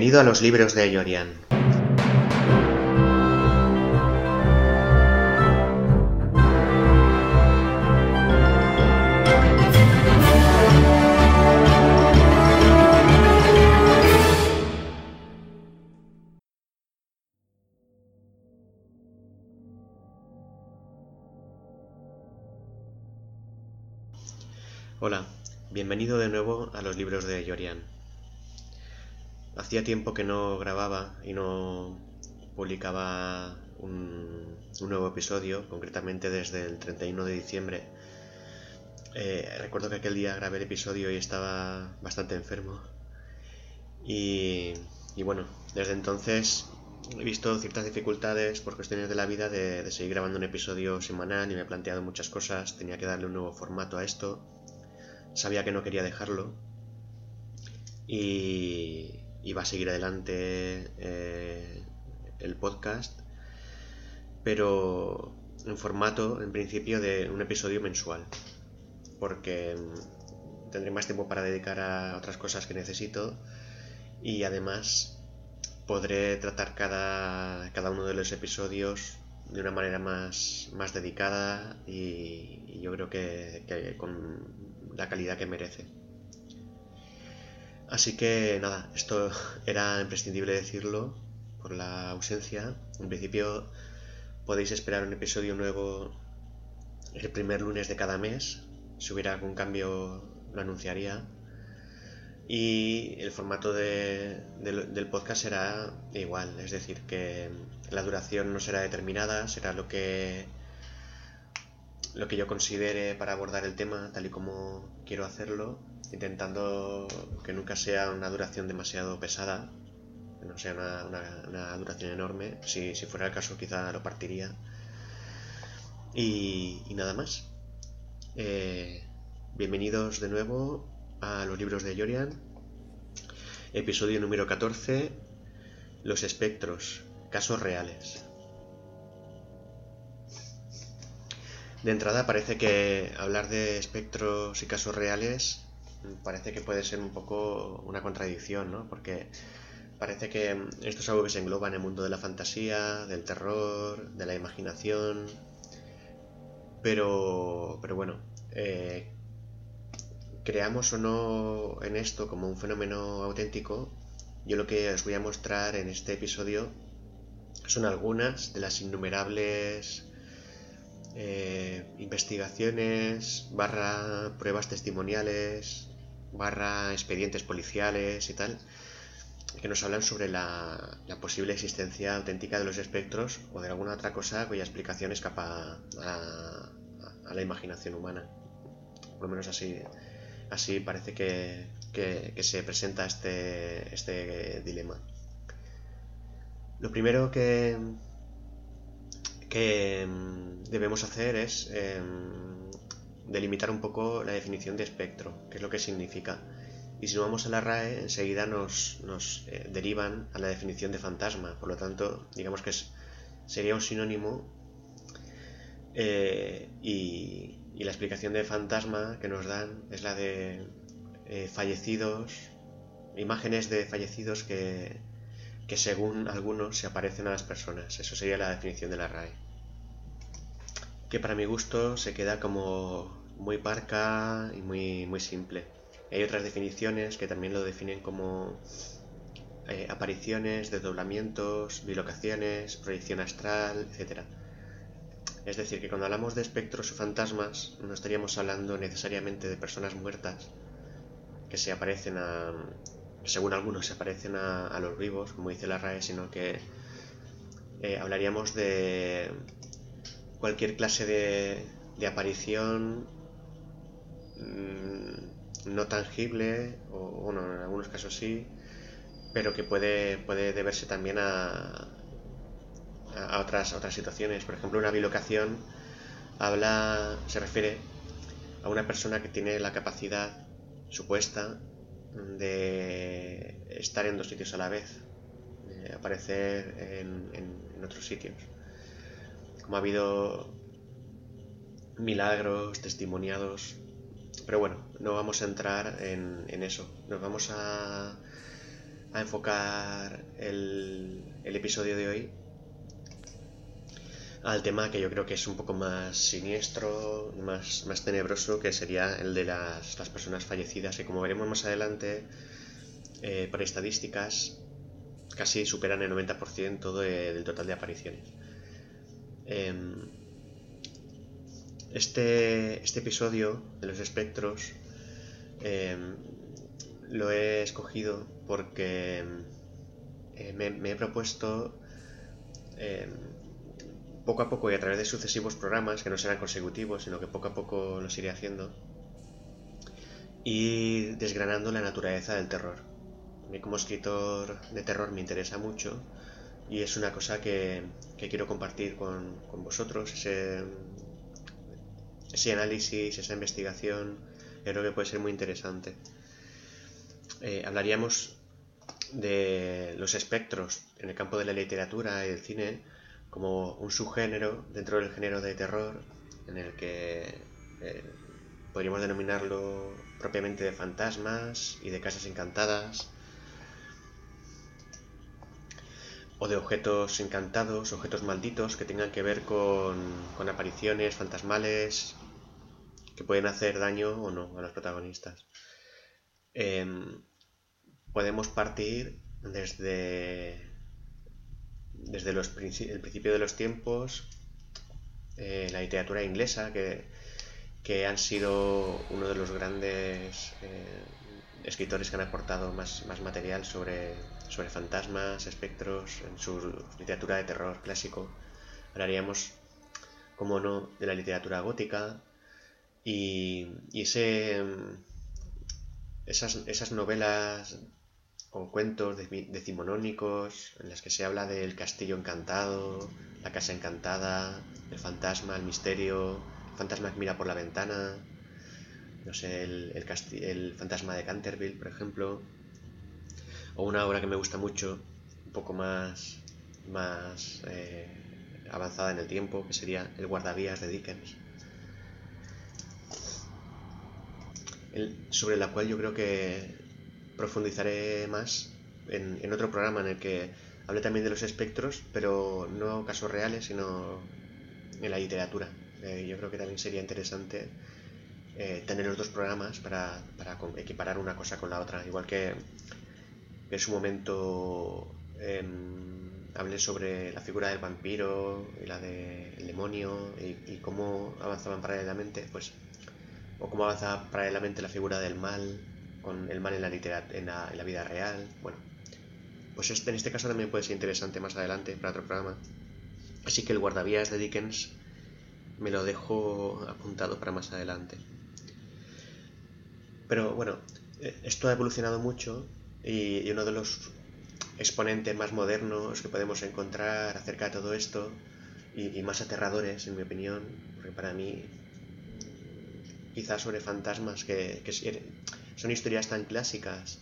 Bienvenido a los libros de Yorian. Hola, bienvenido de nuevo a los libros de Yorian. Hacía tiempo que no grababa y no publicaba un, nuevo episodio, concretamente desde el 31 de diciembre. Eh, recuerdo que aquel día grabé el episodio y estaba bastante enfermo. Y, bueno, desde entonces he visto ciertas dificultades por cuestiones de la vida de, de, seguir grabando un episodio semanal y me he planteado muchas cosas. Tenía que darle un nuevo formato a esto. Sabía que no quería dejarlo. Y, y va a seguir adelante eh, el podcast, pero en formato, en principio, de un episodio mensual, porque mm, tendré más tiempo para dedicar a otras cosas que necesito y además podré tratar cada, cada uno de los episodios de una manera más, más dedicada y, yo creo que con la calidad que merece. Así que nada, esto era imprescindible decirlo por la ausencia. En principio podéis esperar un episodio nuevo el primer lunes de cada mes. Si hubiera algún cambio lo anunciaría. Y el formato del podcast será igual, es decir, que la duración no será determinada, será lo que lo que yo considere para abordar el tema tal y como quiero hacerlo intentando que nunca sea una duración demasiado pesada, que no sea una, duración enorme. Si, fuera el caso, quizá lo partiría. Y, nada más. Eh, bienvenidos de nuevo a los libros de Yorian. Episodio número 14. Los espectros. Casos reales. De entrada parece que hablar de espectros y casos reales parece que puede ser un poco una contradicción, ¿no? Porque parece que esto es algo que se engloba en el mundo de la fantasía, del terror, de la imaginación. Pero, pero bueno, eh, creamos o no en esto como un fenómeno auténtico, yo lo que os voy a mostrar en este episodio son algunas de las innumerables eh, investigaciones barra pruebas testimoniales barra expedientes policiales y tal, que nos hablan sobre la, posible existencia auténtica de los espectros o de alguna otra cosa cuya explicación escapa a, la imaginación humana. Por lo menos así, así parece que, se presenta este, este dilema. Lo primero que, que debemos hacer es em, delimitar un poco la definición de espectro, qué es lo que significa. Y si no vamos a la RAE, enseguida nos, nos eh, derivan a la definición de fantasma. Por lo tanto, digamos que sería un sinónimo eh, y, la explicación de fantasma que nos dan es la de eh, fallecidos, imágenes de fallecidos que, que según algunos se aparecen a las personas. Eso sería la definición de la RAE. Que para mi gusto se queda como muy parca y muy, muy simple. Hay otras definiciones que también lo definen como eh, apariciones, desdoblamientos, bilocaciones, proyección astral, etc. Es decir, que cuando hablamos de espectros o fantasmas no estaríamos hablando necesariamente de personas muertas que se aparecen a, según algunos se aparecen a, los vivos, como dice la RAE, sino que eh, hablaríamos de cualquier clase de, de aparición Mm, no tangible, o bueno, en algunos casos sí, pero que puede, puede deberse también a, a, otras, otras situaciones. Por ejemplo, una bilocación habla, se refiere a una persona que tiene la capacidad supuesta de estar en dos sitios a la vez, de aparecer en, en otros sitios. Como ha habido milagros testimoniados pero bueno, no vamos a entrar en, eso. Nos vamos a, a enfocar el, el episodio de hoy al tema que yo creo que es un poco más siniestro, más, más tenebroso, que sería el de las, las personas fallecidas, que como veremos más adelante, eh, por estadísticas, casi superan el 90% del total de apariciones. Em, este, este episodio de los espectros em, lo he escogido porque eh, me, he propuesto em, poco a poco y a través de sucesivos programas, que no serán consecutivos, sino que poco a poco los iré haciendo, y desgranando la naturaleza del terror. A mí como escritor de terror me interesa mucho y es una cosa que, quiero compartir con, vosotros, ese, análisis, esa investigación, creo que puede ser muy interesante. Eh, hablaríamos de los espectros en el campo de la literatura y del cine, como un subgénero dentro del género de terror en el que eh, podríamos denominarlo propiamente de fantasmas y de casas encantadas o de objetos encantados, objetos malditos que tengan que ver con, con apariciones fantasmales que pueden hacer daño o no a los protagonistas. Em, podemos partir desde desde el principio de los tiempos, eh, la literatura inglesa, que, que, han sido uno de los grandes eh, escritores que han aportado más, más material sobre, sobre fantasmas, espectros, en su literatura de terror clásico. Hablaríamos, como no, de la literatura gótica y, y ese, esas, esas novelas con cuentos decimonónicos en las que se habla del castillo encantado, la casa encantada, el fantasma, el misterio, el fantasma que mira por la ventana, no sé, el, el, fantasma de Canterville, por ejemplo, o una obra que me gusta mucho, un poco más, más eh, avanzada en el tiempo, que sería El guardavías de Dickens. Sobre la cual yo creo que profundizaré más en, otro programa en el que hable también de los espectros, pero no casos reales, sino en la literatura. Eh, yo creo que también sería interesante eh, tener los dos programas para, equiparar una cosa con la otra, igual que en su momento em, hablé sobre la figura del vampiro y la del demonio y, y, cómo avanzaban paralelamente, pues, o cómo avanza paralelamente la figura del mal con el mal en la, en la, vida real. Bueno, pues este, en este caso también puede ser interesante más adelante para otro programa. Así que el guardavías de Dickens me lo dejo apuntado para más adelante. Pero bueno, eh, esto ha evolucionado mucho y, uno de los exponentes más modernos que podemos encontrar acerca de todo esto y, más aterradores, en mi opinión, porque para mí, quizás sobre fantasmas que, que son historias tan clásicas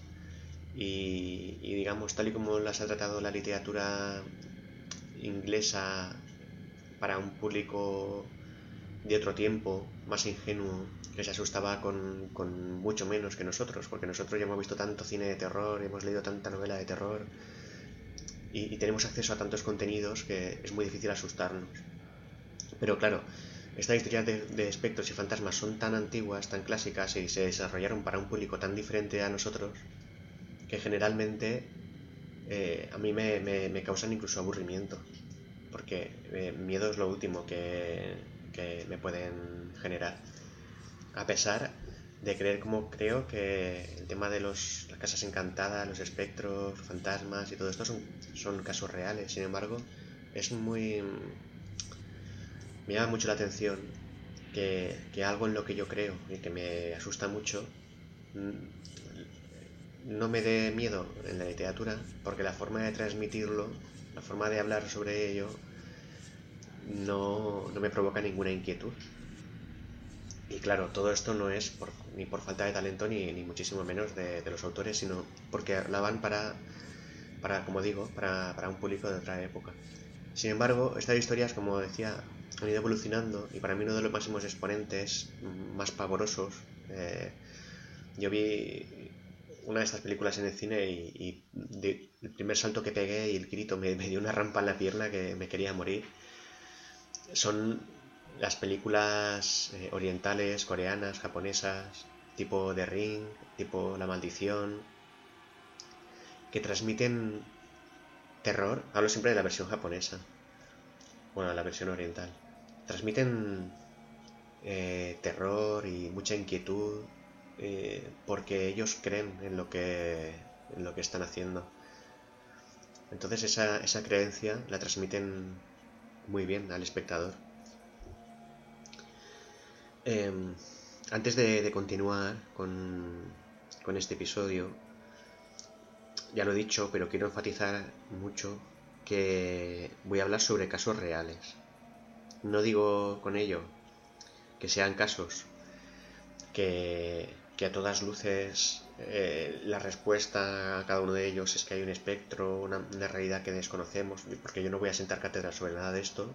y, digamos tal y como las ha tratado la literatura inglesa para un público de otro tiempo, más ingenuo, que se asustaba con, mucho menos que nosotros, porque nosotros ya hemos visto tanto cine de terror, hemos leído tanta novela de terror y, tenemos acceso a tantos contenidos que es muy difícil asustarnos. Pero claro, estas historias de, espectros y fantasmas son tan antiguas, tan clásicas y se desarrollaron para un público tan diferente a nosotros que generalmente eh, a mí me, causan incluso aburrimiento. Porque eh, miedo es lo último que, me pueden generar. A pesar de creer como creo que el tema de las casas encantadas, los espectros, fantasmas y todo esto son casos reales. Sin embargo, es muy me llama mucho la atención que, algo en lo que yo creo y que me asusta mucho mm, no me dé miedo en la literatura, porque la forma de transmitirlo, la forma de hablar sobre ello, no, me provoca ninguna inquietud. Y claro, todo esto no es ni por falta de talento ni, muchísimo menos de, los autores, sino porque hablaban para, para como digo, para, para un público de otra época. Sin embargo, estas historias, como decía, han ido evolucionando y para mí uno de los máximos exponentes más pavorosos, eh, yo vi una de estas películas en el cine y, el primer salto que pegué y el grito me, dio una rampa en la pierna que me quería morir. Son las películas eh, orientales, coreanas, japonesas, tipo The Ring, tipo La Maldición, que transmiten terror. Hablo siempre de la versión japonesa. Bueno, la versión oriental. Transmiten eh, terror y mucha inquietud eh, porque ellos creen en lo que, en lo que están haciendo. Entonces esa, esa creencia la transmiten muy bien al espectador. Em, antes de, continuar con, con, este episodio, ya lo he dicho, pero quiero enfatizar mucho que voy a hablar sobre casos reales. No digo con ello que sean casos que, que a todas luces eh, la respuesta a cada uno de ellos es que hay un espectro, una, realidad que desconocemos, porque yo no voy a sentar cátedra sobre nada de esto,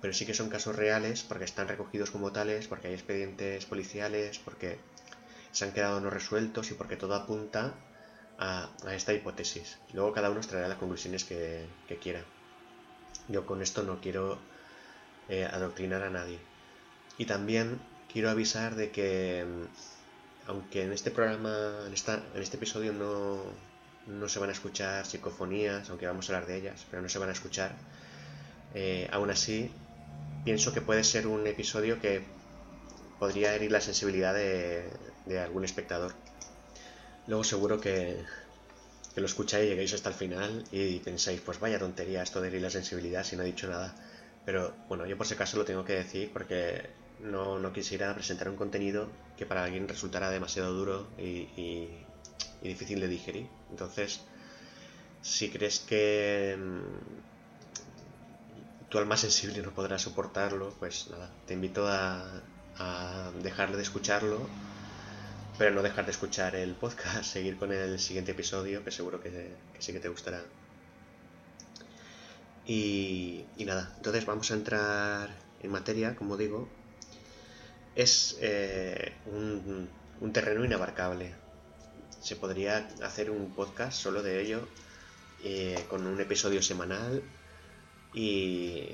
pero sí que son casos reales porque están recogidos como tales, porque hay expedientes policiales, porque se han quedado no resueltos y porque todo apunta a, esta hipótesis. Luego cada uno traerá las conclusiones que, quiera. Yo con esto no quiero eh, adoctrinar a nadie. Y también quiero avisar de que aunque en este programa, en, esta, en este episodio no, no, se van a escuchar psicofonías, aunque vamos a hablar de ellas, pero no se van a escuchar, eh, aún así pienso que puede ser un episodio que podría herir la sensibilidad de, algún espectador. Luego seguro que, que lo escucháis lleguéis hasta el final y pensáis, pues vaya tontería esto de herir la sensibilidad si no he dicho nada. Pero bueno, yo por si acaso lo tengo que decir porque no, no, quisiera presentar un contenido que para alguien resultara demasiado duro y, difícil de digerir. Entonces, si crees que mm, tu alma sensible no podrá soportarlo, pues nada, te invito a, dejar de escucharlo, pero no dejar de escuchar el podcast, seguir con el siguiente episodio, que seguro que sí que te gustará. Y, nada, entonces vamos a entrar en materia, como digo, es eh, un, terreno inabarcable. Se podría hacer un podcast solo de ello, eh, con un episodio semanal y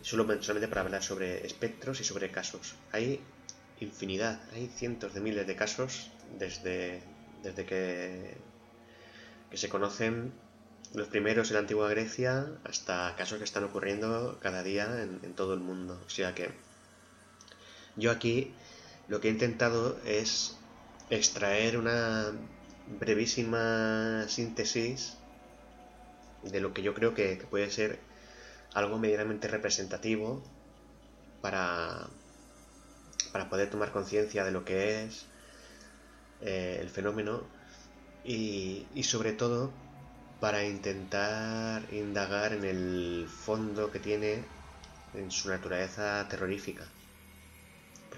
solo, solamente para hablar sobre espectros y sobre casos. Hay infinidad, hay cientos de miles de casos desde, desde que, que se conocen los primeros en la antigua Grecia hasta casos que están ocurriendo cada día en, todo el mundo. O sea que yo aquí lo que he intentado es extraer una brevísima síntesis de lo que yo creo que, puede ser algo medianamente representativo para, para poder tomar conciencia de lo que es eh, el fenómeno y, y sobre todo para intentar indagar en el fondo que tiene en su naturaleza terrorífica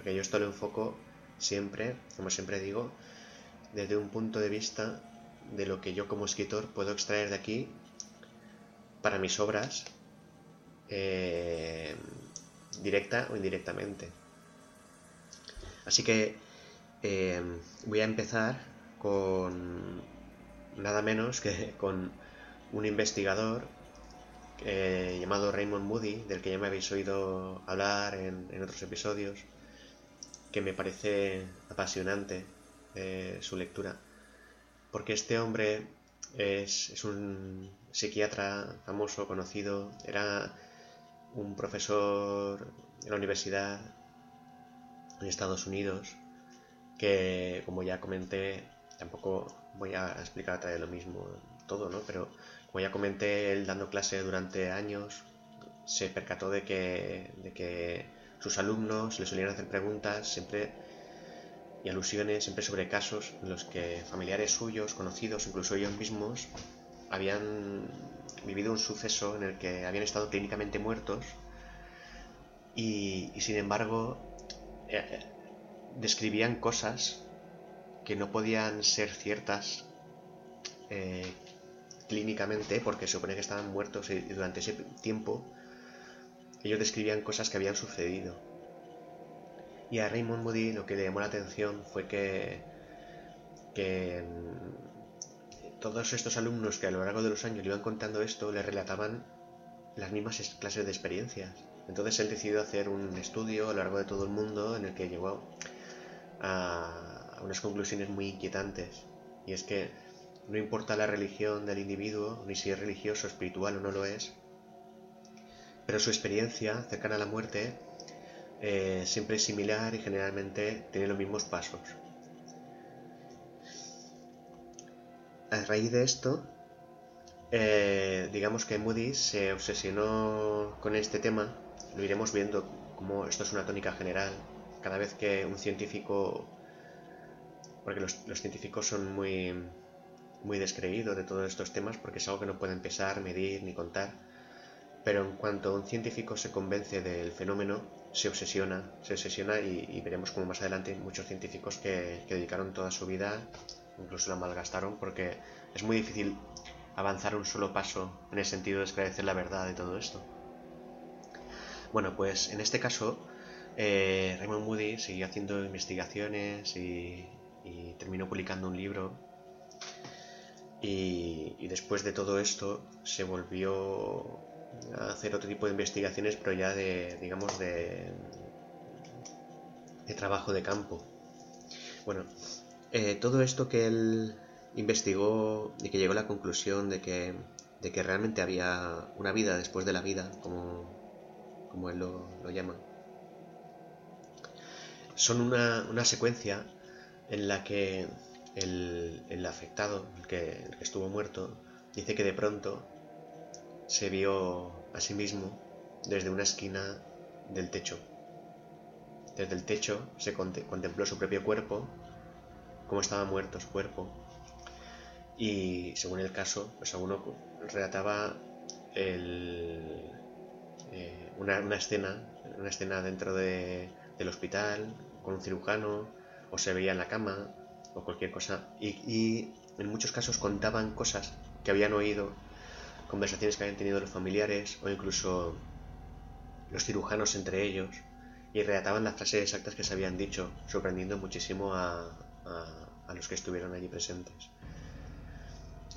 porque yo esto lo enfoco siempre, como siempre digo, desde un punto de vista de lo que yo como escritor puedo extraer de aquí para mis obras, eh, directa o indirectamente. Así que eh, voy a empezar con nada menos que con un investigador eh, llamado Raymond Moody, del que ya me habéis oído hablar en otros episodios, que me parece apasionante eh, su lectura, porque este hombre es, un psiquiatra famoso, conocido, era un profesor en la universidad en Estados Unidos, que como ya comenté, tampoco voy a explicar otra vez lo mismo todo, ¿no? Pero como ya comenté, él dando clase durante años, se percató de que, de que sus alumnos le solían hacer preguntas siempre y alusiones siempre sobre casos en los que familiares suyos, conocidos, incluso ellos mismos, habían vivido un suceso en el que habían estado clínicamente muertos y, sin embargo eh, eh, describían cosas que no podían ser ciertas eh, clínicamente porque se supone que estaban muertos y durante ese tiempo ellos describían cosas que habían sucedido. Y a Raymond Moody lo que le llamó la atención fue que, que todos estos alumnos que a lo largo de los años le iban contando esto, le relataban las mismas clases de experiencias. Entonces él decidió hacer un estudio a lo largo de todo el mundo en el que llegó a unas conclusiones muy inquietantes. Y es que no importa la religión del individuo, ni si es religioso, espiritual o no lo es, pero su experiencia cercana a la muerte eh, siempre es similar y generalmente tiene los mismos pasos. A raíz de esto, eh, digamos que Moody se obsesionó con este tema, lo iremos viendo como esto es una tónica general. Cada vez que un científico, porque los, científicos son muy, muy descreídos de todos estos temas porque es algo que no pueden pesar, medir ni contar, pero en cuanto un científico se convence del fenómeno, se obsesiona, se obsesiona y, veremos como más adelante muchos científicos que, dedicaron toda su vida, incluso la malgastaron porque es muy difícil avanzar un solo paso en el sentido de esclarecer la verdad de todo esto. Bueno, pues en este caso, eh, Raymond Moody siguió haciendo investigaciones y, terminó publicando un libro. Y, después de todo esto se volvió a hacer otro tipo de investigaciones, pero ya de, digamos, de, de trabajo de campo. Bueno, eh, todo esto que él investigó y que llegó a la conclusión de que, de que realmente había una vida después de la vida, como, como él lo, llama. Son una, una, secuencia en la que el, el afectado, el que, el estuvo muerto, dice que de pronto se vio a sí mismo desde una esquina del techo. Desde el techo se contempló su propio cuerpo, cómo estaba muerto su cuerpo, y según el caso, pues alguno relataba eh, una, escena, una escena dentro del hospital, con un cirujano, o se veía en la cama, o cualquier cosa. Y, en muchos casos contaban cosas que habían oído, conversaciones que habían tenido los familiares, o incluso los cirujanos entre ellos, y relataban las frases exactas que se habían dicho, sorprendiendo muchísimo a los que estuvieron allí presentes.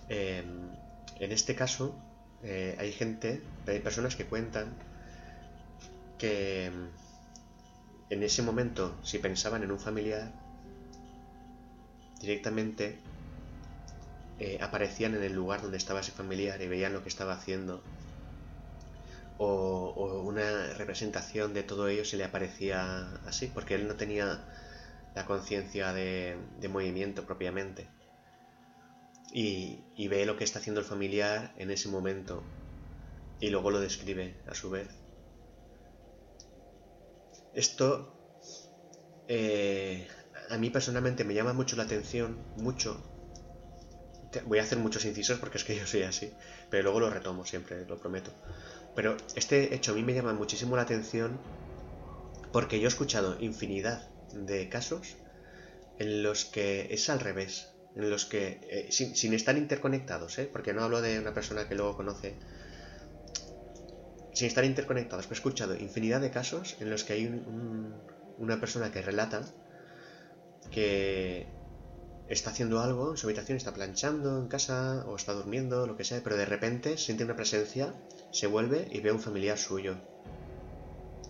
Em, en este caso, eh, hay gente, hay personas que cuentan que em, en ese momento, si pensaban en un familiar, directamente eh, aparecían en el lugar donde estaba ese familiar y veían lo que estaba haciendo. O, una representación de todo ello se le aparecía así, porque él no tenía la conciencia de movimiento propiamente y, ve lo que está haciendo el familiar en ese momento y luego lo describe a su vez. Esto eh, a mí personalmente me llama mucho la atención, mucho. Voy a hacer muchos incisos porque es que yo soy así, pero luego lo retomo siempre, lo prometo. Pero este hecho a mí me llama muchísimo la atención porque yo he escuchado infinidad de casos en los que es al revés en los que, eh, sin, estar interconectados, ¿eh? porque no hablo de una persona que luego conoce, sin estar interconectados, pero he escuchado infinidad de casos en los que hay una persona que relata que está haciendo algo en su habitación, está planchando en casa o está durmiendo, lo que sea, pero de repente siente una presencia, se vuelve y ve a un familiar suyo,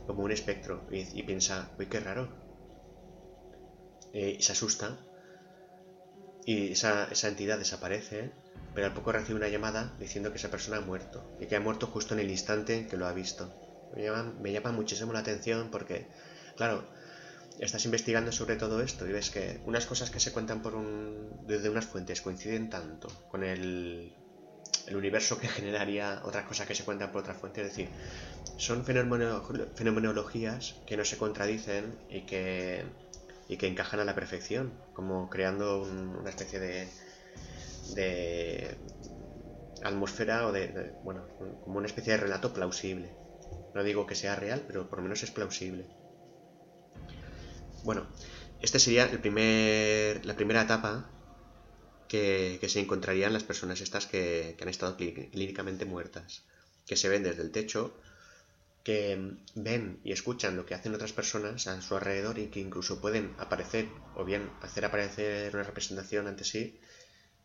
como un espectro, y, piensa, uy, qué raro. Eh, y se asusta y esa, entidad desaparece, pero al poco recibe una llamada diciendo que esa persona ha muerto y que ha muerto justo en el instante en que lo ha visto. Me llama muchísimo la atención porque, claro, estás investigando sobre todo esto y ves que unas cosas que se cuentan por un, desde unas fuentes coinciden tanto con el, el universo que generaría otra cosa que se cuentan por otra fuente. Es decir, son fenomenologías que no se contradicen y que y que encajan a la perfección, como creando una especie de, de atmósfera o de, bueno, como una especie de relato plausible. No digo que sea real, pero por lo menos es plausible. Bueno, esta sería el primer, la primera etapa que, se encontrarían las personas estas que, han estado clínicamente muertas, que se ven desde el techo que ven y escuchan lo que hacen otras personas a su alrededor y que incluso pueden aparecer o bien hacer aparecer una representación ante sí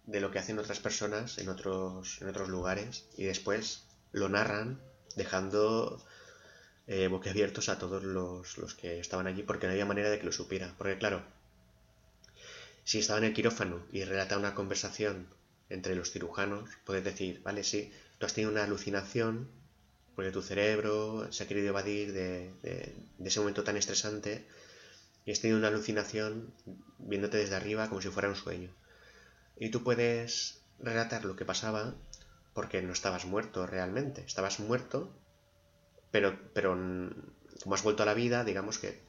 de lo que hacen otras personas en otros, en otros lugares y después lo narran dejando eh, boquiabiertos a todos los, los que estaban allí porque no había manera de que lo supiera. Porque claro, si estaba en el quirófano y relata una conversación entre los cirujanos, puedes decir, vale, sí, tú has tenido una alucinación porque tu cerebro se ha querido evadir de, de, ese momento tan estresante y has tenido una alucinación viéndote desde arriba como si fuera un sueño. Y tú puedes relatar lo que pasaba porque no estabas muerto realmente, estabas muerto, pero, pero como has vuelto a la vida, digamos que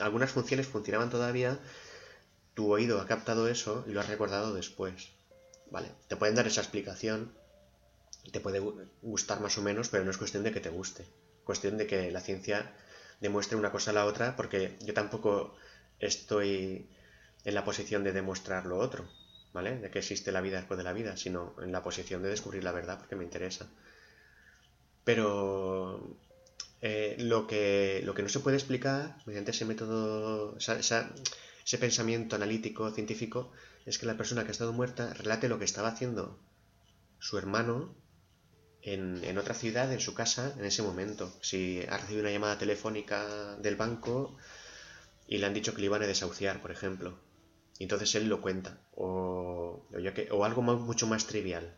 algunas funciones funcionaban todavía, tu oído ha captado eso y lo has recordado después. ¿Vale? Te pueden dar esa explicación, te puede gustar más o menos, pero no es cuestión de que te guste. Cuestión de que la ciencia demuestre una cosa a la otra, porque yo tampoco estoy en la posición de demostrar lo otro, ¿vale? De que existe la vida después de la vida, sino en la posición de descubrir la verdad porque me interesa. Pero eh, lo, que, lo que no se puede explicar mediante ese método, ese pensamiento analítico, científico, es que la persona que ha estado muerta relate lo que estaba haciendo su hermano en, otra ciudad, en su casa, en ese momento. Si ha recibido una llamada telefónica del banco y le han dicho que le iban a desahuciar, por ejemplo. Y entonces él lo cuenta. O, o, algo mucho más trivial.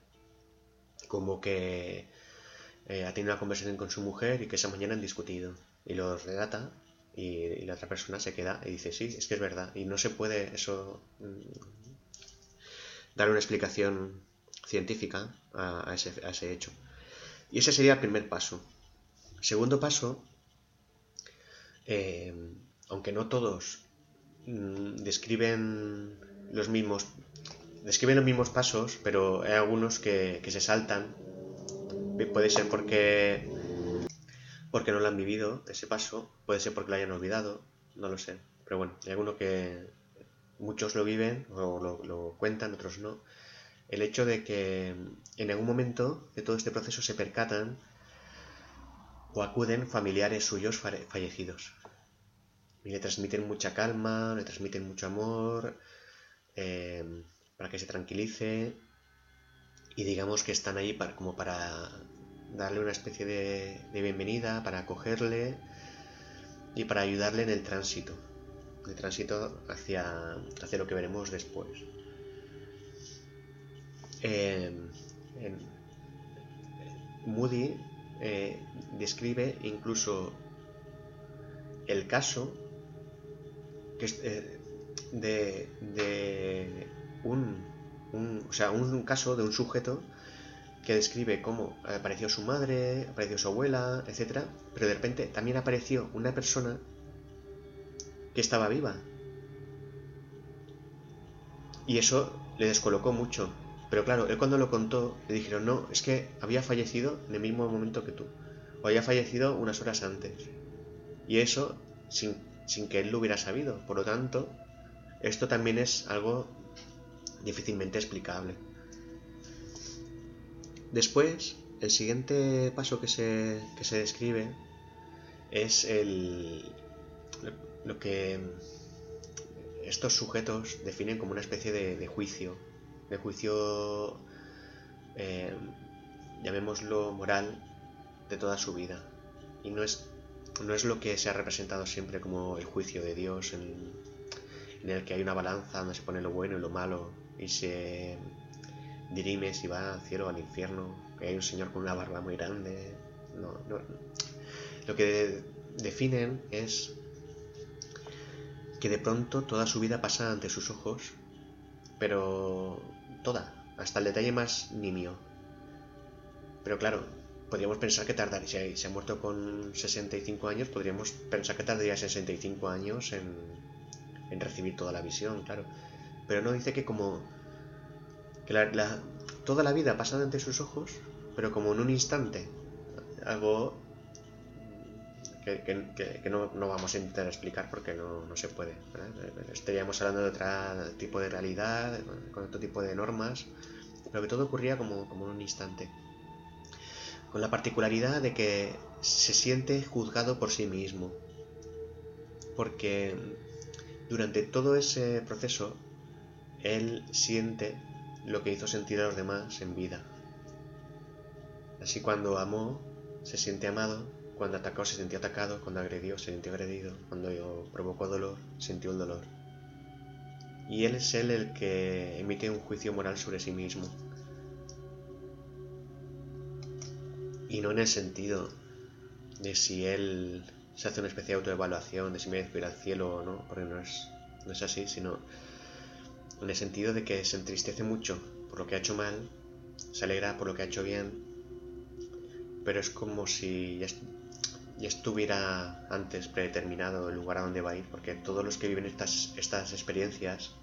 Como que eh, ha tenido una conversación con su mujer y que esa mañana han discutido. Y lo relata y, la otra persona se queda y dice, sí, es que es verdad. Y no se puede eso mm, dar una explicación científica a, ese, hecho. Y ese sería el primer paso. Segundo paso, eh, aunque no todos mm, describen los mismos describen los mismos pasos, pero hay algunos que, se saltan. Puede ser porque porque no lo han vivido ese paso, puede ser porque lo hayan olvidado, no lo sé. Pero bueno, hay algunos que muchos lo viven o lo, cuentan, otros no el hecho de que en algún momento de todo este proceso se percatan o acuden familiares suyos fallecidos. Y le transmiten mucha calma, le transmiten mucho amor, eh, para que se tranquilice y digamos que están ahí para, como para darle una especie de, de bienvenida, para acogerle y para ayudarle en el tránsito, el tránsito hacia, hacia lo que veremos después. Moody eh, describe incluso el caso que eh, de, un, o sea, un caso de un sujeto que describe cómo apareció su madre, apareció su abuela, etc. Pero de repente también apareció una persona que estaba viva. Y eso le descolocó mucho. Pero claro, él cuando lo contó, le dijeron, no, es que había fallecido en el mismo momento que tú. O había fallecido unas horas antes. Y eso sin, sin que él lo hubiera sabido. Por lo tanto, esto también es algo difícilmente explicable. Después, el siguiente paso que se, que se describe es el, lo que estos sujetos definen como una especie de juicio de juicio, eh, llamémoslo moral, de toda su vida. Y no es, no es lo que se ha representado siempre como el juicio de Dios, en, el que hay una balanza donde se pone lo bueno y lo malo y se dirime si va al cielo o al infierno, que hay un señor con una barba muy grande. No, no. Lo que definen es que de pronto toda su vida pasa ante sus ojos, pero toda, hasta el detalle más nimio. Pero claro, podríamos pensar que tardaría, si se ha muerto con 65 años, podríamos pensar que tardaría 65 años en, en recibir toda la visión, claro. Pero no dice que como toda la vida pasa ante sus ojos, pero como en un instante, algo que, no, vamos a intentar explicar porque no, se puede. Estaríamos hablando de otro tipo de realidad, con otro tipo de normas, pero que todo ocurría como en un instante. Con la particularidad de que se siente juzgado por sí mismo. Porque durante todo ese proceso, él siente lo que hizo sentir a los demás en vida. Así cuando amó, se siente amado, cuando atacó se sintió atacado, cuando agredió se sintió agredido, cuando provocó dolor, sintió el dolor. Y él es él el que emite un juicio moral sobre sí mismo. Y no en el sentido de si él se hace una especie de autoevaluación de si merezco ir al cielo o no, porque no es, no es así, sino en el sentido de que se entristece mucho por lo que ha hecho mal, se alegra por lo que ha hecho bien, pero es como si ya, estuviera antes predeterminado el lugar a donde va a ir, porque todos los que viven estas, estas experiencias,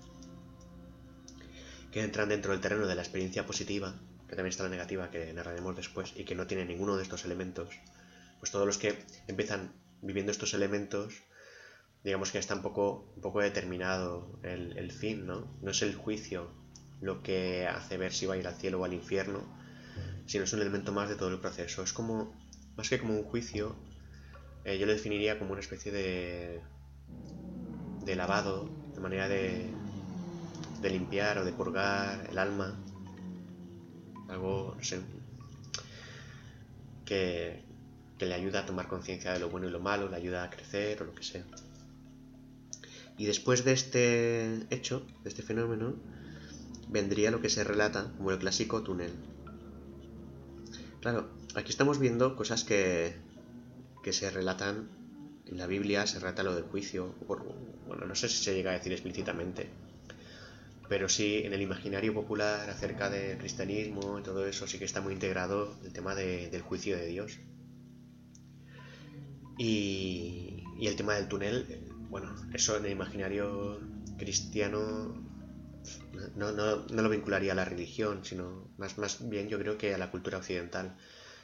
que entran dentro del terreno de la experiencia positiva, que también está la negativa que narraremos después y que no tiene ninguno de estos elementos, pues todos los que empiezan viviendo estos elementos, digamos que está un poco, un poco determinado el, fin, ¿no? No es el juicio lo que hace ver si va a ir al cielo o al infierno, sino es un elemento más de todo el proceso. Es como, más que como un juicio, eh, yo lo definiría como una especie de, de lavado, de manera de, de limpiar o de purgar el alma algo, no sé, que, le ayuda a tomar conciencia de lo bueno y lo malo, le ayuda a crecer o lo que sea. Y después de este hecho, de este fenómeno, vendría lo que se relata como el clásico túnel. Claro, aquí estamos viendo cosas que, que se relatan en la Biblia, se relata lo del juicio, bueno, no sé si se llega a decir explícitamente, pero sí en el imaginario popular acerca del cristianismo y todo eso sí que está muy integrado el tema del juicio de Dios. Y, el tema del túnel, bueno, eso en el imaginario cristiano no, lo vincularía a la religión, sino más, más bien yo creo que a la cultura occidental.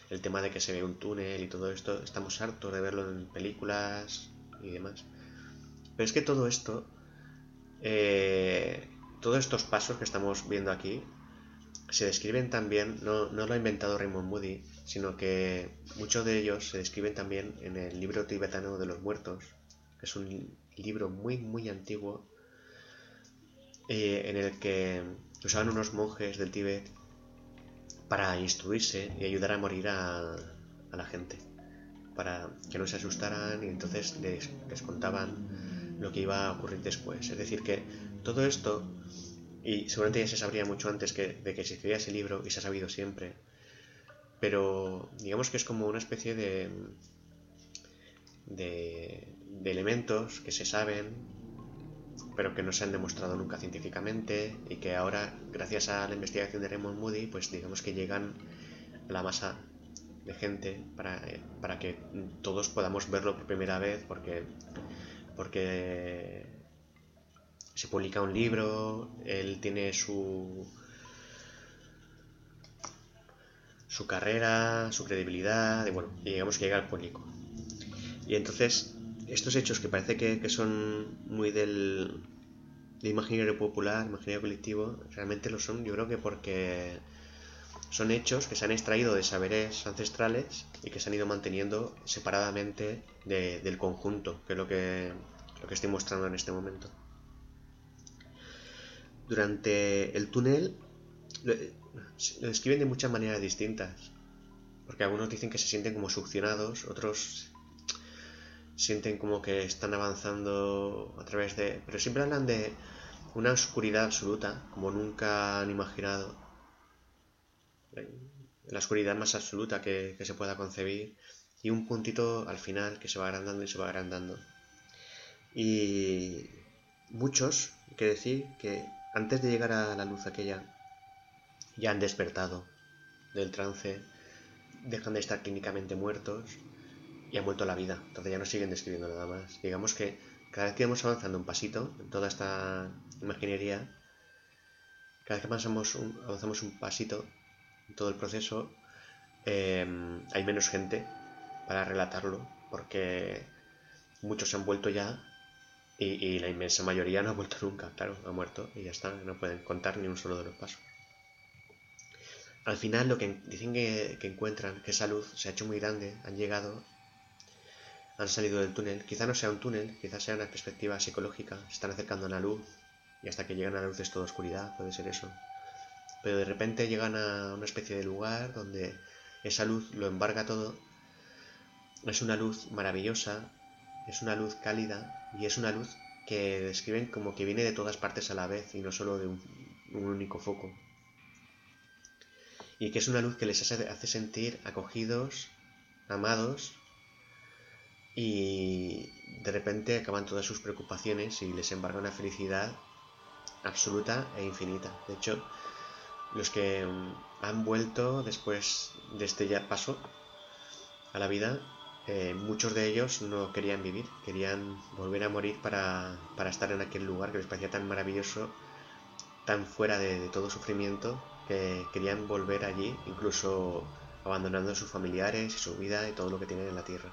El tema de que se ve un túnel y todo esto, estamos hartos de verlo en películas y demás. Pero es que todo esto eh, todos estos pasos que estamos viendo aquí se describen también, no, lo ha inventado Raymond Moody, sino que muchos de ellos se describen también en el libro tibetano de los muertos, es un libro muy, muy antiguo, eh, en el que usaban unos monjes del Tíbet para instruirse y ayudar a morir a, la gente, para que no se asustaran y entonces les, les contaban lo que iba a ocurrir después. Es decir, que todo esto y seguramente ya se sabría mucho antes que, de que existiría ese libro y se ha sabido siempre. Pero digamos que es como una especie de, de, elementos que se saben, pero que no se han demostrado nunca científicamente y que ahora, gracias a la investigación de Raymond Moody, pues digamos que llegan a la masa de gente para, para que todos podamos verlo por primera vez porque, porque se publica un libro, él tiene su su carrera, su credibilidad, y bueno, digamos que llega al público. Y entonces, estos hechos que parece que, son muy del, imaginario popular, imaginario colectivo, realmente lo son, yo creo que porque son hechos que se han extraído de saberes ancestrales y que se han ido manteniendo separadamente del conjunto, que es lo que, lo que estoy mostrando en este momento durante el túnel lo, describen de muchas maneras distintas. Porque algunos dicen que se sienten como succionados, otros sienten como que están avanzando a través de... Pero siempre hablan de una oscuridad absoluta, como nunca han imaginado. La oscuridad más absoluta que, que se pueda concebir. Y un puntito al final que se va agrandando y se va agrandando. Y muchos, hay que decir, que antes de llegar a la luz aquella, ya han despertado del trance, dejan de estar clínicamente muertos y han vuelto a la vida. Entonces ya no siguen describiendo nada más. Digamos que cada vez que vamos avanzando un pasito en toda esta imaginería, cada vez que avanzamos un, avanzamos un pasito en todo el proceso, eh, hay menos gente para relatarlo, porque muchos se han vuelto ya y, la inmensa mayoría no ha vuelto nunca, claro, ha muerto y ya está, no pueden contar ni un solo de los pasos. Al final lo que dicen que, encuentran, que esa luz se ha hecho muy grande, han llegado, han salido del túnel, quizá no sea un túnel, quizá sea una perspectiva psicológica, se están acercando a la luz y hasta que llegan a la luz es toda oscuridad, puede ser eso. pero de repente llegan a una especie de lugar donde esa luz lo embarga todo. Es una luz maravillosa, es una luz cálida y es una luz que describen como que viene de todas partes a la vez y no solo de un, único foco. Y que es una luz que les hace sentir acogidos, amados y de repente acaban todas sus preocupaciones y les embarga una felicidad absoluta e infinita. De hecho, los que mm, han vuelto después de este ya paso a la vida, eh, muchos de ellos no querían vivir, querían volver a morir para, estar en aquel lugar que les parecía tan maravilloso, tan fuera de, todo sufrimiento, que querían volver allí, incluso abandonando a sus familiares y su vida y todo lo que tienen en la tierra.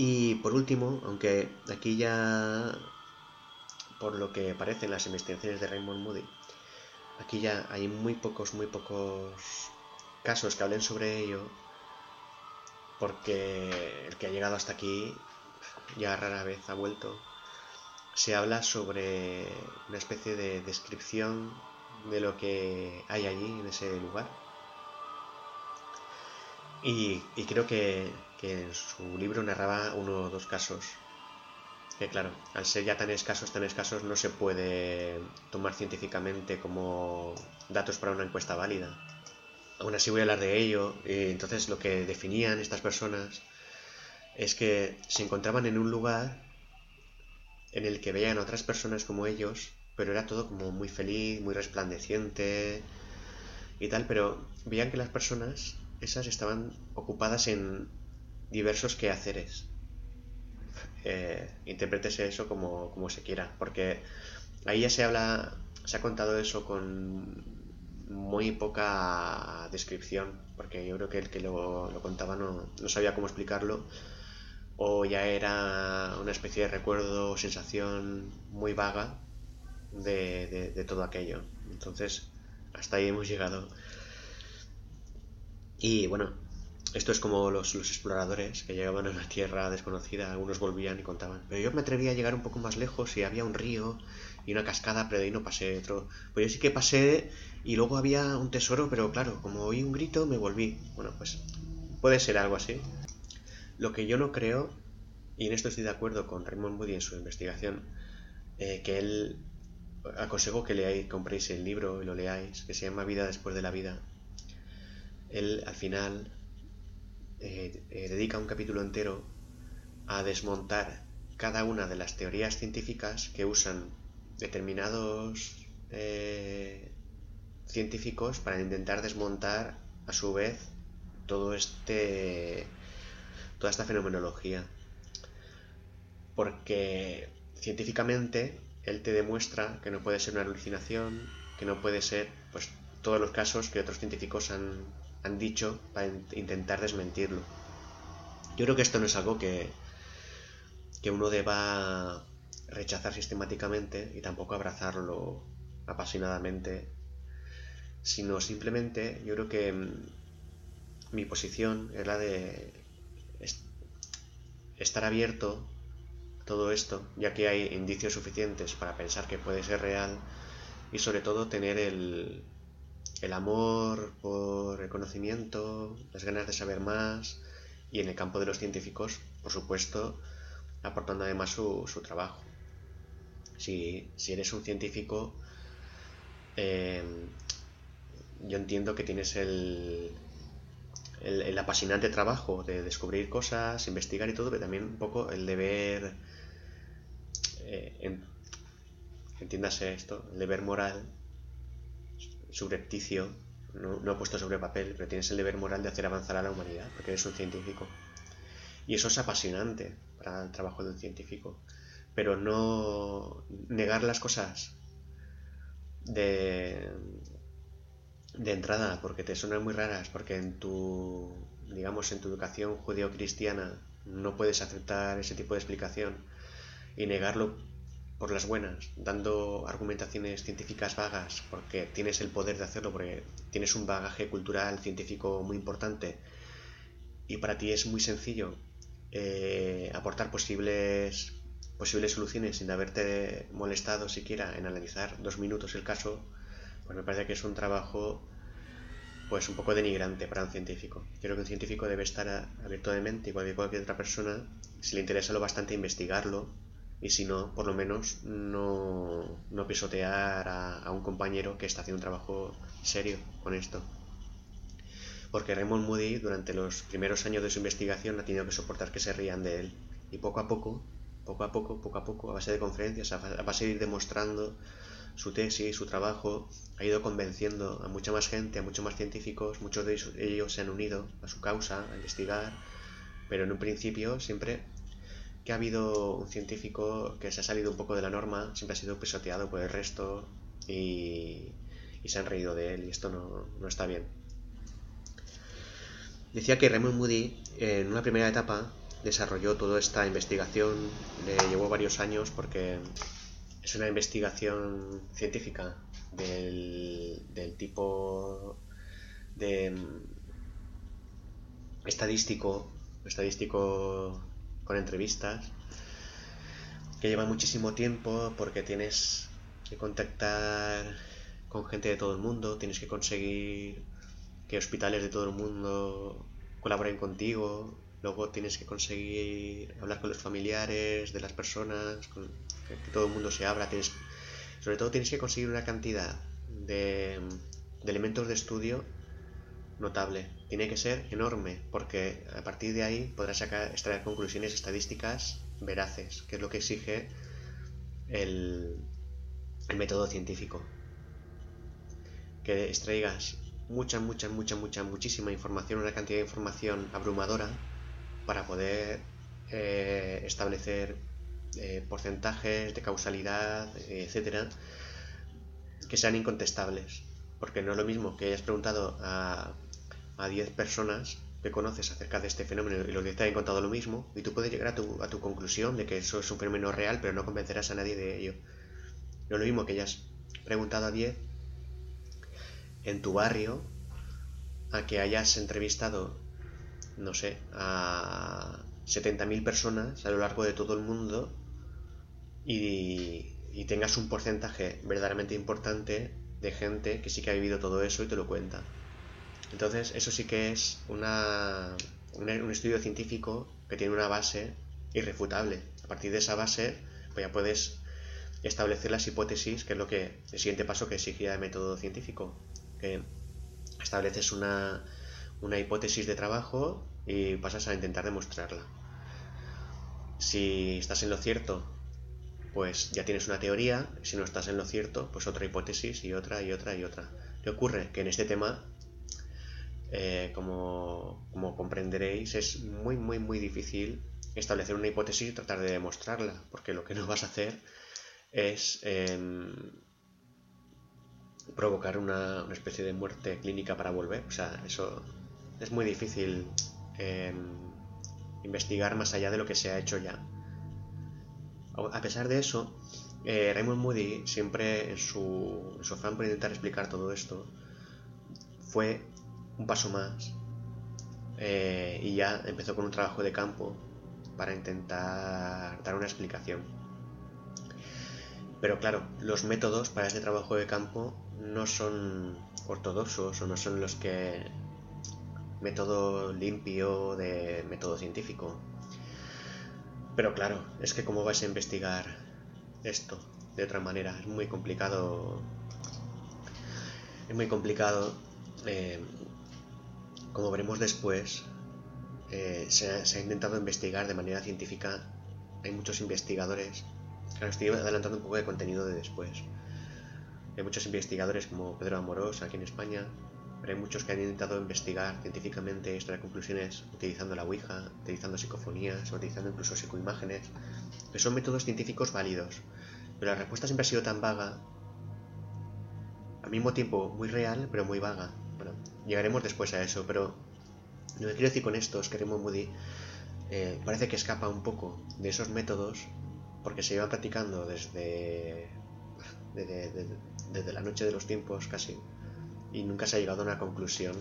Y por último, aunque aquí ya, por lo que parecen las investigaciones de Raymond Moody, aquí ya hay muy pocos, muy pocos casos que hablen sobre ello, porque el que ha llegado hasta aquí ya rara vez ha vuelto. Se habla sobre una especie de descripción de lo que hay allí en ese lugar. Y, creo que, que, en su libro narraba uno o dos casos. Que claro, al ser ya tan escasos, tan escasos, no se puede tomar científicamente como datos para una encuesta válida. Aún así voy a hablar de ello. Y entonces lo que definían estas personas es que se encontraban en un lugar en el que veían a otras personas como ellos pero era todo como muy feliz, muy resplandeciente y tal, pero veían que las personas esas estaban ocupadas en diversos quehaceres. Eh, interprétese eso como, como se quiera, porque ahí ya se habla, se ha contado eso con muy poca descripción, porque yo creo que el que lo, lo contaba no, no, sabía cómo explicarlo, o ya era una especie de recuerdo o sensación muy vaga de, todo aquello. Entonces, hasta ahí hemos llegado. Y bueno, esto es como los, exploradores que llegaban a una tierra desconocida, algunos volvían y contaban. Pero yo me atreví a llegar un poco más lejos y había un río y una cascada, pero de ahí no pasé otro. Pues yo sí que pasé y luego había un tesoro, pero claro, como oí un grito me volví. Bueno, pues puede ser algo así. Lo que yo no creo, y en esto estoy de acuerdo con Raymond Moody en su investigación, eh, que él aconsejo que leáis, compréis el libro y lo leáis, que se llama Vida después de la vida. Él al final eh, eh, dedica un capítulo entero a desmontar cada una de las teorías científicas que usan determinados eh, científicos para intentar desmontar a su vez todo este toda esta fenomenología. Porque científicamente él te demuestra que no puede ser una alucinación, que no puede ser pues todos los casos que otros científicos han, han dicho para intentar desmentirlo. Yo creo que esto no es algo que, que uno deba rechazar sistemáticamente y tampoco abrazarlo apasionadamente, sino simplemente yo creo que mm, mi posición es la de estar abierto todo esto, ya que hay indicios suficientes para pensar que puede ser real y sobre todo tener el, el amor por el conocimiento, las ganas de saber más y en el campo de los científicos, por supuesto, aportando además su, su trabajo. Si, si, eres un científico, eh, yo entiendo que tienes el, el, apasionante trabajo de descubrir cosas, investigar y todo, pero también un poco el deber eh, entiéndase esto, el deber moral, subrepticio, no, no puesto sobre papel, pero tienes el deber moral de hacer avanzar a la humanidad, porque eres un científico. Y eso es apasionante para el trabajo de un científico. Pero no negar las cosas de, de entrada, porque te suenan muy raras, porque en tu, digamos, en tu educación judeo-cristiana no puedes aceptar ese tipo de explicación y negarlo por las buenas, dando argumentaciones científicas vagas, porque tienes el poder de hacerlo, porque tienes un bagaje cultural científico muy importante, y para ti es muy sencillo eh, aportar posibles posibles soluciones sin haberte molestado siquiera en analizar dos minutos el caso, pues me parece que es un trabajo pues un poco denigrante para un científico. Creo que un científico debe estar abierto de mente, igual que cualquier otra persona, si le interesa lo bastante investigarlo y si no, por lo menos no, no pisotear a, a, un compañero que está haciendo un trabajo serio con esto. Porque Raymond Moody durante los primeros años de su investigación ha tenido que soportar que se rían de él y poco a poco, poco a poco, poco a poco, a base de conferencias, a base de ir demostrando su tesis, su trabajo, ha ido convenciendo a mucha más gente, a muchos más científicos, muchos de ellos se han unido a su causa, a investigar, pero en un principio siempre que ha habido un científico que se ha salido un poco de la norma, siempre ha sido pisoteado por el resto y, se han reído de él y esto no, no está bien. Decía que Raymond Moody en una primera etapa desarrolló toda esta investigación, le llevó varios años porque es una investigación científica del, tipo de mm, estadístico, estadístico con entrevistas, que lleva muchísimo tiempo porque tienes que contactar con gente de todo el mundo, tienes que conseguir que hospitales de todo el mundo colaboren contigo, luego tienes que conseguir hablar con los familiares de las personas, con, que, todo el mundo se abra, tienes, sobre todo tienes que conseguir una cantidad de, elementos de estudio notable. Tiene que ser enorme, porque a partir de ahí podrás sacar, extraer conclusiones estadísticas veraces, que es lo que exige el, el método científico. Que extraigas mucha, mucha, mucha, mucha, muchísima información, una cantidad de información abrumadora para poder eh, establecer eh, porcentajes de causalidad, etcétera, que sean incontestables. Porque no es lo mismo que hayas preguntado a, a 10 personas que conoces acerca de este fenómeno y los 10 te hayan contado lo mismo, y tú puedes llegar a tu, a tu conclusión de que eso es un fenómeno real, pero no convencerás a nadie de ello. No es lo mismo que hayas preguntado a 10 en tu barrio a que hayas entrevistado, no sé, a 70.000 personas a lo largo de todo el mundo y, tengas un porcentaje verdaderamente importante de gente que sí que ha vivido todo eso y te lo cuenta. Entonces, eso sí que es una, un estudio científico que tiene una base irrefutable. A partir de esa base, pues ya puedes establecer las hipótesis, que es lo que el siguiente paso que exigía el método científico, que estableces una, una hipótesis de trabajo y pasas a intentar demostrarla. Si estás en lo cierto, pues ya tienes una teoría, si no estás en lo cierto, pues otra hipótesis y otra y otra y otra. ¿Qué ocurre? Que en este tema, eh, como, comprenderéis, es muy, muy, muy difícil establecer una hipótesis y tratar de demostrarla, porque lo que no vas a hacer es em, provocar una, especie de muerte clínica para volver. O sea, eso es muy difícil em, investigar más allá de lo que se ha hecho ya. A pesar de eso, eh, Raymond Moody siempre en su, en su afán por intentar explicar todo esto fue un paso más eh, y ya empezó con un trabajo de campo para intentar dar una explicación. Pero claro, los métodos para este trabajo de campo no son ortodoxos o no son los que método limpio de método científico. Pero claro, es que cómo vais a investigar esto de otra manera, es muy complicado. Es muy complicado. Eh, como veremos después, eh, se, ha, intentado investigar de manera científica. Hay muchos investigadores. Claro, estoy adelantando un poco de contenido de después. Hay muchos investigadores como Pedro Amorós aquí en España, pero hay muchos que han intentado investigar científicamente y extraer conclusiones utilizando la Ouija, utilizando psicofonías, utilizando incluso psicoimágenes, que son métodos científicos válidos. Pero la respuesta siempre ha sido tan vaga, al mismo tiempo muy real, pero muy vaga. Llegaremos después a eso, pero lo que quiero decir con esto es que Moody eh, parece que escapa un poco de esos métodos porque se llevan practicando desde, desde la noche de los tiempos casi y nunca se ha llegado a una conclusión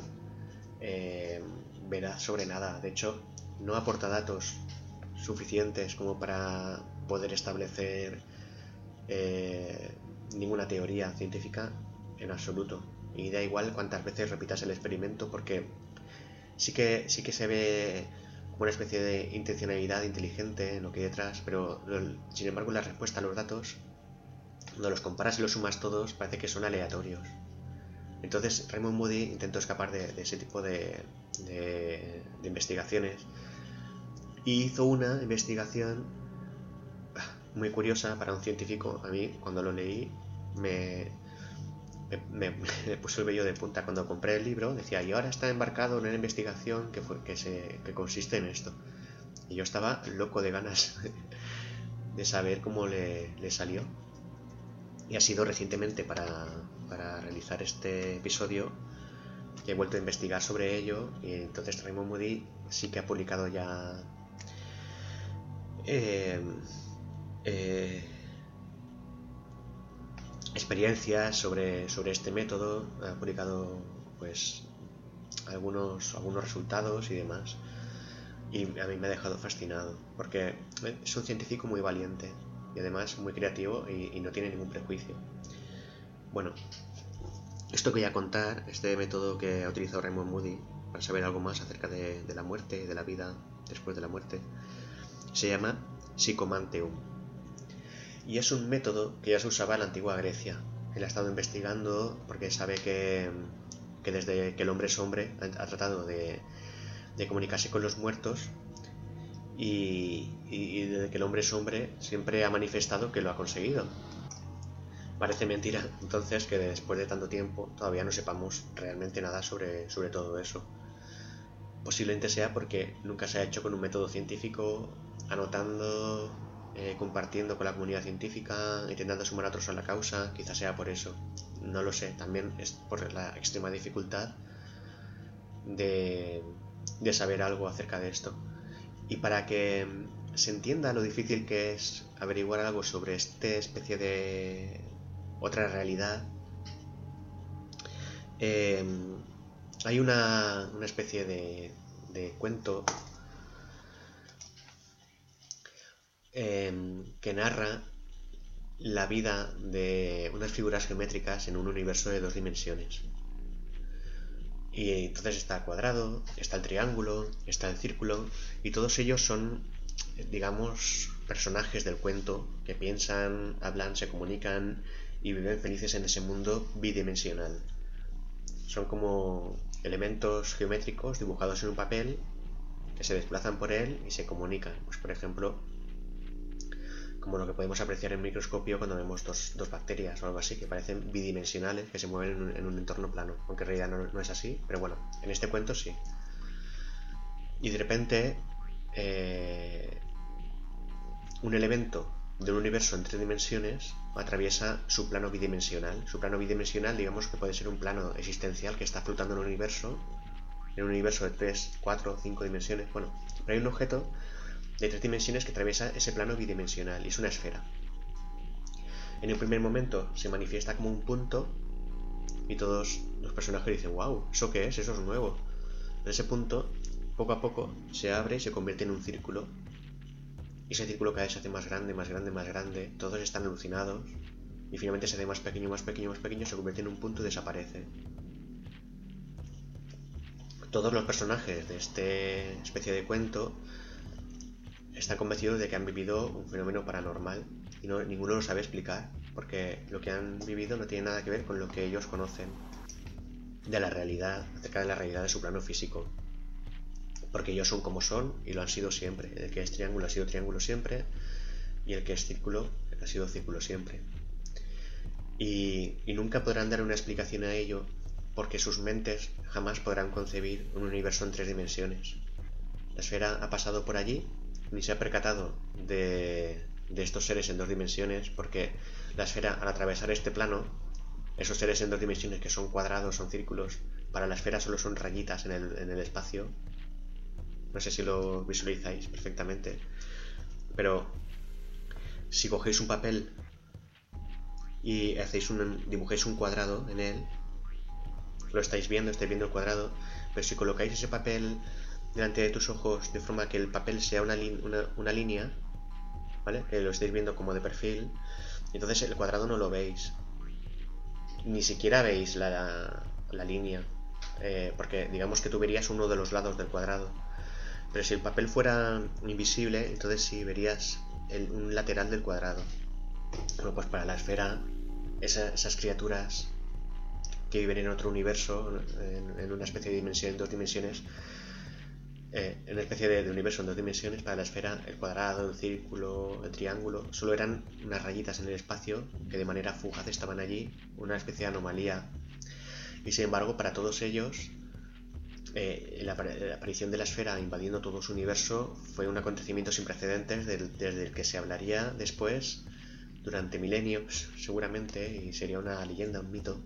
eh, veraz sobre nada. De hecho, no aporta datos suficientes como para poder establecer eh, ninguna teoría científica en absoluto. Y da igual cuántas veces repitas el experimento porque sí que, sí que se ve una especie de intencionalidad inteligente en lo que hay detrás, pero sin embargo la respuesta a los datos, cuando los comparas y los sumas todos, parece que son aleatorios. Entonces Raymond Moody intentó escapar de, ese tipo de, investigaciones y hizo una investigación muy curiosa para un científico. A mí, cuando lo leí, me, me, puso el vello de punta. Cuando compré el libro, decía, y ahora está embarcado en una investigación que, fue, que, se, que consiste en esto. Y yo estaba loco de ganas de saber cómo le, le salió. Y ha sido recientemente para, para realizar este episodio he vuelto a investigar sobre ello y entonces Raymond Moody sí que ha publicado ya eh, eh, experiencias sobre, sobre este método, ha publicado pues algunos, algunos resultados y demás y a mí me ha dejado fascinado porque es un científico muy valiente y además muy creativo y no tiene ningún prejuicio. Bueno, esto que voy a contar, este método que ha utilizado Raymond Moody para saber algo más acerca de, la muerte, de la vida después de la muerte, se llama Psychomanteum. Y es un método que ya se usaba en la antigua Grecia. Él ha estado investigando porque sabe que, desde que el hombre es hombre ha, tratado de, comunicarse con los muertos y, y desde que el hombre es hombre siempre ha manifestado que lo ha conseguido Parece mentira entonces que después de tanto tiempo todavía no sepamos realmente nada sobre, sobre todo eso. Posiblemente sea porque nunca se ha hecho con un método científico, anotando, eh, compartiendo con la comunidad científica, intentando sumar a otros a la causa, quizás sea por eso. No lo sé, también es por la extrema dificultad de, de saber algo acerca de esto. Y para que se entienda lo difícil que es averiguar algo sobre esta especie de, otra realidad. Em, hay una, especie de, cuento em, que narra la vida de unas figuras geométricas en un universo de dos dimensiones. Y entonces está el cuadrado, está el triángulo, está el círculo, y todos ellos son, digamos, personajes del cuento que piensan, hablan, se comunican y viven felices en ese mundo bidimensional. Son como elementos geométricos dibujados en un papel que se desplazan por él y se comunican. Pues por ejemplo, como lo que podemos apreciar en microscopio cuando vemos dos, bacterias o algo así, que parecen bidimensionales, que se mueven en un, entorno plano, aunque en realidad no, es así, pero bueno, en este cuento sí. Y de repente, eh, un elemento de un universo en tres dimensiones atraviesa su plano bidimensional. Su plano bidimensional, digamos que puede ser un plano existencial que está flotando en un universo, en un universo de 3, 4, 5 dimensiones. Bueno, pero hay un objeto de tres dimensiones que atraviesa ese plano bidimensional y es una esfera. En un primer momento se manifiesta como un punto y todos los personajes dicen, wow, ¿eso qué es? Eso es nuevo. En ese punto, poco a poco, se abre y se convierte en un círculo y ese círculo cada vez se hace más grande, más grande, más grande. Todos están alucinados. Y finalmente se hace más pequeño, más pequeño, más pequeño, se convierte en un punto y desaparece. Todos los personajes de esta especie de cuento están convencidos de que han vivido un fenómeno paranormal y no, ninguno lo sabe explicar, porque lo que han vivido no tiene nada que ver con lo que ellos conocen de la realidad, acerca de la realidad de su plano físico porque ellos son como son y lo han sido siempre. El que es triángulo ha sido triángulo siempre y el que es círculo ha sido círculo siempre. Y, nunca podrán dar una explicación a ello porque sus mentes jamás podrán concebir un universo en tres dimensiones. La esfera ha pasado por allí ni se ha percatado de, de estos seres en dos dimensiones porque la esfera al atravesar este plano, esos seres en dos dimensiones que son cuadrados, son círculos, para la esfera solo son rayitas en el, en el espacio no sé si lo visualizáis perfectamente. Pero si cogéis un papel y hacéis un, dibujáis un cuadrado en él, lo estáis viendo, estáis viendo el cuadrado, pero si colocáis ese papel delante de tus ojos de forma que el papel sea una, una, línea, ¿vale? Que lo estáis viendo como de perfil. Entonces el cuadrado no lo veis. Ni siquiera veis la, la, línea. Eh, porque digamos que tú verías uno de los lados del cuadrado. Pero si el papel fuera invisible, entonces sí verías un lateral del cuadrado. Bueno, pues para la esfera, esas criaturas que viven en otro universo, en, una especie de dimensión, en dos dimensiones, eh, una especie de, universo en dos dimensiones, para la esfera, el cuadrado, el círculo, el triángulo, solo eran unas rayitas en el espacio que de manera fugaz estaban allí, una especie de anomalía. Y sin embargo, para todos ellos, eh, la, aparición de la esfera invadiendo todo su universo fue un acontecimiento sin precedentes desde el que se hablaría después durante milenios, seguramente, y sería una leyenda, un mito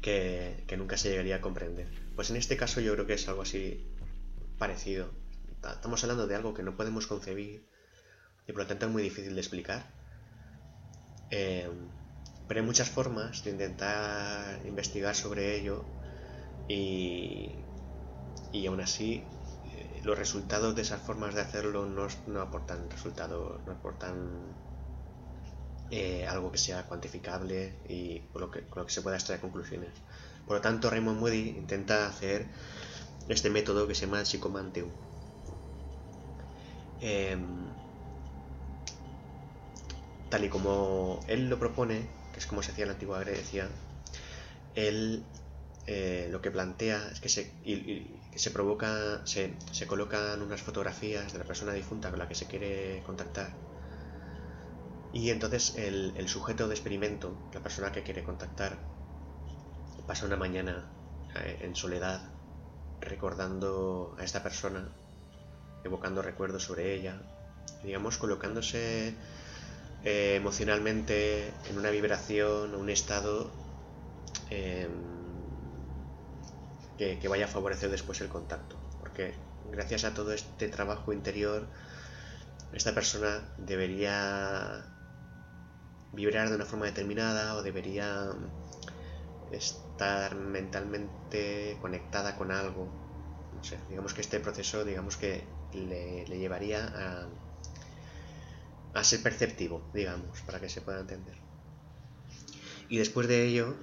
que, nunca se llegaría a comprender. Pues en este caso yo creo que es algo así parecido. Estamos hablando de algo que no podemos concebir y por lo tanto es muy difícil de explicar. Eh, pero hay muchas formas de intentar investigar sobre ello y, y aún así eh, los resultados de esas formas de hacerlo no, no aportan resultados, no aportan eh, algo que sea cuantificable y con lo, que, lo que se pueda extraer conclusiones. Por lo tanto, Raymond Moody intenta hacer este método que se llama Psychomanteum. Em, tal y como él lo propone, que es como se hacía en la antigua Grecia, él eh, lo que plantea es que se, se provoca, se, se colocan unas fotografías de la persona difunta con la que se quiere contactar y entonces el, sujeto de experimento, la persona que quiere contactar, pasa una mañana eh, en soledad recordando a esta persona, evocando recuerdos sobre ella, digamos colocándose eh, emocionalmente en una vibración, un estado em, que, que vaya a favorecer después el contacto. Porque gracias a todo este trabajo interior, esta persona debería vibrar de una forma determinada o debería estar mentalmente conectada con algo. Digamos que este proceso, digamos que le, llevaría a, a ser perceptivo, digamos, para que se pueda entender. Y después de ello,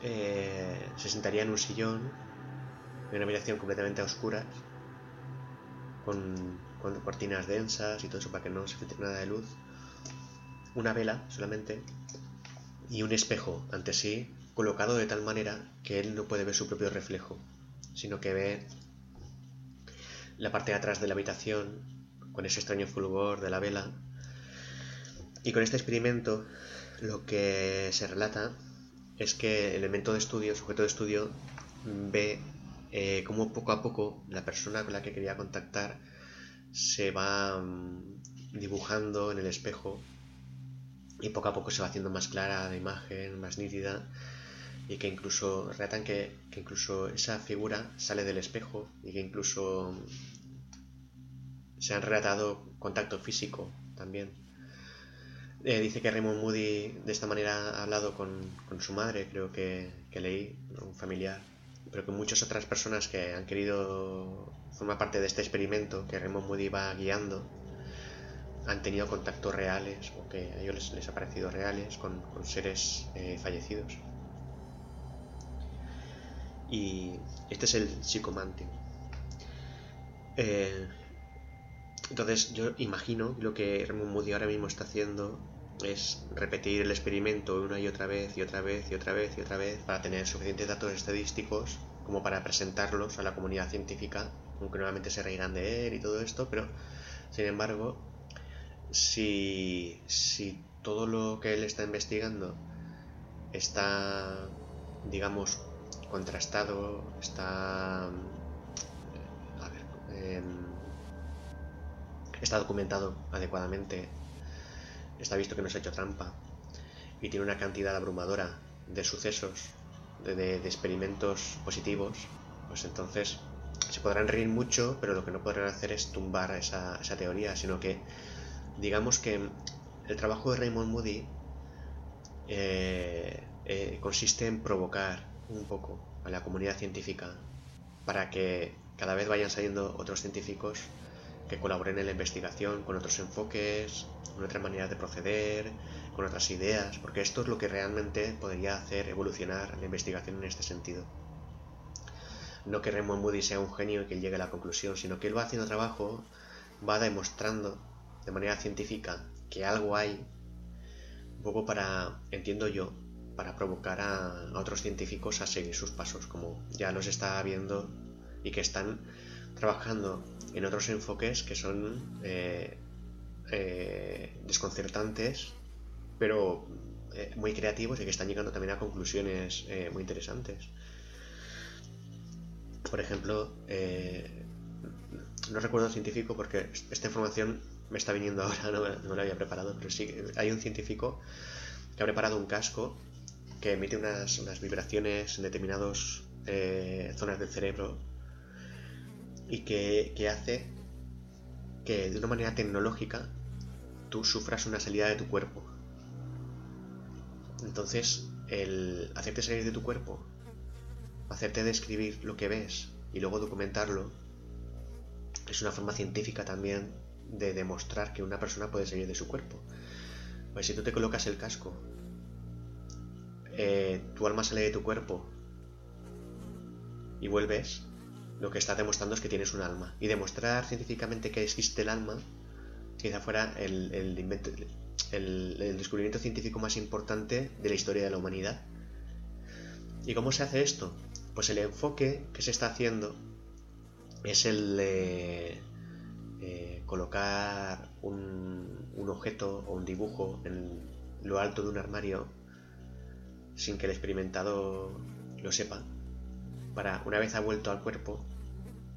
eh, se sentaría en un sillón, en una habitación completamente a oscuras, con, con cortinas densas y todo eso para que no se filtre nada de luz una vela solamente y un espejo ante sí colocado de tal manera que él no puede ver su propio reflejo, sino que ve la parte de atrás de la habitación con ese extraño fulgor de la vela. Y con este experimento lo que se relata es que el elemento de estudio, sujeto de estudio, ve eh, cómo poco a poco la persona con la que quería contactar se va mm, dibujando en el espejo y poco a poco se va haciendo más clara la imagen, más nítida y que incluso relatan que, incluso esa figura sale del espejo y que incluso se han relatado contacto físico también. Eh, dice que Raymond Moody de esta manera ha hablado con, su madre, creo que, que, leí, un familiar, pero que muchas otras personas que han querido formar parte de este experimento que Raymond Moody va guiando han tenido contactos reales o que a ellos les, ha parecido reales con, seres eh, fallecidos. Y este es el psicomante. Eh, entonces yo imagino lo que Raymond Moody ahora mismo está haciendo es repetir el experimento una y otra vez y otra vez y otra vez y otra vez para tener suficientes datos estadísticos como para presentarlos a la comunidad científica, aunque nuevamente se reirán de él y todo esto, pero sin embargo si, si todo lo que él está investigando está, digamos, contrastado, está, a ver, em, está documentado adecuadamente, está visto que no se ha hecho trampa y tiene una cantidad abrumadora de sucesos, de, experimentos positivos, pues entonces se podrán reír mucho, pero lo que no podrán hacer es tumbar esa, esa teoría, sino que digamos que el trabajo de Raymond Moody eh, eh, consiste en provocar un poco a la comunidad científica para que cada vez vayan saliendo otros científicos que colaboren en la investigación con otros enfoques, con otras maneras de proceder, con otras ideas, porque esto es lo que realmente podría hacer evolucionar la investigación en este sentido. No que Raymond Moody sea un genio y que él llegue a la conclusión, sino que él va haciendo trabajo, va demostrando de manera científica que algo hay, un poco para, entiendo yo, para provocar a, otros científicos a seguir sus pasos, como ya los está viendo y que están trabajando en otros enfoques que son eh, eh, desconcertantes, pero eh, muy creativos y que están llegando también a conclusiones muy interesantes. Por ejemplo, no recuerdo el científico porque esta información me está viniendo ahora, no, no la había preparado, pero sí, hay un científico que ha preparado un casco que emite unas, vibraciones en determinadas zonas del cerebro y que, hace que de una manera tecnológica tú sufras una salida de tu cuerpo. Entonces, el hacerte salir de tu cuerpo, hacerte describir lo que ves y luego documentarlo, es una forma científica también de demostrar que una persona puede salir de su cuerpo. Pues si tú te colocas el casco, eh, tu alma sale de tu cuerpo y vuelves, lo que está demostrando es que tienes un alma. Y demostrar científicamente que existe el alma, quizá fuera el, el, descubrimiento científico más importante de la historia de la humanidad. ¿Y cómo se hace esto? Pues el enfoque que se está haciendo es el de eh, colocar un objeto o un dibujo en lo alto de un armario sin que el experimentado lo sepa para, una vez ha vuelto al cuerpo,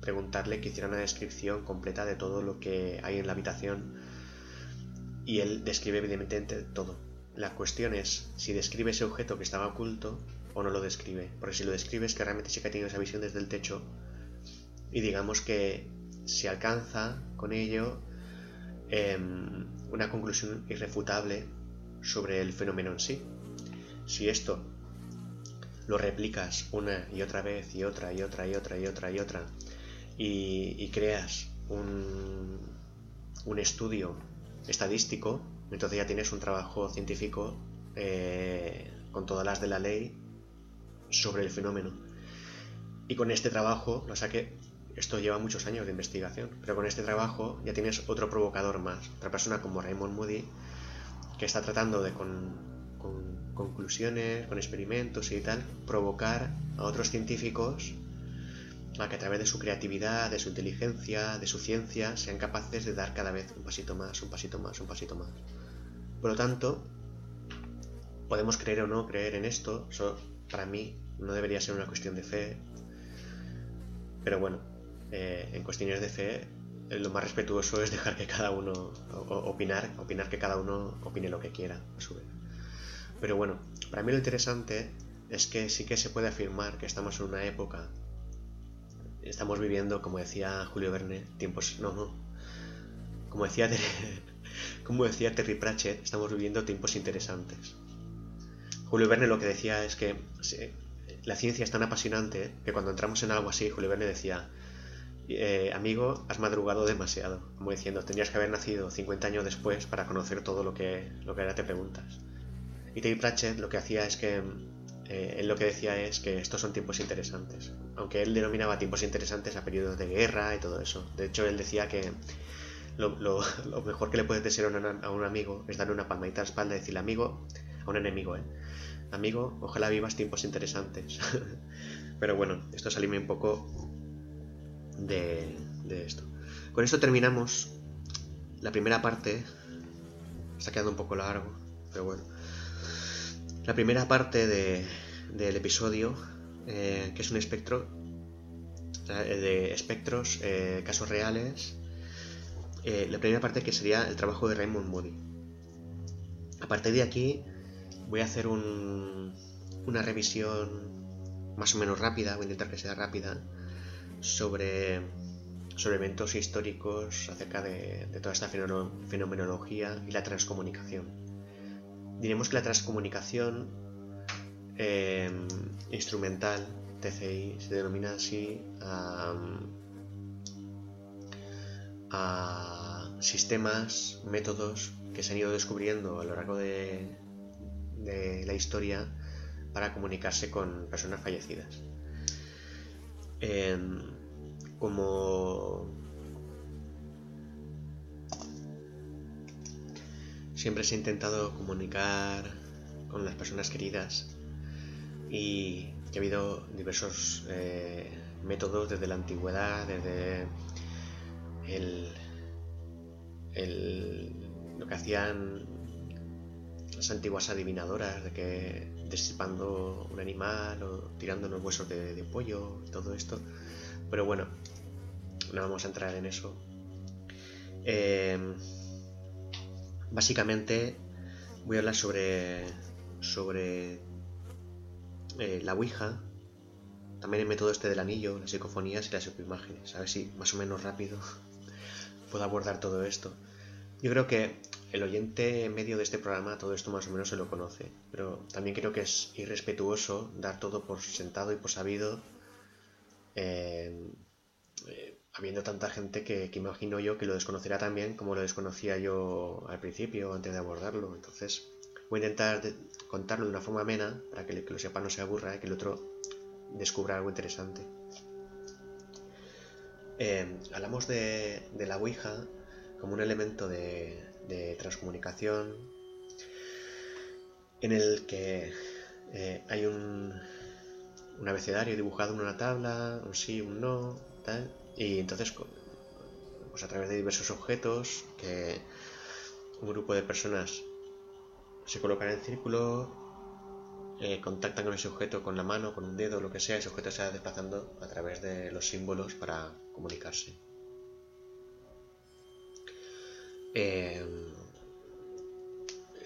preguntarle que hiciera una descripción completa de todo lo que hay en la habitación y él describe evidentemente todo. La cuestión es si describe ese objeto que estaba oculto o no lo describe, porque si lo describe es que realmente sí que ha tenido esa visión desde el techo y digamos que se alcanza con ello em, una conclusión irrefutable sobre el fenómeno en sí. Si esto lo replicas una y otra vez y otra y otra y otra y otra y otra y, creas un, un, estudio estadístico, entonces ya tienes un trabajo científico eh, con todas las de la ley sobre el fenómeno. Y con este trabajo, lo saqué, esto lleva muchos años de investigación, pero con este trabajo ya tienes otro provocador más, otra persona como Raymond Moody, que está tratando de con conclusiones, con experimentos y tal, provocar a otros científicos a que a través de su creatividad, de su inteligencia, de su ciencia, sean capaces de dar cada vez un pasito más, un pasito más, un pasito más. Por lo tanto, podemos creer o no creer en esto, eso para mí no debería ser una cuestión de fe, pero bueno, eh, en cuestiones de fe lo más respetuoso es dejar que cada uno opinar, opinar que cada uno opine lo que quiera a su vez. Pero bueno, para mí lo interesante es que sí que se puede afirmar que estamos en una época, estamos viviendo, como decía Julio Verne, tiempos, no, no, como decía, como decía Terry Pratchett, estamos viviendo tiempos interesantes. Julio Verne lo que decía es que la ciencia es tan apasionante que cuando entramos en algo así, Julio Verne decía, eh, amigo, has madrugado demasiado, como diciendo, tendrías que haber nacido 50 años después para conocer todo lo que, lo que ahora te preguntas. Y Terry Pratchett lo que hacía es que eh, él lo que decía es que estos son tiempos interesantes. Aunque él denominaba tiempos interesantes a periodos de guerra y todo eso. De hecho, él decía que lo, mejor que le puedes decir a un, amigo es darle una palmadita a la espalda y decirle amigo, a un enemigo, ¿eh? Amigo, ojalá vivas tiempos interesantes. Pero bueno, esto salime un poco de, de esto. Con esto terminamos la primera parte. Está quedando un poco largo, pero bueno. La primera parte del episodio, eh, que es un espectro de espectros, eh, casos reales. Eh, la primera parte que sería el trabajo de Raymond Moody. A partir de aquí voy a hacer una revisión más o menos rápida, voy a intentar que sea rápida, sobre eventos históricos acerca de toda esta fenomenología y la transcomunicación diremos que la transcomunicación em, instrumental, TCI, se denomina así a, a sistemas, métodos que se han ido descubriendo a lo largo de, la historia para comunicarse con personas fallecidas. Em, como siempre se ha intentado comunicar con las personas queridas y que ha habido diversos eh, métodos desde la antigüedad, desde lo que hacían las antiguas adivinadoras, de que disipando un animal o tirando los huesos de, pollo y todo esto. Pero bueno, no vamos a entrar en eso. Em, básicamente voy a hablar sobre, sobre eh, la Ouija, también el método este del anillo, las psicofonías y las psicoimágenes. A ver si más o menos rápido puedo abordar todo esto. Yo creo que el oyente medio de este programa todo esto más o menos se lo conoce, pero también creo que es irrespetuoso dar todo por sentado y por sabido, eh, eh, habiendo tanta gente que, imagino yo que lo desconocerá también como lo desconocía yo al principio, antes de abordarlo. Entonces voy a intentar contarlo de una forma amena para que que lo sepa no se aburra y que el otro descubra algo interesante. Eh, hablamos de, la Ouija como un elemento de, transcomunicación en el que eh, hay un, un, abecedario dibujado en una tabla, un sí, un no, tal, y entonces pues a través de diversos objetos que un grupo de personas se colocan en círculo, eh, contactan con ese objeto con la mano, con un dedo, lo que sea, ese objeto se va desplazando a través de los símbolos para comunicarse. Eh,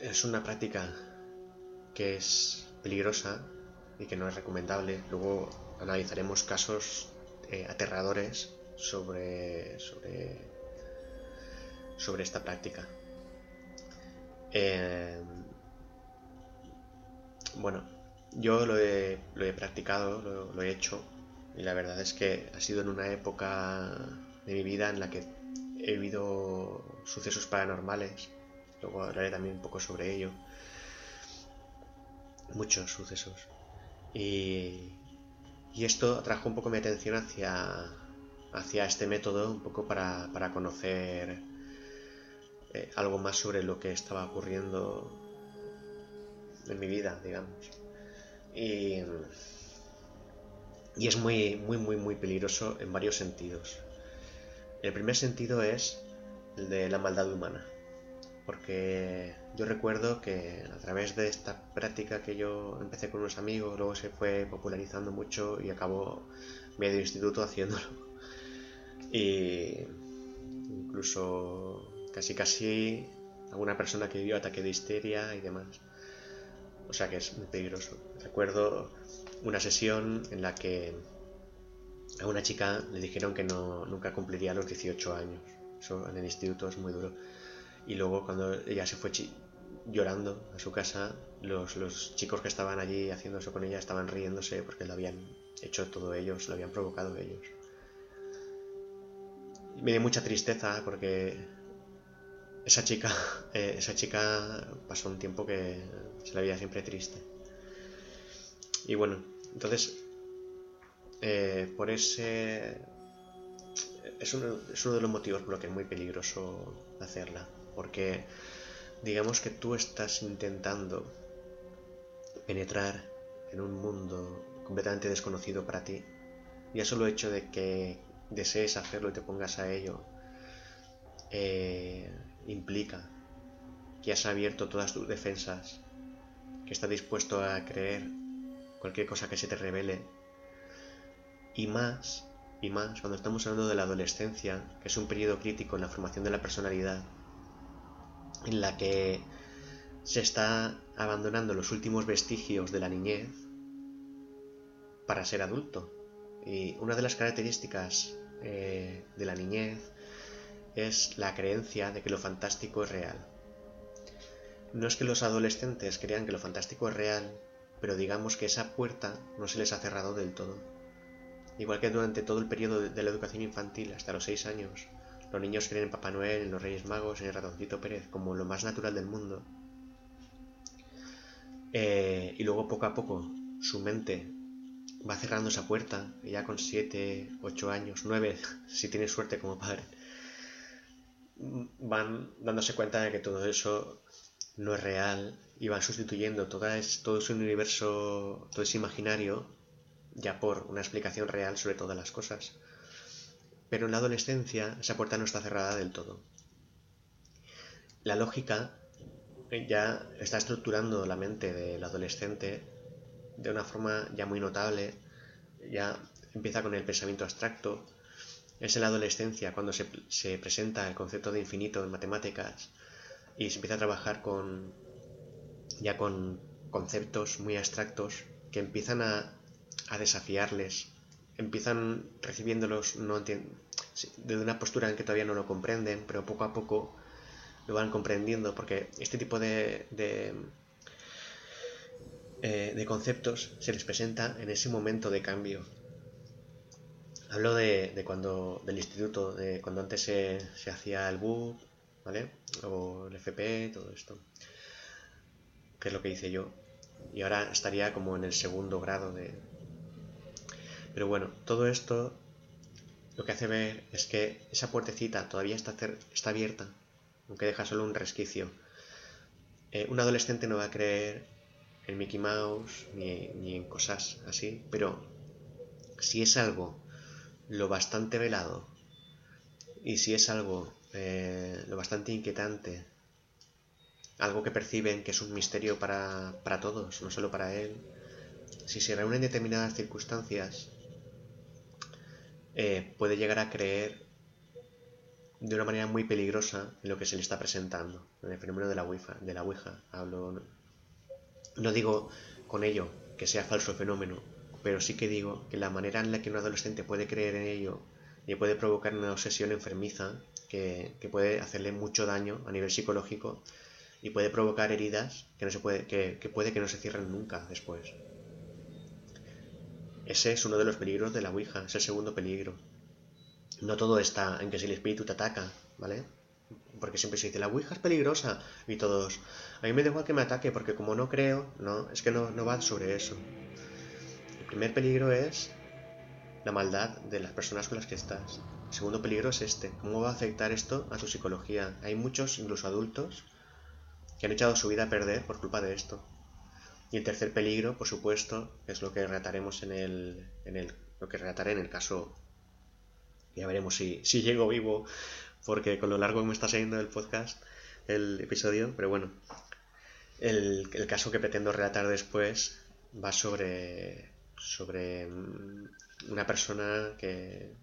es una práctica que es peligrosa y que no es recomendable. Luego analizaremos casos eh, aterradores sobre, sobre, sobre esta práctica. Bueno, yo lo he, lo he practicado, lo, he hecho, y la verdad es que ha sido en una época de mi vida en la que he vivido sucesos paranormales. Luego hablaré también un poco sobre ello. Muchos sucesos. Y, y esto atrajo un poco mi atención hacia, hacia este método, un poco para, para conocer eh, algo más sobre lo que estaba ocurriendo en mi vida, digamos. Y, y es muy, muy, muy, muy peligroso en varios sentidos. El primer sentido es el de la maldad humana. Porque yo recuerdo que a través de esta práctica que yo empecé con unos amigos, luego se fue popularizando mucho y acabó medio instituto haciéndolo. Y incluso casi casi alguna persona que vivió ataque de histeria y demás. O sea que es muy peligroso. Recuerdo una sesión en la que a una chica le dijeron que no, nunca cumpliría los 18 años. Eso en el instituto es muy duro. Y luego cuando ella se fue llorando a su casa, los, los, chicos que estaban allí haciendo eso con ella estaban riéndose porque lo habían hecho todo ellos, lo habían provocado ellos. Me dio mucha tristeza porque esa chica, eh, esa chica pasó un tiempo que se la veía siempre triste. Y bueno, entonces, eh, por ese... Es uno, es uno de los motivos por los que es muy peligroso hacerla, porque digamos que tú estás intentando penetrar en un mundo completamente desconocido para ti. Solo el hecho de que desees hacerlo y te pongas a ello eh, implica que has abierto todas tus defensas que está dispuesto a creer cualquier cosa que se te revele. Y más, y más, cuando estamos hablando de la adolescencia, que es un periodo crítico en la formación de la personalidad, en la que se está abandonando los últimos vestigios de la niñez para ser adulto. Y una de las características eh, de la niñez es la creencia de que lo fantástico es real. No es que los adolescentes crean que lo fantástico es real, pero digamos que esa puerta no se les ha cerrado del todo. Igual que durante todo el periodo de la educación infantil, hasta los 6 años, Los niños creen en Papá Noel, en los Reyes Magos, en el ratoncito Pérez, como lo más natural del mundo. Eh, y luego poco a poco su mente va cerrando esa puerta, ya con 7, 8 años, 9, si tiene suerte como padre, van dándose cuenta de que todo eso no es real y van sustituyendo todo ese universo, todo ese imaginario, ya por una explicación real sobre todas las cosas. Pero en la adolescencia esa puerta no está cerrada del todo. La lógica ya está estructurando la mente del adolescente de una forma ya muy notable, ya empieza con el pensamiento abstracto, es en la adolescencia cuando se, se presenta el concepto de infinito en matemáticas y se empieza a trabajar con ya con conceptos muy abstractos que empiezan a, a desafiarles, empiezan recibiéndolos no desde una postura en que todavía no lo comprenden, pero poco a poco lo van comprendiendo, porque este tipo de, de, eh, de conceptos se les presenta en ese momento de cambio. Hablo de, de cuando del instituto, de cuando antes se, se hacía el BUP, ¿vale? O el FP, todo esto. Que es lo que hice yo. Y ahora estaría como en el segundo grado de... Pero bueno, todo esto lo que hace ver es que esa puertecita todavía está, está abierta aunque deja solo un resquicio. Eh, un adolescente no va a creer en Mickey Mouse ni, en cosas así, pero si es algo lo bastante velado y si es algo eh, lo bastante inquietante, algo que perciben que es un misterio para, para todos, no solo para él, si se reúnen determinadas circunstancias, eh, puede llegar a creer de una manera muy peligrosa en lo que se le está presentando, en el fenómeno de la Ouija. De la ouija. Hablo, no digo con ello que sea falso el fenómeno, pero sí que digo que la manera en la que un adolescente puede creer en ello y puede provocar una obsesión enfermiza que, puede hacerle mucho daño a nivel psicológico y puede provocar heridas que, no se puede, que, que puede que no se cierren nunca después. Ese es uno de los peligros de la Ouija, es el segundo peligro no todo está en que si el espíritu te ataca, ¿vale? Porque siempre se dice, la Ouija es peligrosa. Y todos, a mí me da igual que me ataque, porque como no creo, no, es que no, no va sobre eso. El primer peligro es la maldad de las personas con las que estás. El segundo peligro es este, cómo va a afectar esto a tu psicología. Hay muchos, incluso adultos, que han echado su vida a perder por culpa de esto. Y el tercer peligro, por supuesto, es lo que relataremos en el, en el lo que relataré en el caso ya veremos si, si llego vivo, porque con lo largo que me está saliendo el podcast, el episodio, pero bueno, el, caso que pretendo relatar después va sobre, sobre mm, una persona que...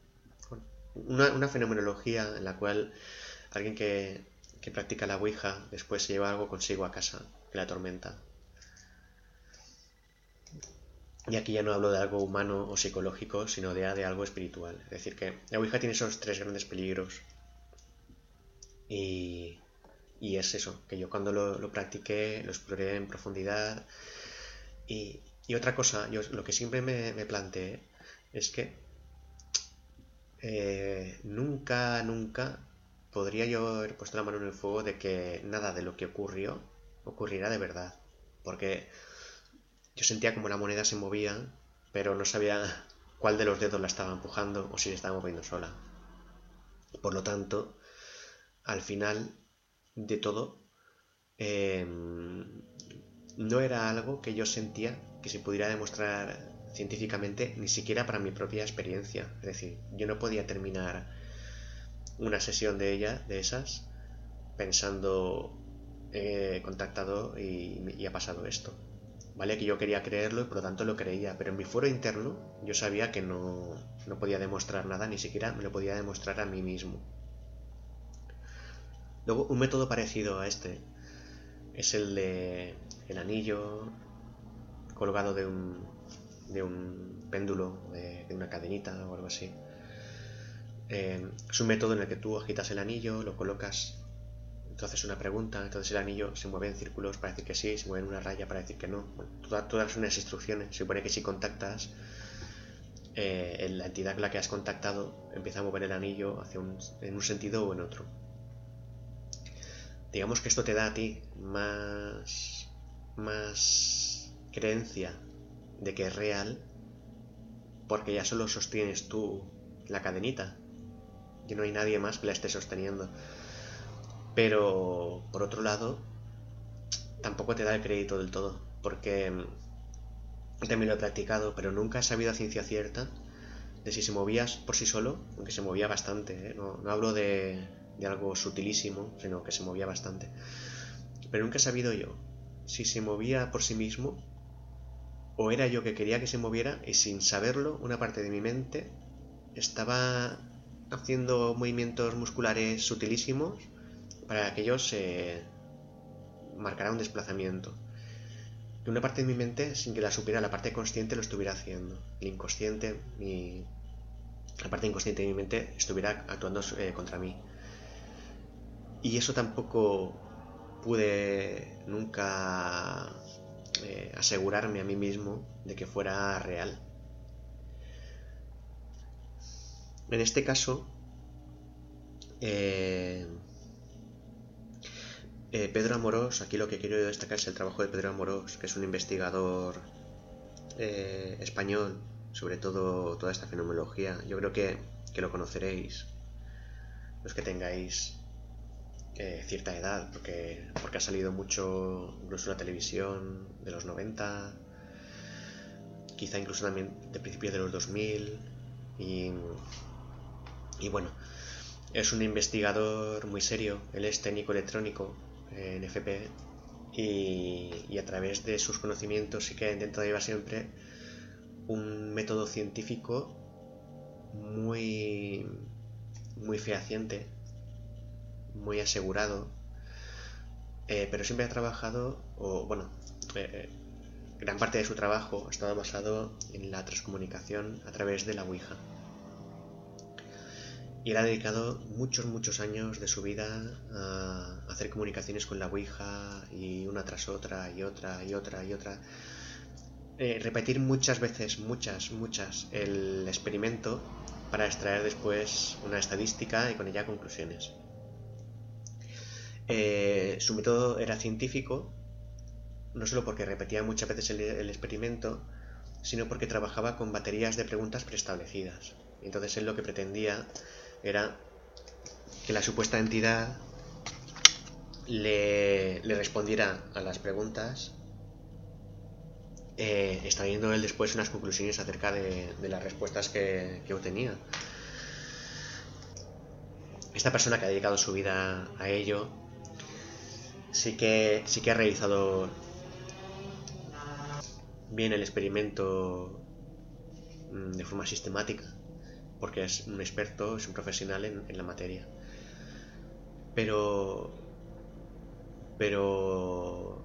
una, una fenomenología en la cual alguien que, que practica la Ouija después se lleva algo consigo a casa que la atormenta. Y aquí ya no hablo de algo humano o psicológico, sino de, de algo espiritual. Es decir, que la Ouija tiene esos tres grandes peligros. Y, y es eso, que yo cuando lo, practiqué, lo exploré en profundidad. Y, y otra cosa, yo lo que siempre me, me planteé es que eh, nunca, nunca podría yo haber puesto la mano en el fuego de que nada de lo que ocurrió ocurrirá de verdad. Porque yo sentía como la moneda se movía, pero no sabía cuál de los dedos la estaba empujando o si se estaba moviendo sola. Por lo tanto, al final de todo, em, no era algo que yo sentía que se pudiera demostrar científicamente, ni siquiera para mi propia experiencia. Es decir, yo no podía terminar una sesión de ella, de esas, pensando, he contactado y ha pasado esto. ¿vale? Que yo quería creerlo y por lo tanto lo creía, pero en mi foro interno yo sabía que no, no podía demostrar nada, ni siquiera me lo podía demostrar a mí mismo. Luego, un método parecido a este es el de el anillo colgado de un, de un péndulo, de, una cadenita o algo así. Eh, es un método en el que tú agitas el anillo, lo colocas entonces una pregunta, entonces el anillo se mueve en círculos para decir que sí, se mueve en una raya para decir que no. todas, unas instrucciones. Se supone que si contactas eh, la entidad con la que has contactado empieza a mover el anillo hacia un, en un sentido o en otro. Digamos que esto te da a ti más, más creencia de que es real porque ya solo sostienes tú la cadenita y no hay nadie más que la esté sosteniendo. Pero por otro lado, tampoco te da el crédito del todo, porque mm, también lo he practicado, pero nunca he sabido a ciencia cierta de si se movía por sí solo, aunque se movía bastante. ¿eh? No, hablo de, de algo sutilísimo, sino que se movía bastante. Pero nunca he sabido yo si se movía por sí mismo o era yo que quería que se moviera y sin saberlo una parte de mi mente estaba haciendo movimientos musculares sutilísimos para que ellos se marcara un desplazamiento. Que una parte de mi mente, sin que la supiera, la parte consciente lo estuviera haciendo. El inconsciente, mi... la parte inconsciente de mi mente estuviera actuando eh, contra mí. Y eso tampoco pude nunca eh, asegurarme a mí mismo de que fuera real. En este caso, eh, eh, Pedro Amorós, aquí lo que quiero destacar es el trabajo de Pedro Amorós, que es un investigador español sobre todo toda esta fenomenología. Yo creo que, que lo conoceréis, los que tengáis cierta edad, porque, porque ha salido mucho incluso la televisión de los 90, quizá incluso también de principios de los 2000, y, y bueno, es un investigador muy serio, él es técnico electrónico en FP y, y, a través de sus conocimientos sí que intenta llevar siempre un método científico muy, muy fehaciente muy asegurado, eh, pero siempre ha trabajado, o bueno, eh, eh, gran parte de su trabajo ha estado basado en la transcomunicación a través de la Ouija. Y él ha dedicado muchos, muchos años de su vida a hacer comunicaciones con la Ouija y una tras otra y otra y otra y otra. repetir muchas veces, muchas, muchas, el experimento para extraer después una estadística y con ella conclusiones. Eh, su método era científico, no solo porque repetía muchas veces el, experimento, sino porque trabajaba con baterías de preguntas preestablecidas. Entonces él lo que pretendía era que la supuesta entidad le, respondiera a las preguntas, eh, extrayendo él después unas conclusiones acerca de, las respuestas que, que obtenía. Esta persona que ha dedicado su vida a ello sí que, sí que ha realizado bien el experimento mm, de forma sistemática, porque es un experto, es un profesional en, la materia. Pero, pero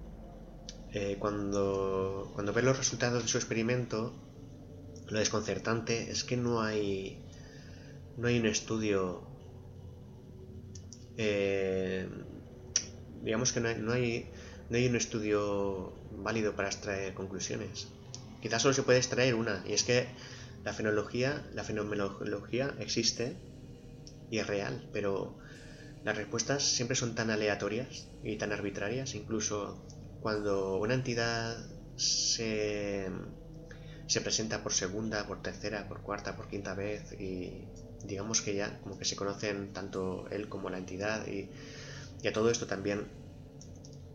eh, cuando, cuando ves los resultados de su experimento, lo desconcertante es que no hay, no hay un estudio eh, digamos que no hay, no hay, un estudio válido para extraer conclusiones. Quizás solo se puede extraer una, y es que la fenología, la fenomenología existe y es real, pero las respuestas siempre son tan aleatorias y tan arbitrarias, incluso cuando una entidad se, se presenta por segunda, por tercera, por cuarta, por quinta vez y digamos que ya como que se conocen tanto él como la entidad y y a todo esto también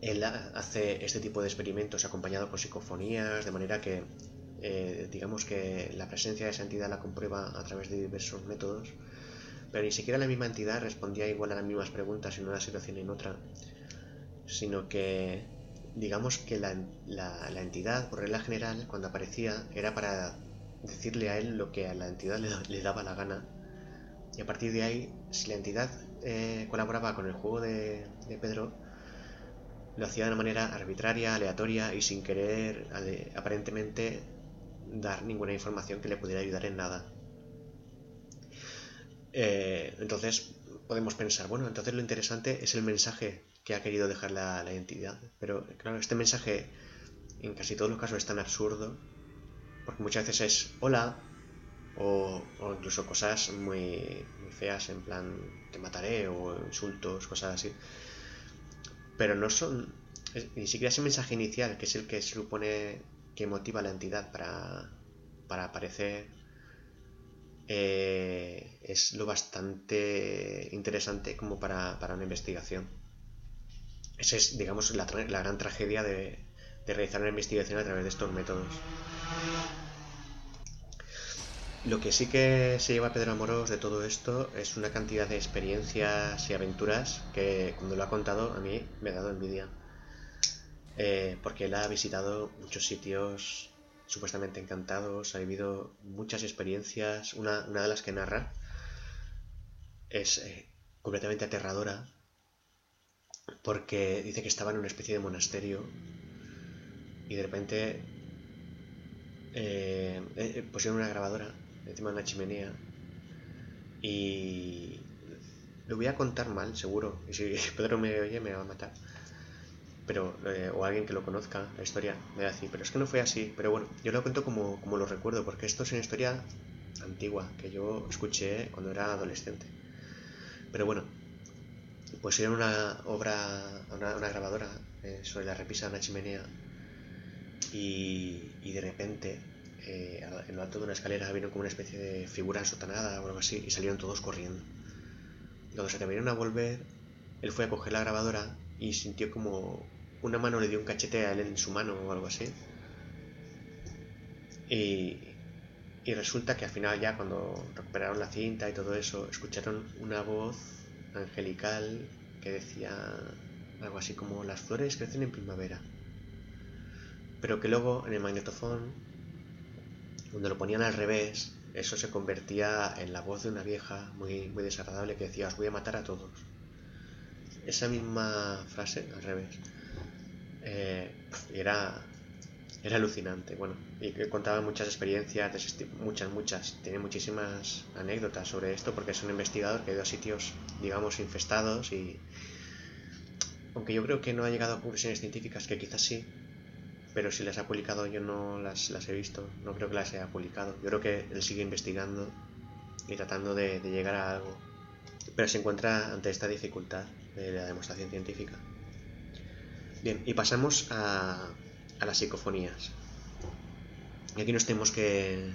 él hace este tipo de experimentos acompañado con psicofonías, de manera que eh, digamos que la presencia de esa entidad la comprueba a través de diversos métodos, pero ni siquiera la misma entidad respondía igual a las mismas preguntas en una situación y en otra, sino que digamos que la, entidad, por regla general, cuando aparecía, era para decirle a él lo que a la entidad le daba la gana, y a partir de ahí, si la entidad eh, colaboraba con el juego de, Pedro, lo hacía de una manera arbitraria, aleatoria y sin querer aparentemente dar ninguna información que le pudiera ayudar en nada. Eh, entonces podemos pensar, bueno, entonces lo interesante es el mensaje que ha querido dejar la, la entidad. Pero claro, este mensaje en casi todos los casos es tan absurdo, porque muchas veces es, hola, O, o incluso cosas muy, muy feas, en plan, te mataré, o insultos, cosas así. Pero no son. Ni siquiera ese mensaje inicial, que es el que se supone que motiva a la entidad para, para aparecer, eh, es lo bastante interesante como para, para una investigación. Esa es, digamos, la, la gran tragedia de, de realizar una investigación a través de estos métodos. Lo que sí que se lleva Pedro Amorós de todo esto es una cantidad de experiencias y aventuras que cuando lo ha contado a mí me ha dado envidia. Eh, porque él ha visitado muchos sitios supuestamente encantados, ha vivido muchas experiencias. Una, de las que narra es eh, completamente aterradora porque dice que estaba en una especie de monasterio y de repente eh, eh, pusieron una grabadora encima de una chimenea y lo voy a contar mal, seguro. Y si Pedro me oye, me va a matar. Pero, eh, o alguien que lo conozca, la historia, me va a decir, pero es que no fue así. Pero bueno, yo lo cuento como, como lo recuerdo, porque esto es una historia antigua que yo escuché cuando era adolescente. Pero bueno, pues era una obra, una, grabadora sobre la repisa de una chimenea y, de repente eh, en lo alto de una escalera vino como una especie de figura ensotanada o algo así y salieron todos corriendo. Cuando se atrevieron a volver, él fue a coger la grabadora y sintió como una mano le dio un cachete a él en su mano o algo así. Y, y resulta que al final ya cuando recuperaron la cinta y todo eso, escucharon una voz angelical que decía algo así como las flores crecen en primavera pero que luego en el magnetofón, cuando lo ponían al revés, eso se convertía en la voz de una vieja muy, muy desagradable que decía, os voy a matar a todos. Esa misma frase, al revés, eh, era, era alucinante. Bueno, y contaba muchas experiencias, muchas, muchas. Tiene muchísimas anécdotas sobre esto porque es un investigador que ha ido a sitios, digamos, infestados y... Aunque yo creo que no ha llegado a conclusiones científicas, que quizás sí, pero si las ha publicado yo no las, las he visto, no creo que las haya publicado. Yo creo que él sigue investigando y tratando de, llegar a algo, pero se encuentra ante esta dificultad de la demostración científica. Bien, y pasamos a, a las psicofonías. Y aquí nos tenemos que...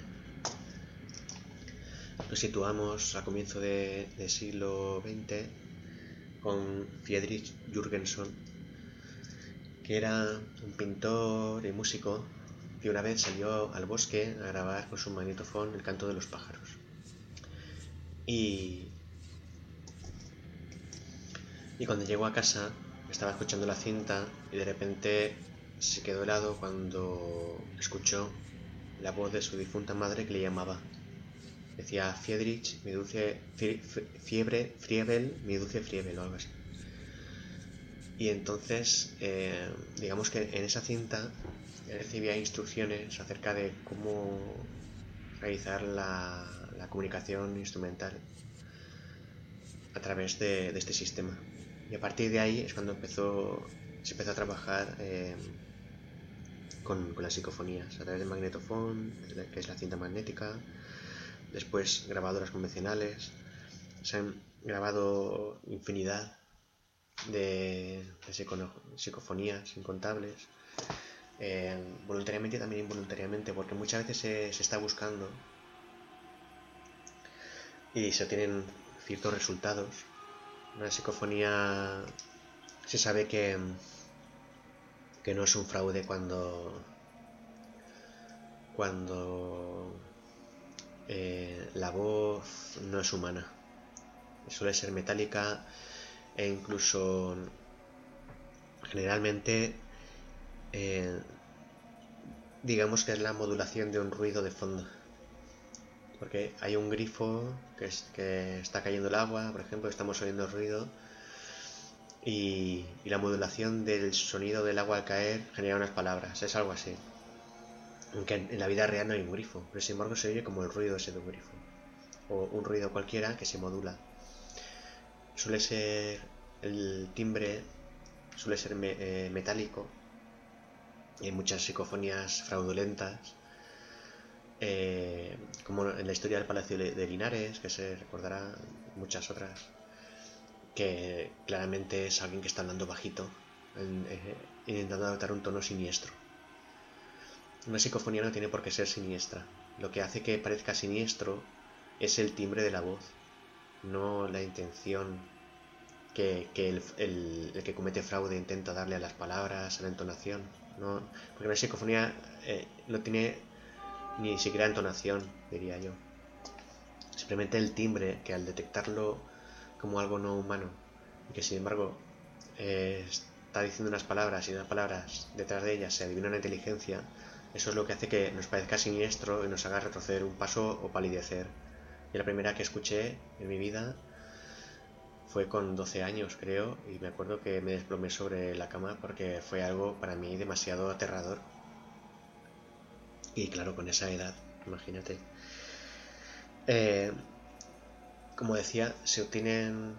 Nos situamos a comienzo del de siglo XX con Friedrich Jürgenson, que era un pintor y músico que una vez salió al bosque a grabar con su magnetofón el canto de los pájaros. Y, y cuando llegó a casa estaba escuchando la cinta y de repente se quedó helado cuando escuchó la voz de su difunta madre que le llamaba. Decía Friedrich, mi dulce fiebre, Friebel, mi dulce Friebel o algo así. Y entonces, eh, digamos que en esa cinta recibía instrucciones acerca de cómo realizar la, comunicación instrumental a través de, este sistema. Y a partir de ahí es cuando empezó, se empezó a trabajar eh, con, las psicofonías, a través del magnetofón, que es la cinta magnética, después grabadoras convencionales. Se han grabado infinidad de, psicofonías incontables, eh, voluntariamente y también involuntariamente, porque muchas veces se, está buscando y se obtienen ciertos resultados. Una psicofonía se sabe que, que no es un fraude cuando cuando eh, la voz no es humana. Suele ser metálica e incluso generalmente eh, digamos que es la modulación de un ruido de fondo. Porque hay un grifo que, que está cayendo el agua por ejemplo estamos oyendo el ruido y, la modulación del sonido del agua al caer genera unas palabras. Es algo así. Aunque en, en la vida real no hay un grifo pero sin embargo se oye como el ruido ese de un grifo. O un ruido cualquiera que se modula suele ser el timbre suele ser eh, metálico hay muchas psicofonías fraudulentas eh, como en la historia del Palacio de Linares, que se recordará muchas otras, que claramente es alguien que está hablando bajito, eh, intentando adoptar un tono siniestro. Una psicofonía no tiene por qué ser siniestra. Lo que hace que parezca siniestro es el timbre de la voz, no la intención que, el, que comete fraude intenta darle a las palabras, a la entonación. ¿no? Porque una psicofonía eh, no tiene ni siquiera entonación, diría yo. Simplemente el timbre, que al detectarlo como algo no humano, y que sin embargo eh, está diciendo unas palabras y unas palabras detrás de ellas se adivina una inteligencia, eso es lo que hace que nos parezca siniestro y nos haga retroceder un paso o palidecer. Y la primera que escuché en mi vida fue con 12 años, creo, y me acuerdo que me desplomé sobre la cama porque fue algo para mí demasiado aterrador. Y claro, con esa edad, imagínate. Eh, como decía, se obtienen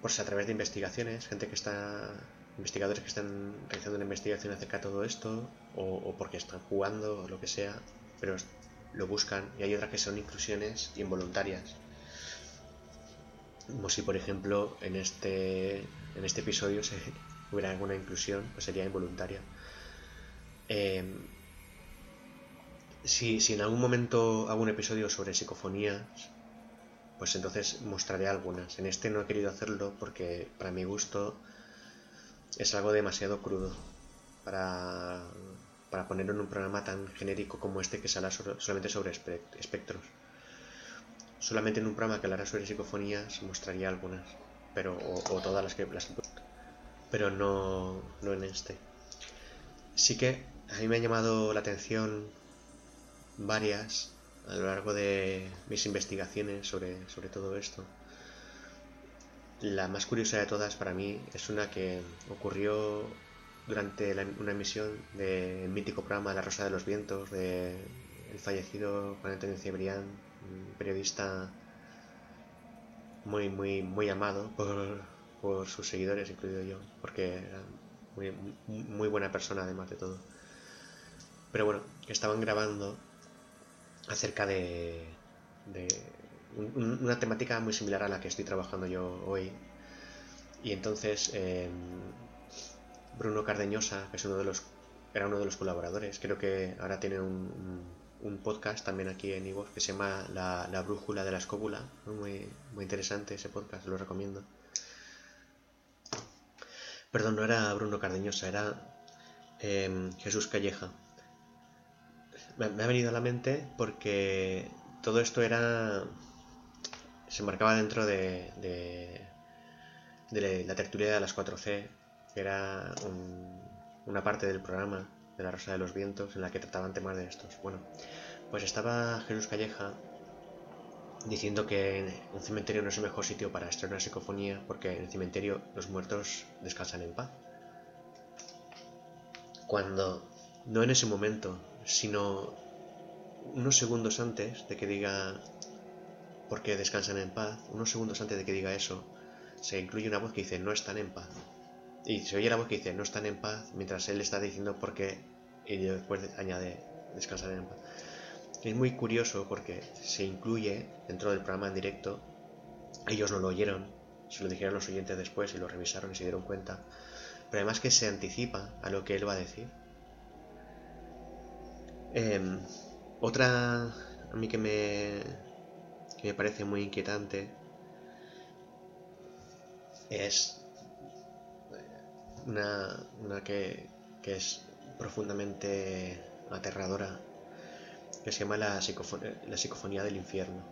pues a través de investigaciones, gente que está investigadores que están realizando una investigación acerca de todo esto, o, porque están jugando, o lo que sea, pero lo buscan, y hay otras que son inclusiones involuntarias. Como si, por ejemplo, en este, en este episodio se, hubiera alguna inclusión, pues sería involuntaria. Em, si, si en algún momento hago un episodio sobre psicofonías, pues entonces mostraré algunas. En este no he querido hacerlo porque para mi gusto es algo demasiado crudo para, para ponerlo en un programa tan genérico como este que habla solamente sobre espectros. Solamente en un programa que hablará sobre psicofonías mostraría algunas, pero o, todas las que las pero no, no en este. Sí que a mí me ha llamado la atención varias a lo largo de mis investigaciones sobre, sobre todo esto. La más curiosa de todas para mí es una que ocurrió durante una emisión del mítico programa La Rosa de los Vientos de el fallecido Juan Antonio Cebrián, un periodista muy muy muy amado por, por sus seguidores, incluido yo, porque era muy, muy buena persona además de todo. Pero bueno, estaban grabando acerca de, de una temática muy similar a la que estoy trabajando yo hoy. Y entonces em, Bruno Cardeñosa, que es uno de los, era uno de los colaboradores, creo que ahora tiene un, podcast también aquí en Ivo que se llama La, Brújula de la Escóbula. Muy, muy interesante ese podcast, lo recomiendo. Perdón, no era Bruno Cardeñosa, era em, Jesús Calleja. Me, me ha venido a la mente porque todo esto era se marcaba dentro de, de, la tertulia de las 4C, que era una parte del programa de La Rosa de los Vientos en la que trataban temas de estos. Bueno, pues estaba Jesús Calleja diciendo que un cementerio no es el mejor sitio para estrenar psicofonía porque en el cementerio los muertos descansan en paz. Cuando, no en ese momento, sino unos segundos antes de que diga porque descansan en paz, unos segundos antes de que diga eso, se incluye una voz que dice no están en paz. Y se oye la voz que dice no están en paz mientras él está diciendo por qué y después añade descansar en paz. Es muy curioso porque se incluye dentro del programa en directo, ellos no lo oyeron, se lo dijeron los oyentes después y lo revisaron y se dieron cuenta, pero además que se anticipa a lo que él va a decir. Em, otra a mí que me, que me parece muy inquietante es una, que, es profundamente aterradora, que se llama la, la psicofonía del infierno,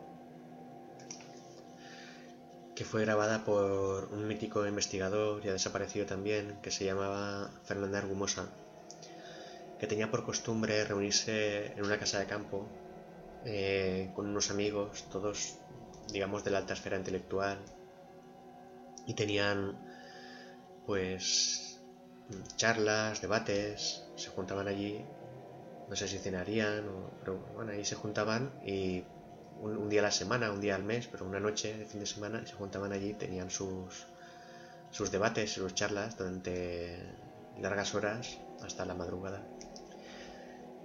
que fue grabada por un mítico investigador, ya desaparecido también, que se llamaba Fernanda Argumosa, que tenía por costumbre reunirse en una casa de campo eh, con unos amigos, todos, digamos, de la alta esfera intelectual, y tenían, pues, charlas, debates, se juntaban allí, no sé si cenarían, o, pero bueno, ahí se juntaban y un, día a la semana, un día al mes, pero una noche de fin de semana, se juntaban allí, tenían sus, sus debates, sus charlas durante largas horas hasta la madrugada.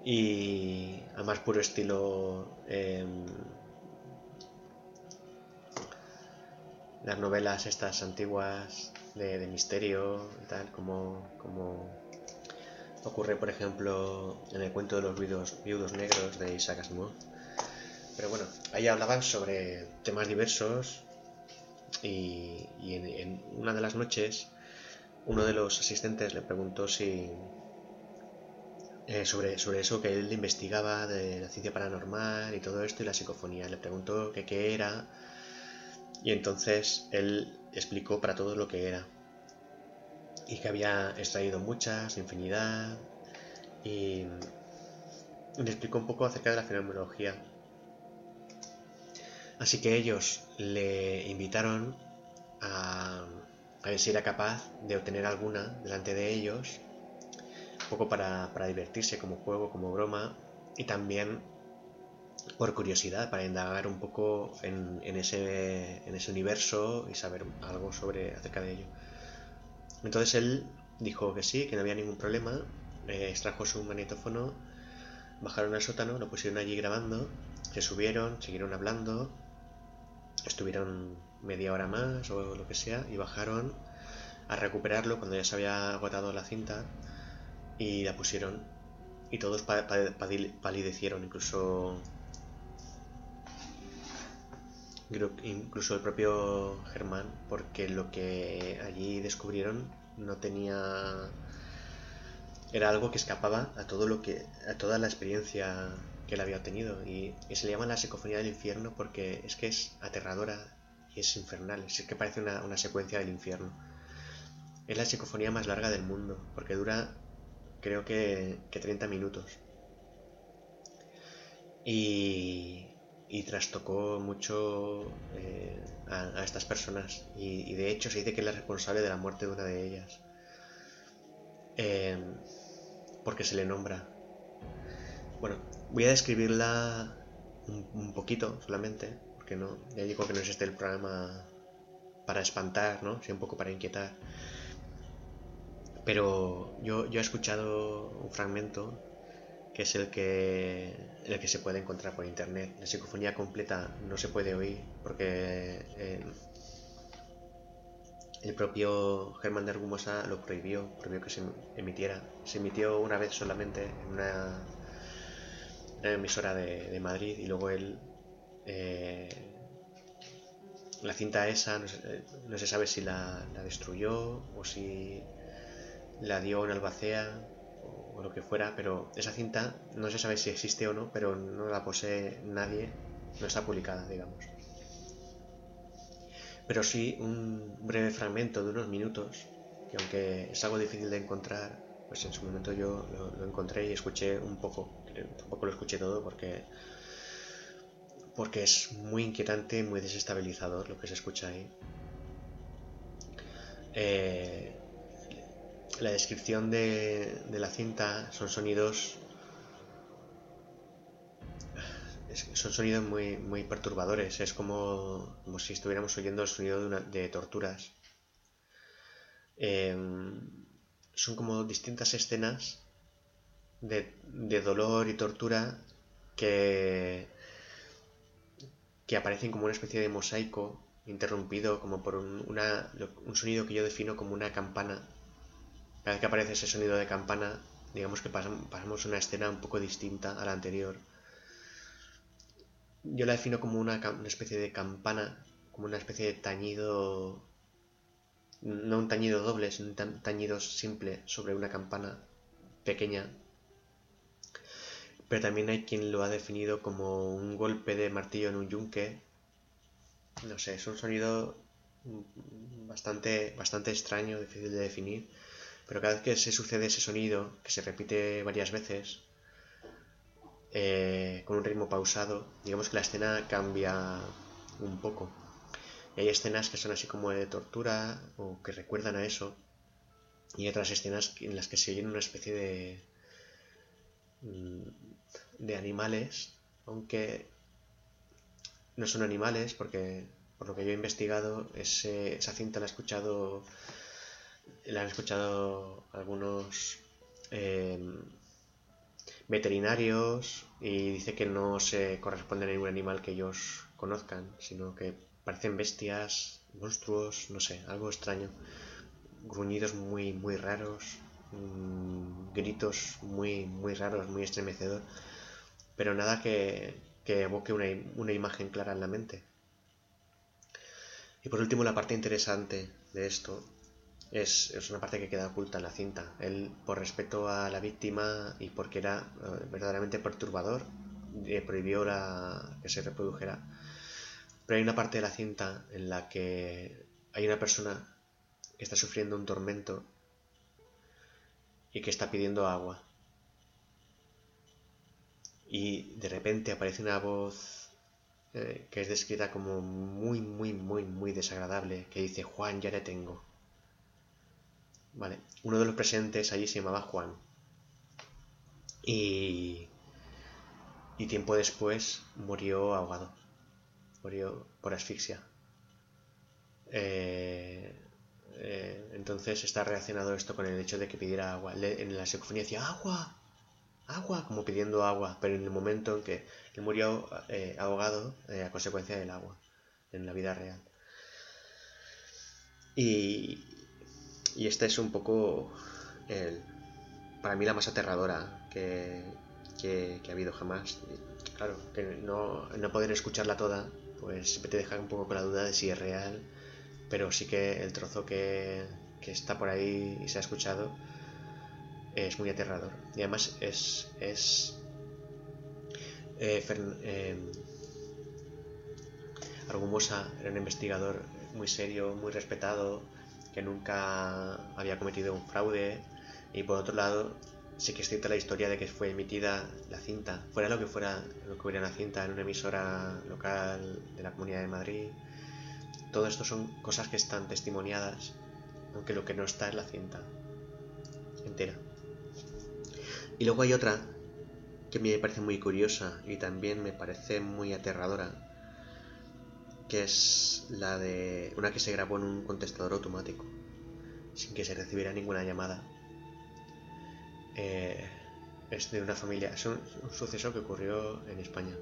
Y a más puro estilo em, las novelas estas antiguas de, misterio y tal, como, como ocurre por ejemplo en el cuento de los viudos, viudos negros de Isaac Asimov. Pero bueno, ahí hablaban sobre temas diversos y, en, una de las noches uno de los asistentes le preguntó si eh, sobre, sobre eso que él investigaba de la ciencia paranormal y todo esto y la psicofonía. Le preguntó que qué era y entonces él explicó para todo lo que era y que había extraído muchas, infinidad y le explicó un poco acerca de la fenomenología. Así que ellos le invitaron a, a ver si era capaz de obtener alguna delante de ellos, un poco para, divertirse como juego, como broma, y también por curiosidad, para indagar un poco en, ese, en ese universo y saber algo sobre acerca de ello. Entonces él dijo que sí, que no había ningún problema, eh, extrajo su magnetófono, bajaron al sótano, lo pusieron allí grabando, se subieron, siguieron hablando, estuvieron media hora más o lo que sea y bajaron a recuperarlo cuando ya se había agotado la cinta y la pusieron y todos palidecieron, incluso incluso el propio Germán, porque lo que allí descubrieron no tenía era algo que escapaba a todo lo que a toda la experiencia que él había tenido y, se le llama la psicofonía del infierno porque es que es aterradora y es infernal, es que parece una, secuencia del infierno. Es la psicofonía más larga del mundo porque dura creo que, que 30 minutos. Y, y trastocó mucho eh, a, estas personas y, de hecho se dice que es la responsable de la muerte de una de ellas eh, porque se le nombra bueno Voy a describirla un, poquito solamente, porque no, ya digo que no es este el programa para espantar, ¿no? Sí, un poco para inquietar. Pero yo, yo he escuchado un fragmento que es el que, el que se puede encontrar por internet. La psicofonía completa no se puede oír porque eh, el propio Germán de Argumosa lo prohibió, prohibió que se emitiera. Se emitió una vez solamente en una emisora de, Madrid y luego él eh, la cinta esa no se, sabe si la, destruyó o si la dio en albacea o, lo que fuera, pero esa cinta no se sabe si existe o no, pero no la posee nadie, no está publicada, digamos. Pero sí un breve fragmento de unos minutos, que aunque es algo difícil de encontrar, pues en su momento yo lo, encontré y escuché un poco, tampoco lo escuché todo porque porque es muy inquietante, muy desestabilizador lo que se escucha ahí. Eh, la descripción de, la cinta son sonidos son sonidos muy, muy perturbadores es como, como si estuviéramos oyendo el sonido de, de torturas eh, son como distintas escenas de, dolor y tortura que, que aparecen como una especie de mosaico interrumpido como por un, un sonido que yo defino como una campana. Cada vez que aparece ese sonido de campana, digamos que pasamos una escena un poco distinta a la anterior. Yo la defino como una, una especie de campana, como una especie de tañido no un tañido doble, sino un tañido simple sobre una campana pequeña. Pero también hay quien lo ha definido como un golpe de martillo en un yunque. No sé, es un sonido bastante, bastante extraño, difícil de definir. Pero cada vez que se sucede ese sonido, que se repite varias veces, eh, con un ritmo pausado, digamos que la escena cambia un poco. Y hay escenas que son así como de tortura o que recuerdan a eso. Y otras escenas en las que se oyen una especie de. Mm, de animales, aunque no son animales, porque por lo que yo he investigado, esa cinta la he escuchado. La han escuchado algunos em, veterinarios y dice que no se corresponde a ningún animal que ellos conozcan, sino que parecen bestias, monstruos, no sé, algo extraño. Gruñidos muy, muy raros, mm, gritos muy, muy raros, muy estremecedor, pero nada que, que evoque una, una imagen clara en la mente. Y por último, la parte interesante de esto es, una parte que queda oculta en la cinta. Él, por respeto a la víctima y porque era eh, verdaderamente perturbador, eh, prohibió la, que se reprodujera. Pero hay una parte de la cinta en la que hay una persona que está sufriendo un tormento y que está pidiendo agua. Y de repente aparece una voz eh, que es descrita como muy, muy, muy, muy desagradable, que dice, Juan, ya le tengo. Vale, uno de los presentes allí se llamaba Juan. Y, y tiempo después murió ahogado. Murió por asfixia. Eh, eh, entonces está relacionado esto con el hecho de que pidiera agua. en la psicofonía decía agua, agua, como pidiendo agua, pero en el momento en que él murió eh, ahogado a consecuencia del agua, en la vida real. Y, y esta es un poco, el, para mí, la más aterradora que, ha habido jamás. claro, que no, no poder escucharla toda, pues siempre te deja un poco con la duda de si es real, pero sí que el trozo que, está por ahí y se ha escuchado es muy aterrador. Y además es... es eh, eh, Argumosa era un investigador muy serio, muy respetado, que nunca había cometido un fraude y por otro lado sí que es cierta la historia de que fue emitida la cinta, fuera lo que fuera lo que hubiera la cinta en una emisora local de la Comunidad de Madrid. Todo esto son cosas que están testimoniadas, aunque lo que no está es la cinta entera. Y luego hay otra que me parece muy curiosa y también me parece muy aterradora, que es la de una que se grabó en un contestador automático, sin que se recibiera ninguna llamada. Eh, es de una familia, es un, suceso que ocurrió en España.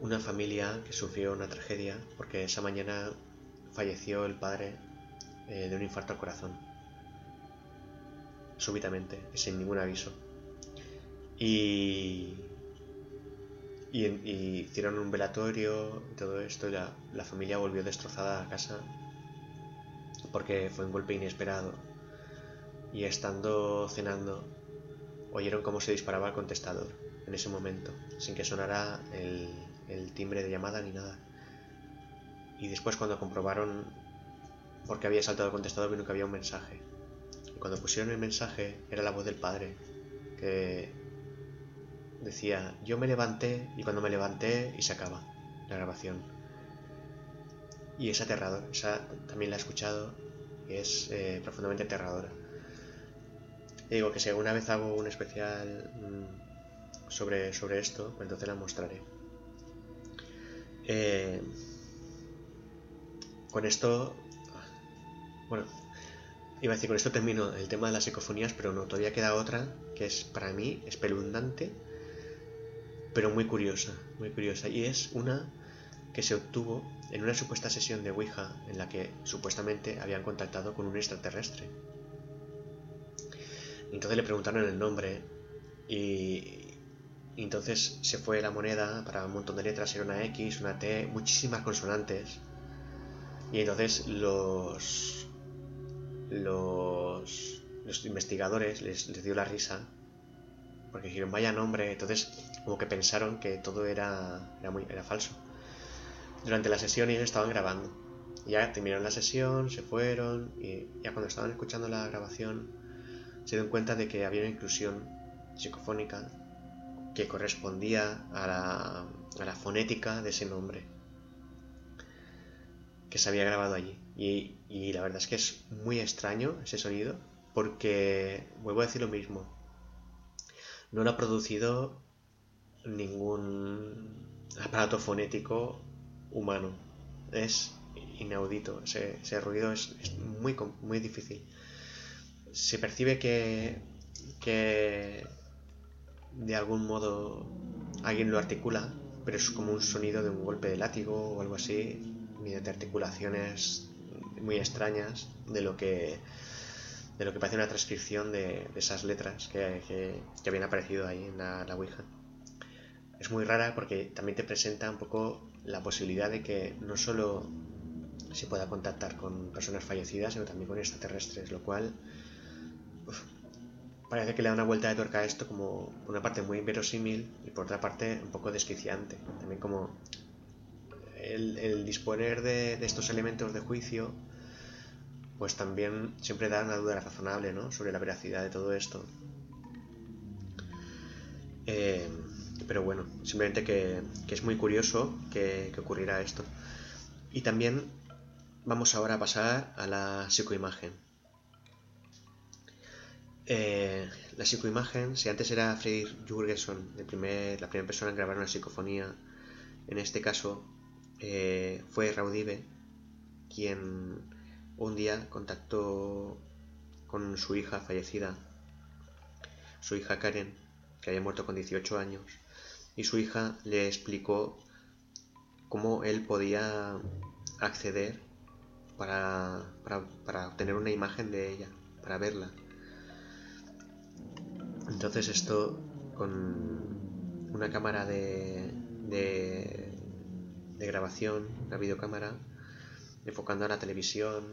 Una familia que sufrió una tragedia porque esa mañana falleció el padre eh, de un infarto al corazón, súbitamente, sin ningún aviso. Y y, hicieron un velatorio y todo esto y la, familia volvió destrozada a casa porque fue un golpe inesperado. Y estando cenando, oyeron cómo se disparaba el contestador en ese momento, sin que sonara el, timbre de llamada ni nada. Y después cuando comprobaron por qué había saltado el contestador, vieron que había un mensaje. Y cuando pusieron el mensaje, era la voz del padre, que decía, yo me levanté y cuando me levanté y se acaba la grabación. Y es aterrador, esa también la he escuchado y es eh, profundamente aterradora. digo que si alguna vez hago un especial mm, sobre, sobre esto, pues entonces la mostraré. Eh, con esto, bueno, iba a decir, con esto termino el tema de las psicofonías, pero no, todavía queda otra que es para mí espeluznante pero muy curiosa, muy curiosa. Y es una que se obtuvo en una supuesta sesión de Ouija en la que supuestamente habían contactado con un extraterrestre. Entonces le preguntaron el nombre y, entonces se fue la moneda para un montón de letras, era una X, una T, muchísimas consonantes. Y entonces los, los, los investigadores les, les dio la risa porque dijeron vaya nombre, entonces como que pensaron que todo era, era, muy, era falso. Durante la sesión ellos estaban grabando. Ya terminaron la sesión, se fueron y ya cuando estaban escuchando la grabación se dieron cuenta de que había una inclusión psicofónica que correspondía a la, a la fonética de ese nombre que se había grabado allí. Y, y, la verdad es que es muy extraño ese sonido porque, vuelvo a decir lo mismo, no lo ha producido ningún aparato fonético humano. Es inaudito. Ese, ruido es, muy, muy difícil. Se percibe que, que, de algún modo alguien lo articula, pero es como un sonido de un golpe de látigo o algo así, mediante articulaciones muy extrañas de lo que de lo que parece una transcripción de, esas letras que, habían aparecido ahí en la, la Ouija. Es muy rara porque también te presenta un poco la posibilidad de que no solo se pueda contactar con personas fallecidas, sino también con extraterrestres, lo cual parece que le da una vuelta de tuerca a esto como una parte muy inverosímil y por otra parte un poco desquiciante. También como el, disponer de, estos elementos de juicio, pues también siempre da una duda razonable ¿no? sobre la veracidad de todo esto. Eh, pero bueno, simplemente que, es muy curioso que, que, ocurriera esto. Y también vamos ahora a pasar a la psicoimagen. Eh, la psicoimagen, si antes era Freyr Jurgenson, la primera persona en grabar una psicofonía, en este caso eh, fue Raudive quien un día contactó con su hija fallecida, su hija Karen, que había muerto con 18 años, y su hija le explicó cómo él podía acceder para, para obtener una imagen de ella, para verla. Entonces esto con una cámara de, de, grabación, una videocámara, enfocando a la televisión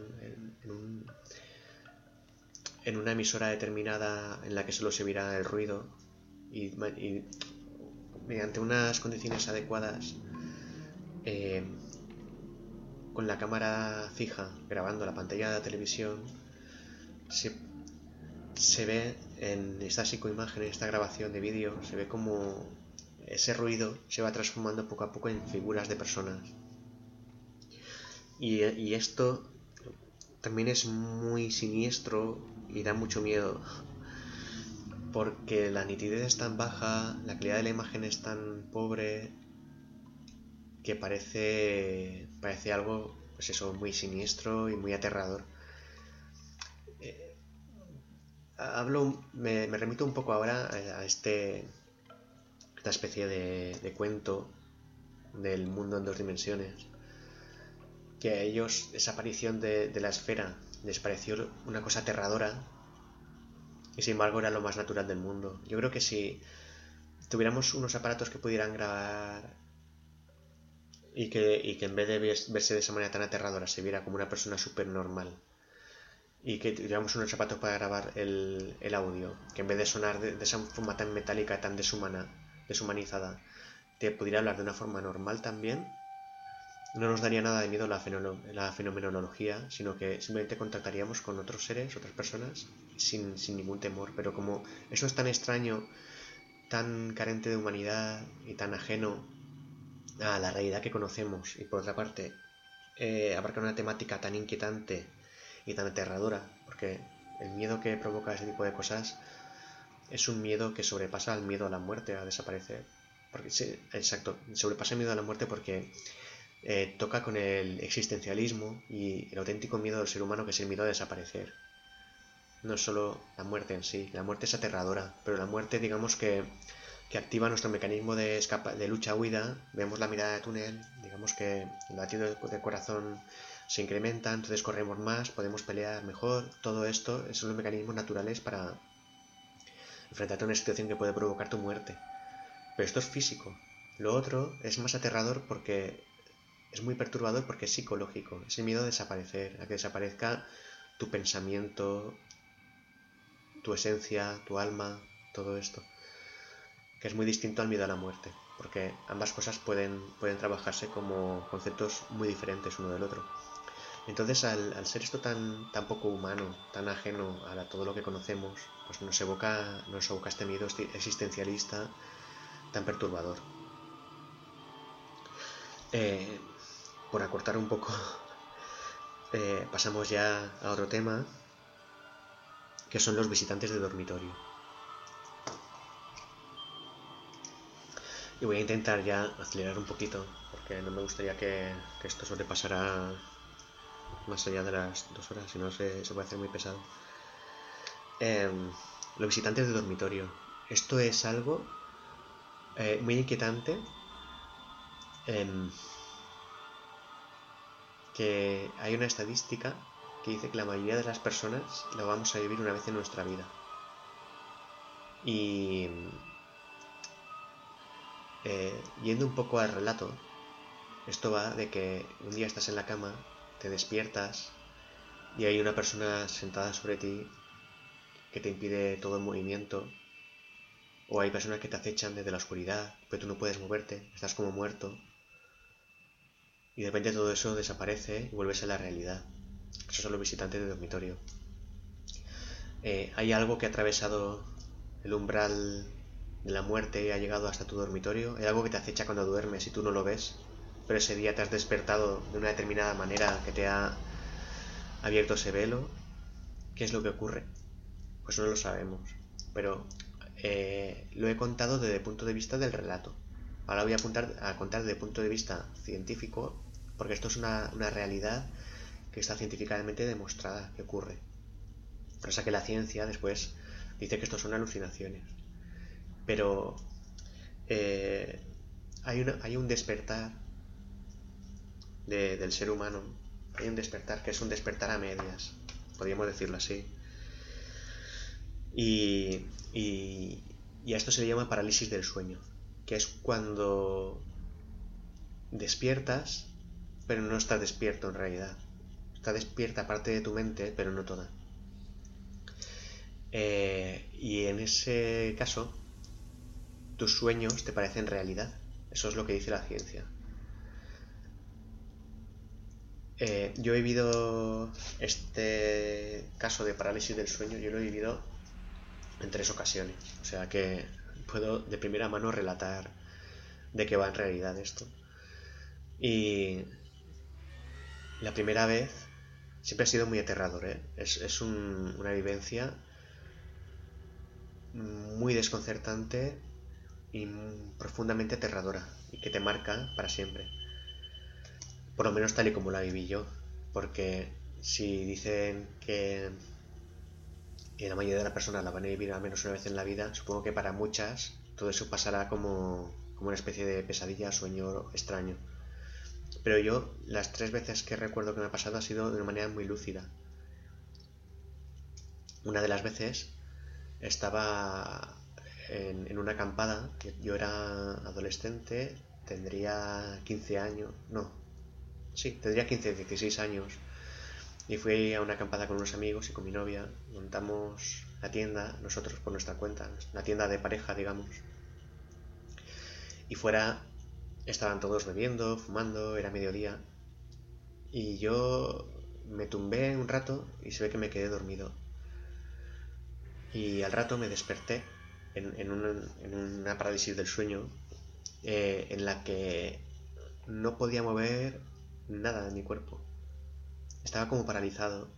en, una emisora determinada en la que solo se viera el ruido y, mediante unas condiciones adecuadas eh, con la cámara fija grabando la pantalla de la televisión se, se ve en esta psicoimagen, en esta grabación de vídeo, se ve como ese ruido se va transformando poco a poco en figuras de personas. Y, esto también es muy siniestro y da mucho miedo. Porque la nitidez es tan baja, la calidad de la imagen es tan pobre, que parece, parece algo, pues eso, muy siniestro y muy aterrador hablo, me, remito un poco ahora a, este, esta especie de, cuento del mundo en dos dimensiones, que a ellos esa aparición de, la esfera les pareció una cosa aterradora y sin embargo era lo más natural del mundo. Yo creo que si tuviéramos unos aparatos que pudieran grabar y que, y que en vez de verse de esa manera tan aterradora se viera como una persona súper normal, y que tuviéramos unos zapatos para grabar el, audio, que en vez de sonar de, esa forma tan metálica, tan deshumana, deshumanizada, te pudiera hablar de una forma normal también, no nos daría nada de miedo la, la fenomenología, sino que simplemente contactaríamos con otros seres, otras personas, sin, sin ningún temor. Pero como eso es tan extraño, tan carente de humanidad y tan ajeno a la realidad que conocemos, y por otra parte, eh, abarca una temática tan inquietante, y tan aterradora, porque el miedo que provoca ese tipo de cosas es un miedo que sobrepasa el miedo a la muerte, a desaparecer. Porque, sí, exacto, sobrepasa el miedo a la muerte porque eh, toca con el existencialismo y el auténtico miedo del ser humano que es el miedo a desaparecer. No es solo la muerte en sí, la muerte es aterradora, pero la muerte digamos que, que activa nuestro mecanismo de, escapa, de lucha-huida, vemos la mirada de túnel, digamos que el latido del corazón se incrementa, entonces corremos más, podemos pelear mejor. Todo esto son los mecanismos naturales para enfrentarte a una situación que puede provocar tu muerte. Pero esto es físico. Lo otro es más aterrador porque es muy perturbador porque es psicológico. Es el miedo a desaparecer, a que desaparezca tu pensamiento, tu esencia, tu alma, todo esto. Que es muy distinto al miedo a la muerte. Porque ambas cosas pueden, pueden trabajarse como conceptos muy diferentes uno del otro. Entonces, al, ser esto tan, tan poco humano, tan ajeno a todo lo que conocemos, pues nos evoca, nos evoca este miedo existencialista tan perturbador. Eh, por acortar un poco, eh, pasamos ya a otro tema, que son los visitantes de dormitorio. Y voy a intentar ya acelerar un poquito, porque no me gustaría que, esto sobrepasara más allá de las dos horas, si no se, se puede hacer muy pesado. Em, los visitantes de dormitorio. esto es algo eh, muy inquietante. Em, que hay una estadística que dice que la mayoría de las personas lo vamos a vivir una vez en nuestra vida. Y eh, yendo un poco al relato, esto va de que un día estás en la cama, te despiertas y hay una persona sentada sobre ti que te impide todo el movimiento. O hay personas que te acechan desde la oscuridad, pero tú no puedes moverte, estás como muerto. Y de repente todo eso desaparece y vuelves a la realidad. Esos son los visitantes de dormitorio. Eh, hay algo que ha atravesado el umbral de la muerte y ha llegado hasta tu dormitorio. Hay algo que te acecha cuando duermes y tú no lo ves. Pero ese día te has despertado de una determinada manera que te ha abierto ese velo. ¿Qué es lo que ocurre? Pues no lo sabemos. Pero eh, lo he contado desde el punto de vista del relato. Ahora voy a, apuntar, a contar desde el punto de vista científico, porque esto es una, realidad que está científicamente demostrada que ocurre. Eso que la ciencia después dice que esto son alucinaciones. Pero eh, hay, hay un despertar del ser humano, hay un despertar que es un despertar a medias, podríamos decirlo así. Y, y, y a esto se le llama parálisis del sueño que es cuando despiertas, pero no estás despierto en realidad. Está despierta parte de tu mente, pero no toda. Eh, y en ese caso, tus sueños te parecen realidad. Eso es lo que dice la ciencia. Eh, yo he vivido este caso de parálisis del sueño, yo lo he vivido en tres ocasiones. O sea que puedo de primera mano relatar de qué va en realidad esto. Y la primera vez siempre ha sido muy aterrador, ¿eh? es, una vivencia muy desconcertante y profundamente aterradora y que te marca para siempre. Por lo menos tal y como la viví yo, porque si dicen que y la mayoría de las personas la van a vivir al menos una vez en la vida, supongo que para muchas todo eso pasará como, como una especie de pesadilla, sueño extraño. Pero yo, las tres veces que recuerdo que me ha pasado ha sido de una manera muy lúcida. Una de las veces estaba en, en una acampada, yo era adolescente, tendría 15 años, no, sí, tendría 15, 16 años y fui a una acampada con unos amigos y con mi novia. Montamos la tienda, nosotros por nuestra cuenta, la tienda de pareja, digamos. Y fuera estaban todos bebiendo, fumando, era mediodía. Y yo me tumbé un rato y se ve que me quedé dormido. Y al rato me desperté en, en, una, parálisis del sueño eh, en la que no podía mover nada de mi cuerpo estaba como paralizado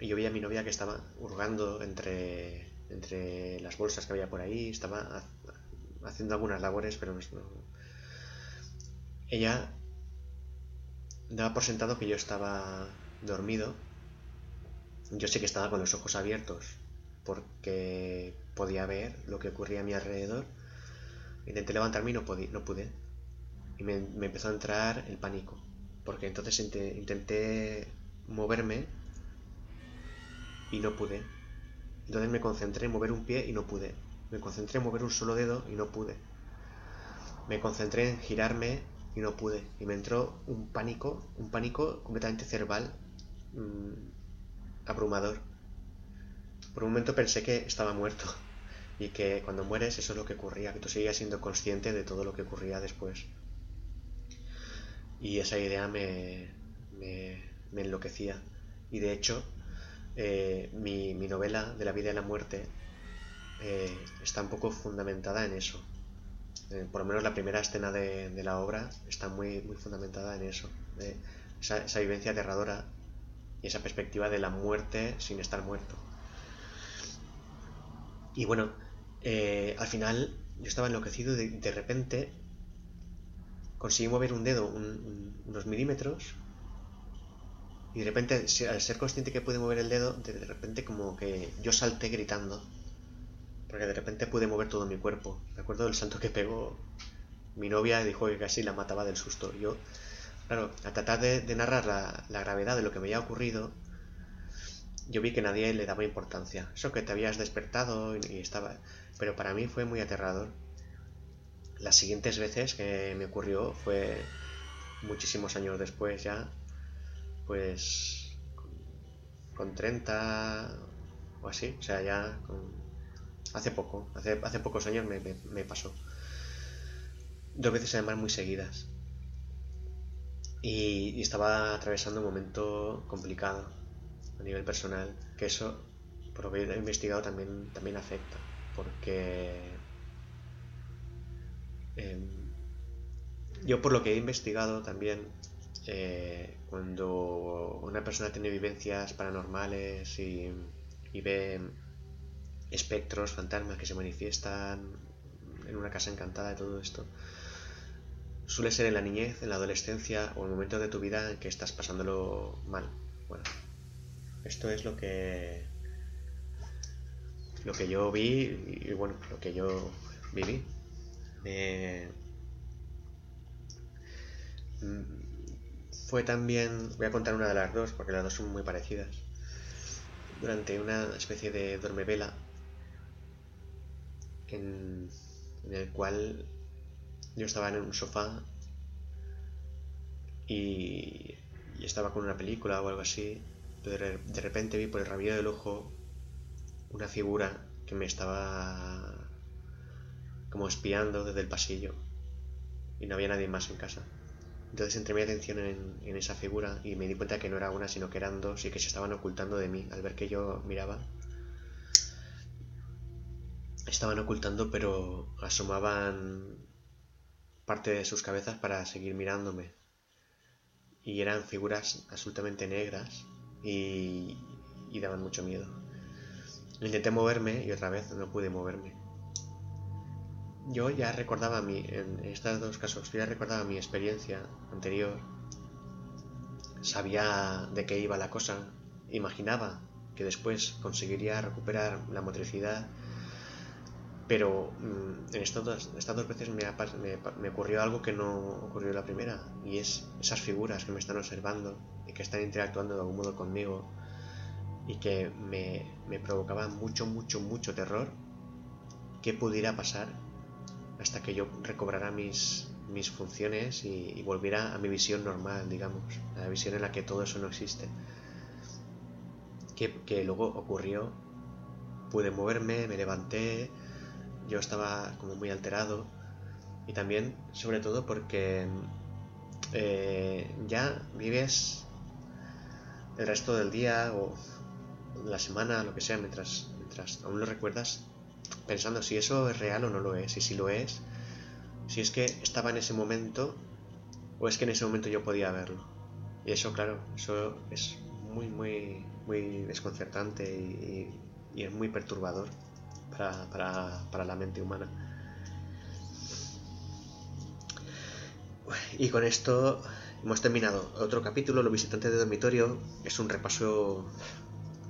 y yo veía a mi novia que estaba hurgando entre, entre las bolsas que había por ahí, estaba haciendo algunas labores, pero no, ella daba por sentado que yo estaba dormido. Yo sé que estaba con los ojos abiertos porque podía ver lo que ocurría a mi alrededor. Intenté levantarme y no, no pude. Y me, me, empezó a entrar el pánico. Porque entonces intenté moverme y no pude. Entonces me concentré en mover un pie y no pude. Me concentré en mover un solo dedo y no pude. Me concentré en girarme y no pude. Y me entró un pánico, un pánico completamente cerval, mm, abrumador. Por un momento pensé que estaba muerto y que cuando mueres eso es lo que ocurría, que tú seguías siendo consciente de todo lo que ocurría después. Y esa idea me, me, me enloquecía. Y de hecho, eh, mi, novela de la vida y la muerte eh, está un poco fundamentada en eso. Eh, por lo menos la primera escena de, la obra está muy, muy fundamentada en eso. Esa, esa, vivencia aterradora y esa perspectiva de la muerte sin estar muerto. Y bueno, al final yo estaba enloquecido y de, repente conseguí mover un dedo unos milímetros y de repente, al ser consciente que pude mover el dedo, de repente como que yo salté gritando. Porque de repente pude mover todo mi cuerpo. Me acuerdo del santo que pegó mi novia y dijo que casi la mataba del susto. Yo, claro, a tratar de, narrar la, gravedad de lo que me había ocurrido, yo vi que nadie le daba importancia. Eso que te habías despertado y, estaba... Pero para mí fue muy aterrador. Las siguientes veces que me ocurrió fue muchísimos años después ya, pues con 30 o así, o sea, ya con Hace poco, hace, hace pocos años me, pasó. Dos veces además muy seguidas. Y, estaba atravesando un momento complicado a nivel personal, que eso, por lo que he investigado, también, también afecta. Porque em, yo por lo que he investigado también, eh, cuando una persona tiene vivencias paranormales y, y ve espectros, fantasmas que se manifiestan en una casa encantada de todo esto, suele ser en la niñez, en la adolescencia o en el momento de tu vida en que estás pasándolo mal. Bueno, esto es lo que lo que yo vi y bueno, lo que yo viví. fue también, voy a contar una de las dos porque las dos son muy parecidas. Durante una especie de dormevela en, el cual yo estaba en un sofá y, estaba con una película o algo así. De, de repente vi por el rabillo del ojo una figura que me estaba como espiando desde el pasillo y no había nadie más en casa. Entonces entré mi atención en, en, esa figura y me di cuenta que no era una, sino que eran dos y que se estaban ocultando de mí al ver que yo miraba estaban ocultando, pero asomaban parte de sus cabezas para seguir mirándome. Y eran figuras absolutamente negras y, daban mucho miedo. Intenté moverme y otra vez no pude moverme. Yo ya recordaba mi, en estos dos casos, yo ya recordaba mi experiencia anterior. Sabía de qué iba la cosa. Imaginaba que después conseguiría recuperar la motricidad pero mm, en estas dos, estas dos veces me, me, ocurrió algo que no ocurrió la primera, y es esas figuras que me están observando y que están interactuando de algún modo conmigo y que me, me provocaban mucho, mucho, mucho terror. ¿Qué pudiera pasar hasta que yo recobrara mis, mis funciones y, y, volviera a mi visión normal, digamos, a la visión en la que todo eso no existe? Que, que luego ocurrió, pude moverme, me levanté, yo estaba como muy alterado. Y también sobre todo porque eh, ya vives el resto del día o la semana, lo que sea, mientras, mientras aún lo recuerdas, pensando si eso es real o no lo es, y si lo es, si es que estaba en ese momento o es que en ese momento yo podía verlo. Y eso, claro, eso es muy, muy, muy desconcertante y es muy perturbador para, la mente humana. Y con esto hemos terminado otro capítulo, Los visitantes de dormitorio. Es un repaso...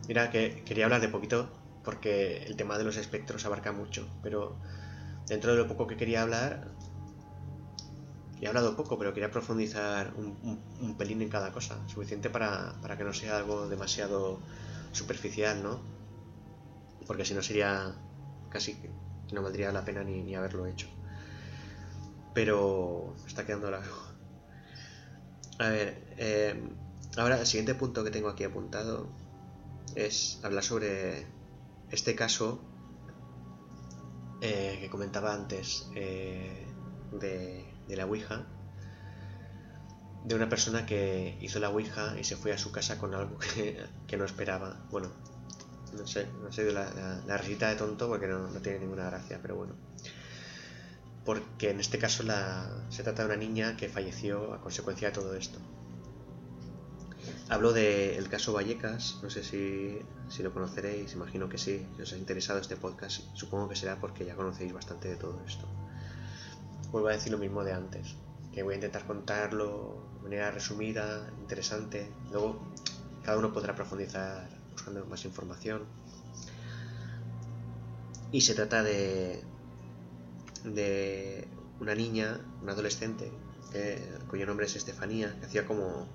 Mira, que quería hablar de poquito porque el tema de los espectros abarca mucho, pero dentro de lo poco que quería hablar, he hablado poco, pero quería profundizar un, pelín en cada cosa, suficiente para, para, que no sea algo demasiado superficial, ¿no? Porque si no sería casi no valdría la pena ni, haberlo hecho. Pero está quedando largo. A ver, eh, ahora el siguiente punto que tengo aquí apuntado es hablar sobre este caso eh, que comentaba antes eh, de, de, la Ouija, de una persona que hizo la Ouija y se fue a su casa con algo que, que no esperaba. Bueno, no sé, no sé la, la, risita de tonto porque no, tiene ninguna gracia, pero bueno. Porque en este caso la, se trata de una niña que falleció a consecuencia de todo esto. Hablo del caso Vallecas, no sé si, si, lo conoceréis, imagino que sí, si os ha interesado este podcast, supongo que será porque ya conocéis bastante de todo esto. Vuelvo a decir lo mismo de antes, que voy a intentar contarlo de manera resumida, interesante, luego cada uno podrá profundizar buscando más información. Y se trata de, de una niña, una adolescente, cuyo nombre es Estefanía, que hacía como,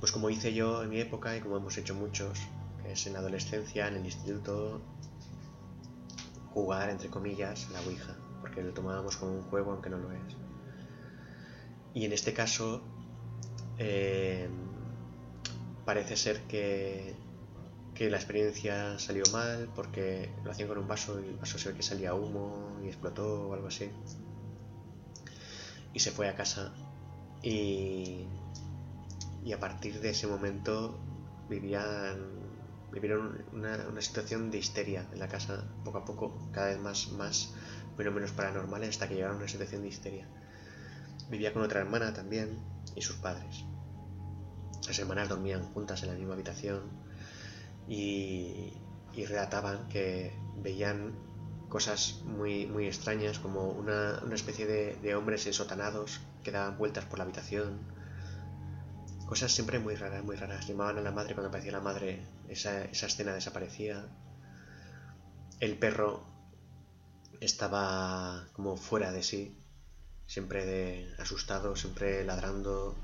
pues como hice yo en mi época y como hemos hecho muchos, que es en la adolescencia, en el instituto, jugar, entre comillas, la Ouija, porque lo tomábamos como un juego aunque no lo es. Y en este caso, eh, parece ser que, que la experiencia salió mal porque lo hacían con un vaso y el vaso se ve que salía humo y explotó o algo así. Y se fue a casa y, y a partir de ese momento vivían vivieron una, una, situación de histeria en la casa poco a poco, cada vez más, más fenómenos paranormales hasta que llegaron a una situación de histeria. Vivía con otra hermana también y sus padres. Las hermanas dormían juntas en la misma habitación y, relataban que veían cosas muy, muy extrañas como una, especie de, hombres ensotanados que daban vueltas por la habitación. Cosas siempre muy raras, muy raras. Llamaban a la madre cuando aparecía la madre, esa, esa escena desaparecía. El perro estaba como fuera de sí, siempre de asustado, siempre ladrando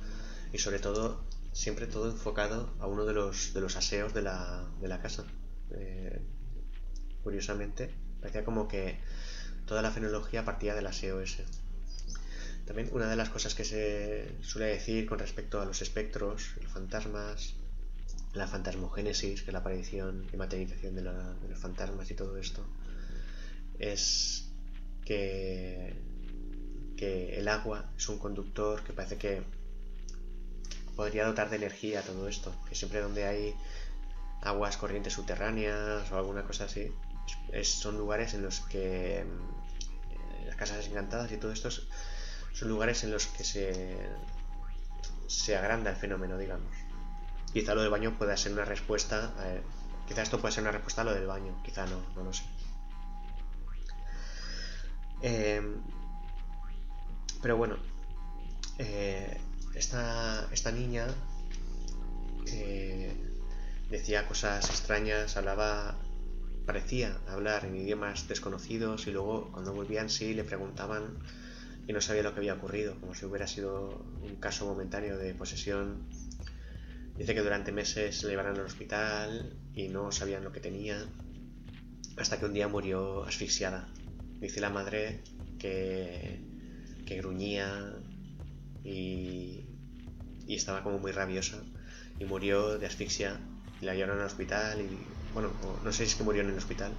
y sobre todo siempre todo enfocado a uno de los, de los aseos de la, de la casa. Eh, curiosamente, parecía como que toda la fenología partía del aseo ese. También una de las cosas que se suele decir con respecto a los espectros, los fantasmas, la fantasmogénesis, que es la aparición y materialización de, de los fantasmas y todo esto, es que, que el agua es un conductor que parece que podría dotar de energía todo esto. Que siempre donde hay aguas corrientes subterráneas o alguna cosa así, son lugares en los que mm, las casas encantadas y todo esto son lugares en los que se, se agranda el fenómeno, digamos. Quizá lo del baño pueda ser una respuesta, quizá esto puede ser una respuesta a lo del baño, quizá no, no lo sé. Em, pero bueno, eh, esta, esta niña eh, decía cosas extrañas, hablaba, parecía hablar en idiomas desconocidos y luego cuando volvían sí le preguntaban y no sabía lo que había ocurrido, como si hubiera sido un caso momentáneo de posesión. Dice que durante meses le llevaron al hospital y no sabían lo que tenía, hasta que un día murió asfixiada. Dice la madre que, que gruñía y, y estaba como muy rabiosa y murió de asfixia y la llevaron al hospital y bueno, no sé si es que murió en el hospital.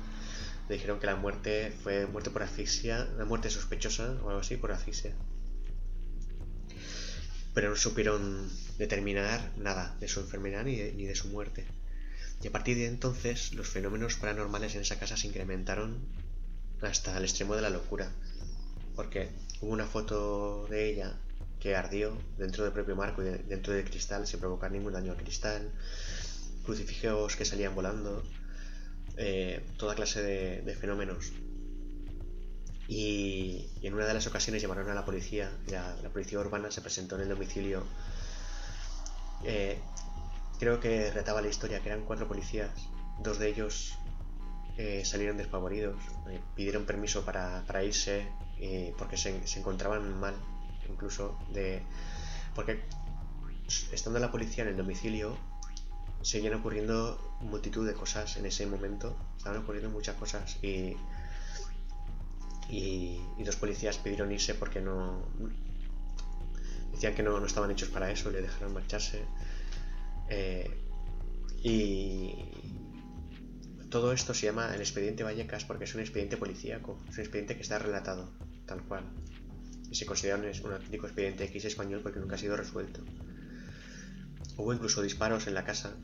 Le dijeron que la muerte fue muerte por asfixia, una muerte sospechosa o algo así por asfixia. Pero no supieron determinar nada de su enfermedad ni de, ni de su muerte. Y a partir de entonces los fenómenos paranormales en esa casa se incrementaron hasta el extremo de la locura. Porque hubo una foto de ella que ardió dentro del propio marco y dentro del cristal sin provocar ningún daño al cristal, crucifijos que salían volando, eh, toda clase de, fenómenos. Y, en una de las ocasiones llamaron a la policía, la, policía urbana se presentó en el domicilio. Eh, creo que retaba la historia, que eran cuatro policías, dos de ellos eh, salieron despavoridos, pidieron permiso para, irse porque se encontraban mal incluso de... Porque estando la policía en el domicilio, seguían ocurriendo multitud de cosas en ese momento, estaban ocurriendo muchas cosas y, y, dos policías pidieron irse porque no... Decían que no, no estaban hechos para eso y le dejaron marcharse. Eh, y todo esto se llama el expediente Vallecas porque es un expediente policíaco, es un expediente que está relatado, tal cual y se considera un auténtico expediente X español porque nunca ha sido resuelto. Hubo incluso disparos en la casa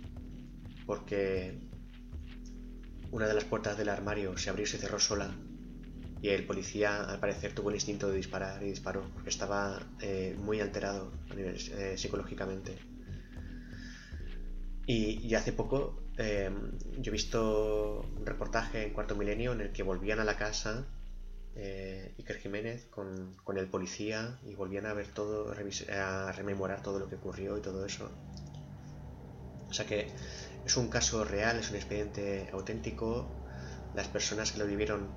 porque una de las puertas del armario se abrió y se cerró sola y el policía al parecer tuvo el instinto de disparar y disparó porque estaba eh, muy alterado a nivel, eh, psicológicamente. Y, hace poco eh, yo he visto un reportaje en Cuarto Milenio en el que volvían a la casa eh, Iker Jiménez con, con, el policía y volvían a ver todo, a rememorar todo lo que ocurrió y todo eso. O sea que es un caso real, es un expediente auténtico las personas que lo vivieron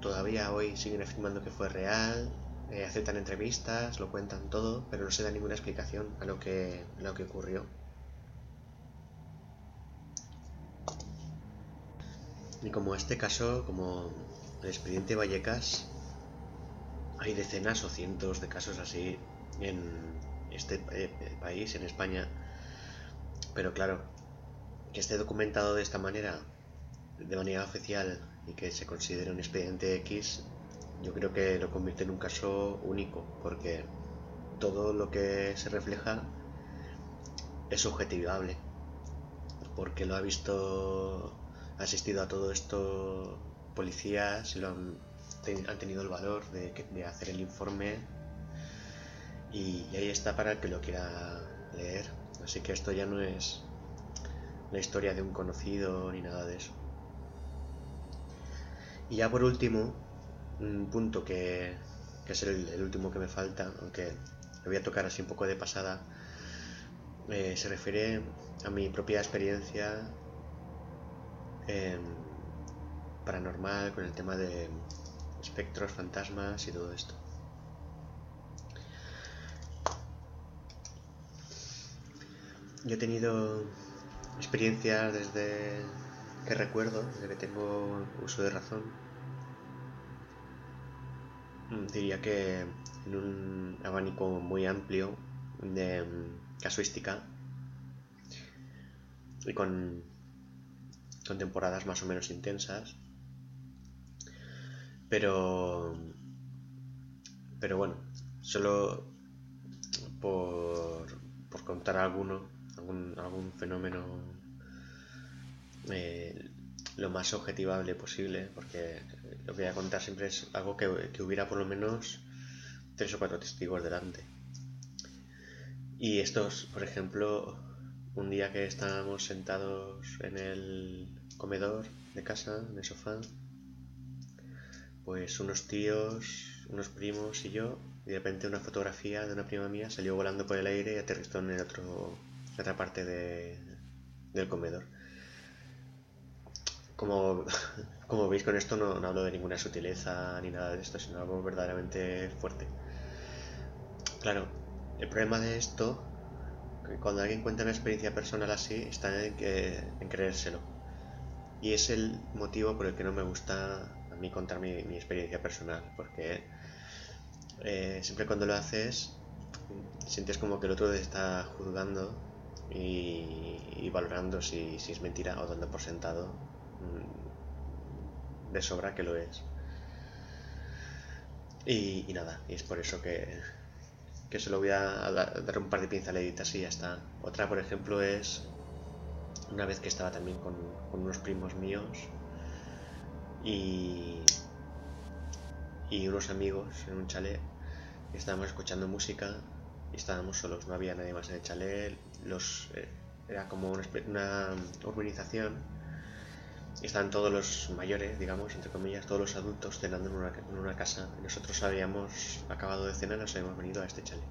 todavía hoy siguen afirmando que fue real, eh, aceptan entrevistas, lo cuentan todo, pero no se da ninguna explicación a lo que, a lo que ocurrió. Y como este caso, como el expediente Vallecas, hay decenas o cientos de casos así en este eh, país, en España. Pero claro, que esté documentado de esta manera, de manera oficial, y que se considere un expediente X, yo creo que lo convierte en un caso único, porque todo lo que se refleja es subjetivable, porque lo ha visto, ha asistido a todo esto policías, lo han, tenido el valor de, hacer el informe y, ahí está para el que lo quiera leer. Así que esto ya no es la historia de un conocido ni nada de eso. Y ya por último, un punto que, es el, último que me falta, aunque lo voy a tocar así un poco de pasada, eh, se refiere a mi propia experiencia paranormal con el tema de espectros, fantasmas y todo esto. Yo he tenido experiencias desde que recuerdo, desde que tengo uso de razón. Mm, diría que en un abanico muy amplio de mm, casuística y con, con temporadas más o menos intensas. Pero, pero bueno, solo por, por contar alguno, algún, algún fenómeno eh, lo más objetivable posible, porque lo que voy a contar siempre es algo que, hubiera por lo menos tres o cuatro testigos delante. Y estos, por ejemplo, un día que estábamos sentados en el comedor de casa, en el sofá, pues unos tíos, unos primos y yo, y de repente una fotografía de una prima mía salió volando por el aire y aterrizó en otro, otra parte del comedor. Como, como veis con esto no, hablo de ninguna sutileza ni nada de esto, sino algo verdaderamente fuerte. Claro, el problema de esto, que cuando alguien cuenta una experiencia personal así, está en, que, en creérselo. Y es el motivo por el que no me gusta a mí contar mi, experiencia personal, porque eh, siempre cuando lo haces, sientes como que el otro te está juzgando y, valorando si, si, es mentira o dando por sentado Mm, de sobra que lo es. Y, nada, y es por eso que, que se lo voy a dar un par de pinceladitas y ya está. Otra, por ejemplo, es una vez que estaba también con, unos primos míos y, y unos amigos en un chalet. Estábamos escuchando música y estábamos solos, no había nadie más en el chalet. Los, eh, era como una, urbanización Estaban todos los mayores, digamos, entre comillas, todos los adultos cenando en una, en una casa. nosotros habíamos acabado de cenar, nos habíamos venido a este chalet.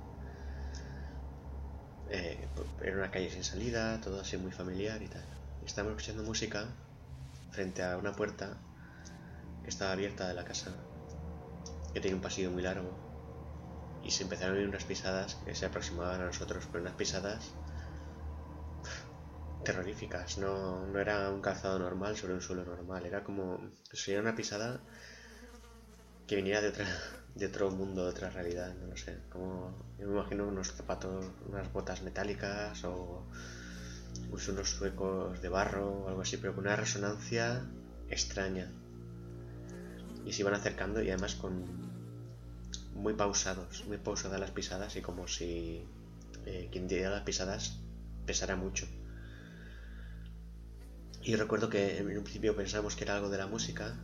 Eh, era una calle sin salida, todo así muy familiar y tal. estábamos escuchando música frente a una puerta que estaba abierta de la casa, que tenía un pasillo muy largo. Y se empezaron a oír unas pisadas que se aproximaban a nosotros, pero unas pisadas terroríficas, no, no era un calzado normal sobre un suelo normal, era como sería una pisada que viniera de, otra, de otro mundo, de otra realidad, no lo sé, como yo me imagino unos zapatos, unas botas metálicas o pues unos suecos de barro o algo así, pero con una resonancia extraña. Y se iban acercando y además con muy pausados, muy pausadas las pisadas y como si eh, quien diera las pisadas pesara mucho. Y recuerdo que en un principio pensamos que era algo de la música,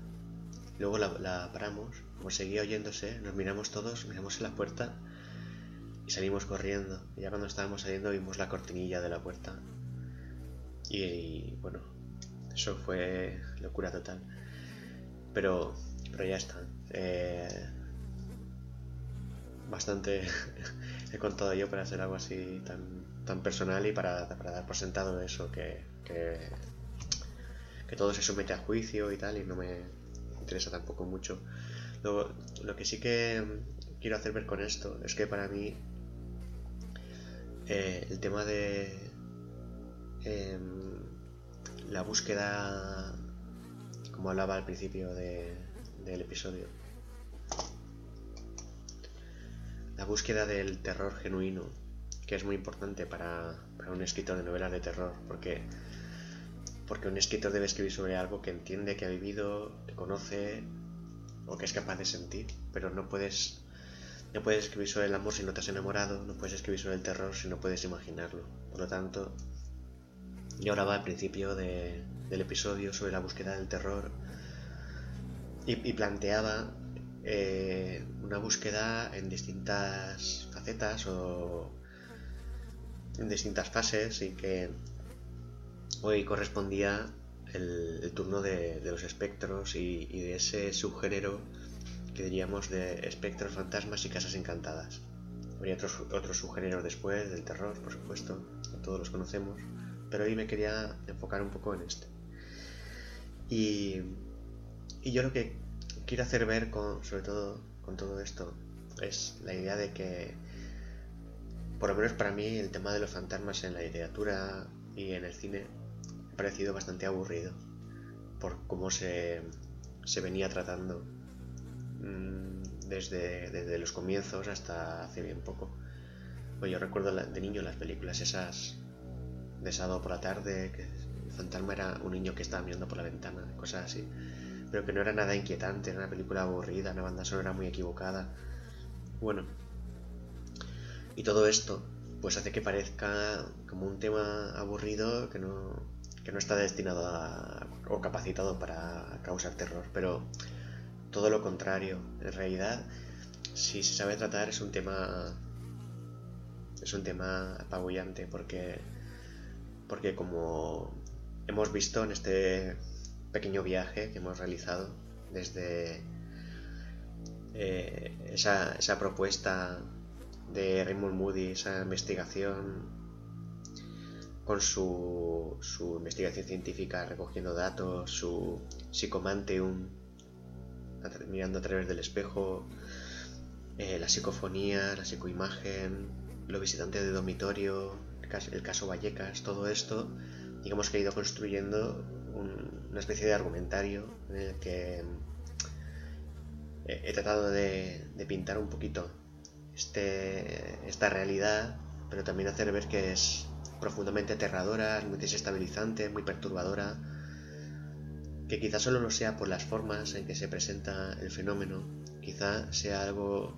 luego la, paramos, como seguía oyéndose, nos miramos todos, miramos en la puerta y salimos corriendo. Y ya cuando estábamos saliendo vimos la cortinilla de la puerta. Y, bueno, eso fue locura total. Pero, pero ya está. Eh, bastante he contado yo para hacer algo así tan, tan personal y para, para dar por sentado eso, que que todo se somete a juicio y tal, y no me interesa tampoco mucho. Lo, lo que sí que quiero hacer ver con esto es que para mí eh, el tema de em, la búsqueda, como hablaba al principio del episodio, la búsqueda del terror genuino, que es muy importante para, para un escritor de novelas de terror, porque porque un escritor debe escribir sobre algo que entiende, que ha vivido, que conoce o que es capaz de sentir, pero no puedes no puedes escribir sobre el amor si no te has enamorado, no puedes escribir sobre el terror si no puedes imaginarlo. Por lo tanto, yo hablaba al principio del episodio sobre la búsqueda del terror y, planteaba eh, una búsqueda en distintas facetas o en distintas fases y que hoy correspondía el, turno de, los espectros y, y de ese subgénero que diríamos de espectros, fantasmas y casas encantadas. Habría otros, otros subgéneros después, del terror, por supuesto, todos los conocemos, pero hoy me quería enfocar un poco en este. Y, y yo lo que quiero hacer ver, con, sobre todo con todo esto, es la idea de que, por lo menos para mí, el tema de los fantasmas en la literatura y en el cine ha parecido bastante aburrido por cómo se, se venía tratando Mm, desde, desde, los comienzos hasta hace bien poco. Pues yo recuerdo de niño las películas esas de sábado por la tarde, que el fantasma era un niño que estaba mirando por la ventana, cosas así. Pero que no era nada inquietante, era una película aburrida, una banda sonora muy equivocada. Bueno, y todo esto pues hace que parezca como un tema aburrido que no, que no está destinado a, o capacitado para causar terror. Pero todo lo contrario. En realidad, si se sabe tratar, es un tema. Es un tema apabullante porque. Porque como hemos visto en este pequeño viaje que hemos realizado desde eh, esa, esa, propuesta de Raymond Moody, esa investigación con su, su investigación científica recogiendo datos, su psicomanteum mirando a través del espejo, eh, la psicofonía, la psicoimagen, lo visitante de dormitorio, el caso Vallecas, todo esto, digamos que he ido construyendo una especie de argumentario en el que he tratado de, pintar un poquito este, esta realidad, pero también hacer ver que es profundamente aterradora, muy desestabilizante, muy perturbadora, que quizá solo lo sea por las formas en que se presenta el fenómeno, quizá sea algo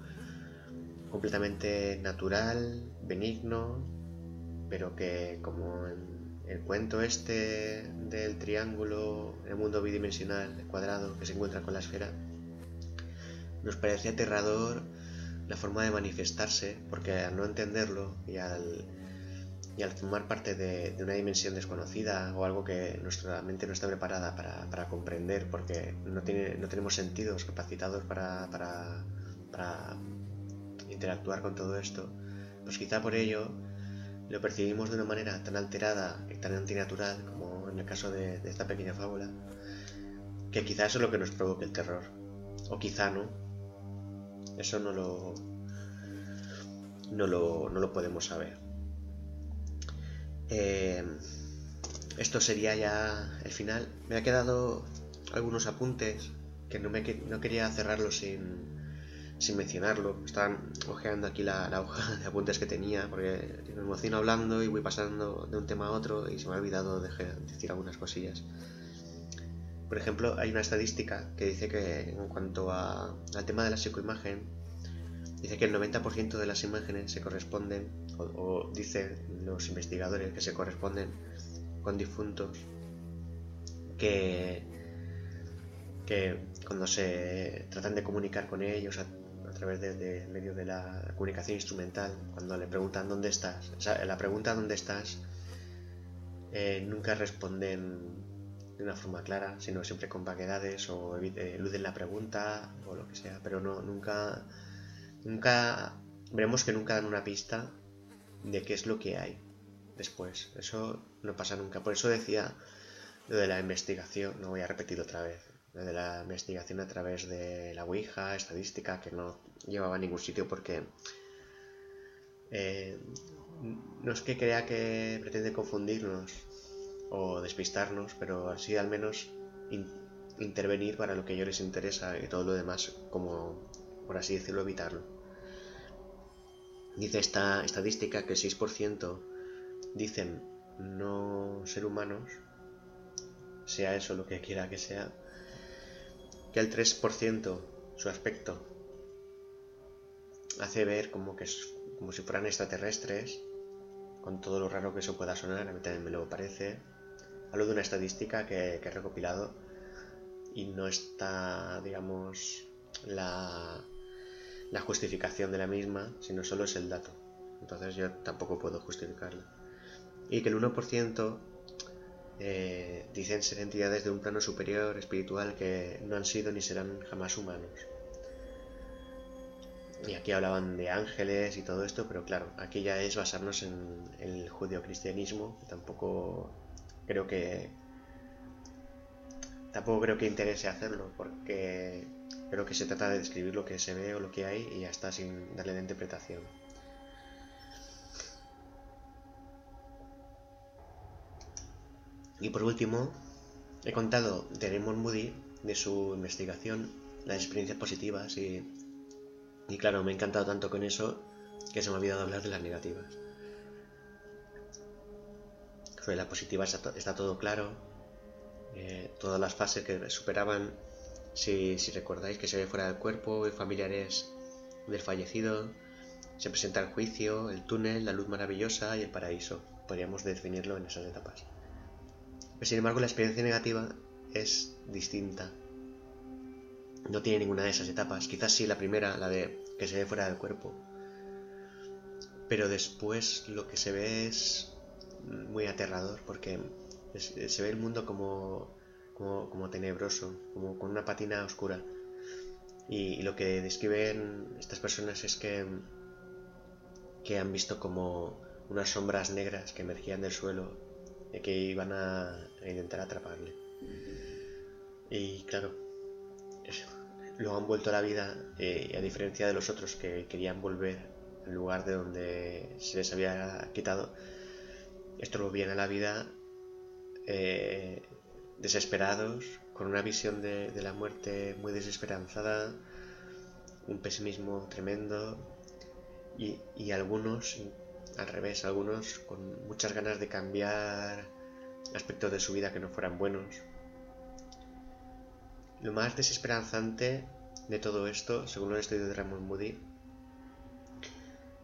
completamente natural, benigno, pero que como en el cuento este del triángulo, el mundo bidimensional, el cuadrado que se encuentra con la esfera, nos parece aterrador la forma de manifestarse, porque al no entenderlo y al y al formar parte de, una dimensión desconocida o algo que nuestra mente no está preparada para, comprender porque no, tiene, no tenemos sentidos capacitados para, para, interactuar con todo esto, pues quizá por ello lo percibimos de una manera tan alterada y tan antinatural como en el caso de, esta pequeña fábula, que quizá eso es lo que nos provoque el terror. O quizá no. Eso no lo, no lo, no lo podemos saber. Eh, esto sería ya el final. Me ha quedado algunos apuntes que no, me, no quería cerrarlo sin, sin mencionarlo. Estaban ojeando aquí la, hoja de apuntes que tenía porque me emociono hablando y voy pasando de un tema a otro y se me ha olvidado de decir algunas cosillas. Por ejemplo, hay una estadística que dice que en cuanto a, al tema de la psicoimagen, dice que el 90% de las imágenes se corresponden o, dicen los investigadores que se corresponden con difuntos que, que cuando se tratan de comunicar con ellos través de, medio de la comunicación instrumental, cuando le preguntan dónde estás, la pregunta dónde estás eh, nunca responden de una forma clara, sino siempre con vaguedades o eluden la pregunta o lo que sea, pero no nunca nunca veremos que nunca dan una pista de qué es lo que hay después. Eso no pasa nunca. Por eso decía lo de la investigación, no voy a repetir otra vez, lo de la investigación a través de la Ouija, estadística, que no llevaba a ningún sitio porque eh, no es que crea que pretende confundirnos o despistarnos, pero así al menos intervenir para lo que a ellos les interesa y todo lo demás, como por así decirlo, evitarlo. Dice esta estadística que el 6% dicen no ser humanos, sea eso lo que quiera que sea, que el 3% su aspecto hace ver como que es como si fueran extraterrestres, con todo lo raro que eso pueda sonar, a mí también me lo parece. Hablo de una estadística que, he recopilado y no está, digamos, la, la justificación de la misma, sino solo es el dato. Entonces yo tampoco puedo justificarla. Y que el 1% eh, dicen ser entidades de un plano superior, espiritual, que no han sido ni serán jamás humanos. Y aquí hablaban de ángeles y todo esto, pero claro, aquí ya es basarnos en el judeocristianismo. Tampoco creo que. Tampoco creo que interese hacerlo, porque creo que se trata de describir lo que se ve o lo que hay y ya está, sin darle de interpretación. Y por último, he contado de Raymond Moody, de su investigación, las experiencias positivas y y claro, me he encantado tanto con eso que se me ha olvidado hablar de las negativas. Sobre la positiva está, todo claro. Eh, todas las fases que superaban, si, recordáis que se ve fuera del cuerpo, familiares del fallecido, se presenta el juicio, el túnel, la luz maravillosa y el paraíso. Podríamos definirlo en esas etapas. Sin embargo, la experiencia negativa es distinta no tiene ninguna de esas etapas. Quizás sí la primera, la de que se ve fuera del cuerpo. Pero después lo que se ve es muy aterrador porque se ve el mundo como, como, tenebroso, como con una patina oscura. Y, lo que describen estas personas es que, que han visto como unas sombras negras que emergían del suelo y que iban a intentar atraparle. Y claro, lo han vuelto a la vida, eh, a diferencia de los otros que querían volver al lugar de donde se les había quitado, esto lo viene a la vida eh, desesperados, con una visión de, la muerte muy desesperanzada, un pesimismo tremendo y, y algunos, al revés, algunos con muchas ganas de cambiar aspectos de su vida que no fueran buenos lo más desesperanzante de todo esto, según el estudio de Ramón Moody,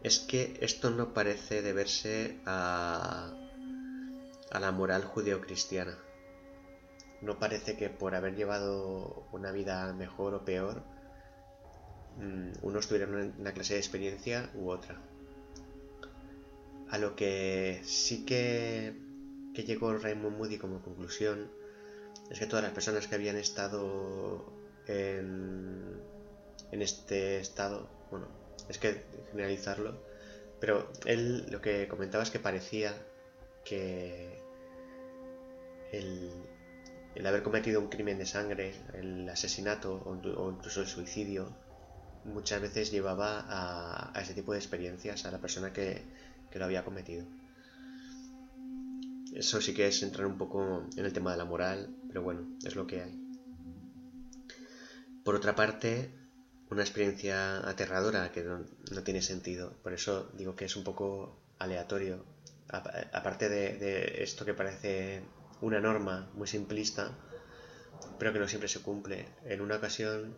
es que esto no parece deberse a, a la moral judeocristiana. No parece que por haber llevado una vida mejor o peor, mm, unos tuvieran una clase de experiencia u otra. A lo que sí que, que llegó Raymond Moody como conclusión es que todas las personas que habían estado en, en este estado, bueno, es que generalizarlo, pero él lo que comentaba es que parecía que el, el haber cometido un crimen de sangre, el asesinato o, incluso el suicidio, muchas veces llevaba a, a, ese tipo de experiencias a la persona que, que lo había cometido. Eso sí que es entrar un poco en el tema de la moral, pero bueno, es lo que hay. Por otra parte, una experiencia aterradora que no, tiene sentido. Por eso digo que es un poco aleatorio. Aparte de, esto que parece una norma muy simplista, pero que no siempre se cumple. En una ocasión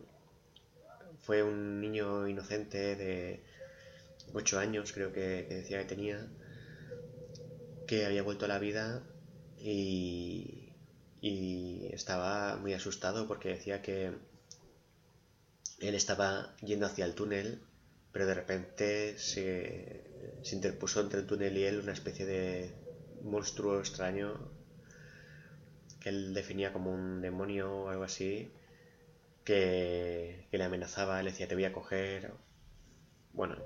fue un niño inocente de 8 años, creo que decía que tenía, que había vuelto a la vida y, y estaba muy asustado porque decía que él estaba yendo hacia el túnel, pero de repente se, se interpuso entre el túnel y él una especie de monstruo extraño que él definía como un demonio o algo así, que, que, le amenazaba, le decía te voy a coger. Bueno.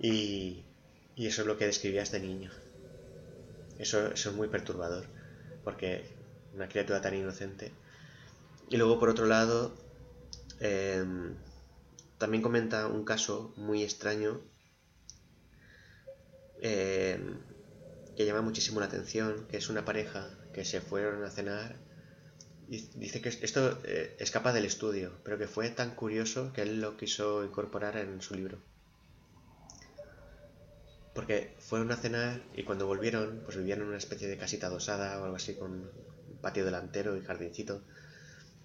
Y, y eso es lo que describía este niño. Eso, es muy perturbador. Porque una criatura tan inocente. Y luego, por otro lado, em, también comenta un caso muy extraño em, que llama muchísimo la atención, que es una pareja que se fueron a cenar y dice que esto eh, escapa del estudio, pero que fue tan curioso que él lo quiso incorporar en su libro. Porque fueron a cenar y cuando volvieron, pues vivían en una especie de casita adosada o algo así con patio delantero y jardincito.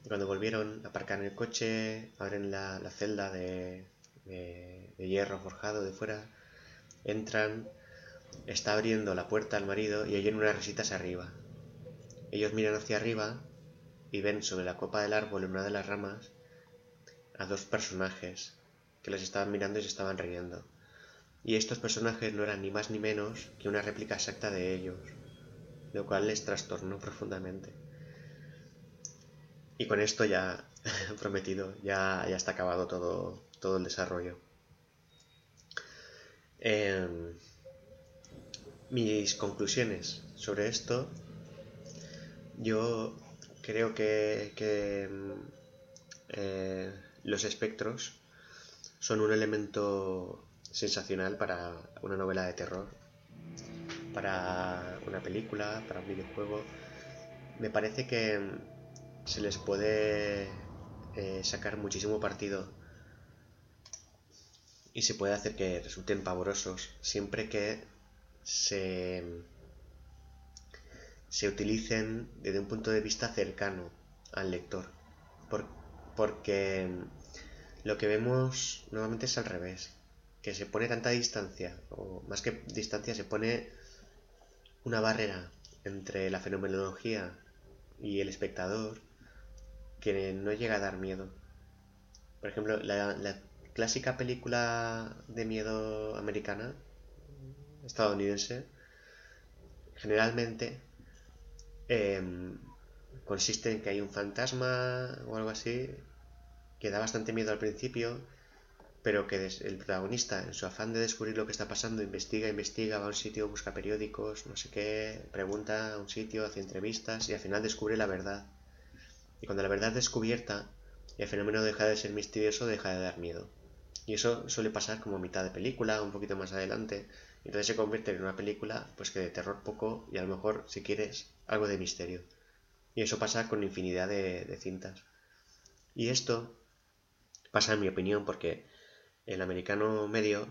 Y cuando volvieron, aparcan el coche, abren la, celda de, de, hierro forjado de fuera, entran, está abriendo la puerta al marido y oyen unas risitas arriba. Ellos miran hacia arriba y ven sobre la copa del árbol en una de las ramas a dos personajes que les estaban mirando y se estaban riendo. Y estos personajes no eran ni más ni menos que una réplica exacta de ellos, lo cual les trastornó profundamente. Y con esto ya prometido, ya, ya está acabado todo, todo el desarrollo. Em, mis conclusiones sobre esto, yo creo que, eh, los espectros son un elemento sensacional para una novela de terror, para una película, para un videojuego. Me parece que se les puede eh, sacar muchísimo partido y se puede hacer que resulten pavorosos siempre que se se utilicen desde un punto de vista cercano al lector. porque lo que vemos normalmente es al revés, que se pone tanta distancia, o más que distancia, se pone una barrera entre la fenomenología y el espectador que no llega a dar miedo. Por ejemplo, la, clásica película de miedo americana, estadounidense, generalmente Em, consiste en que hay un fantasma o algo así que da bastante miedo al principio, pero que el protagonista, en su afán de descubrir lo que está pasando, investiga, investiga, va a un sitio, busca periódicos, no sé qué, pregunta a un sitio, hace entrevistas y al final descubre la verdad. Y cuando la verdad es descubierta, el fenómeno deja de ser misterioso, deja de dar miedo. Y eso suele pasar como mitad de película, un poquito más adelante. Entonces se convierte en una película, pues que de terror poco y a lo mejor, si quieres, algo de misterio. Y eso pasa con infinidad de, cintas. Y esto pasa en mi opinión porque el americano medio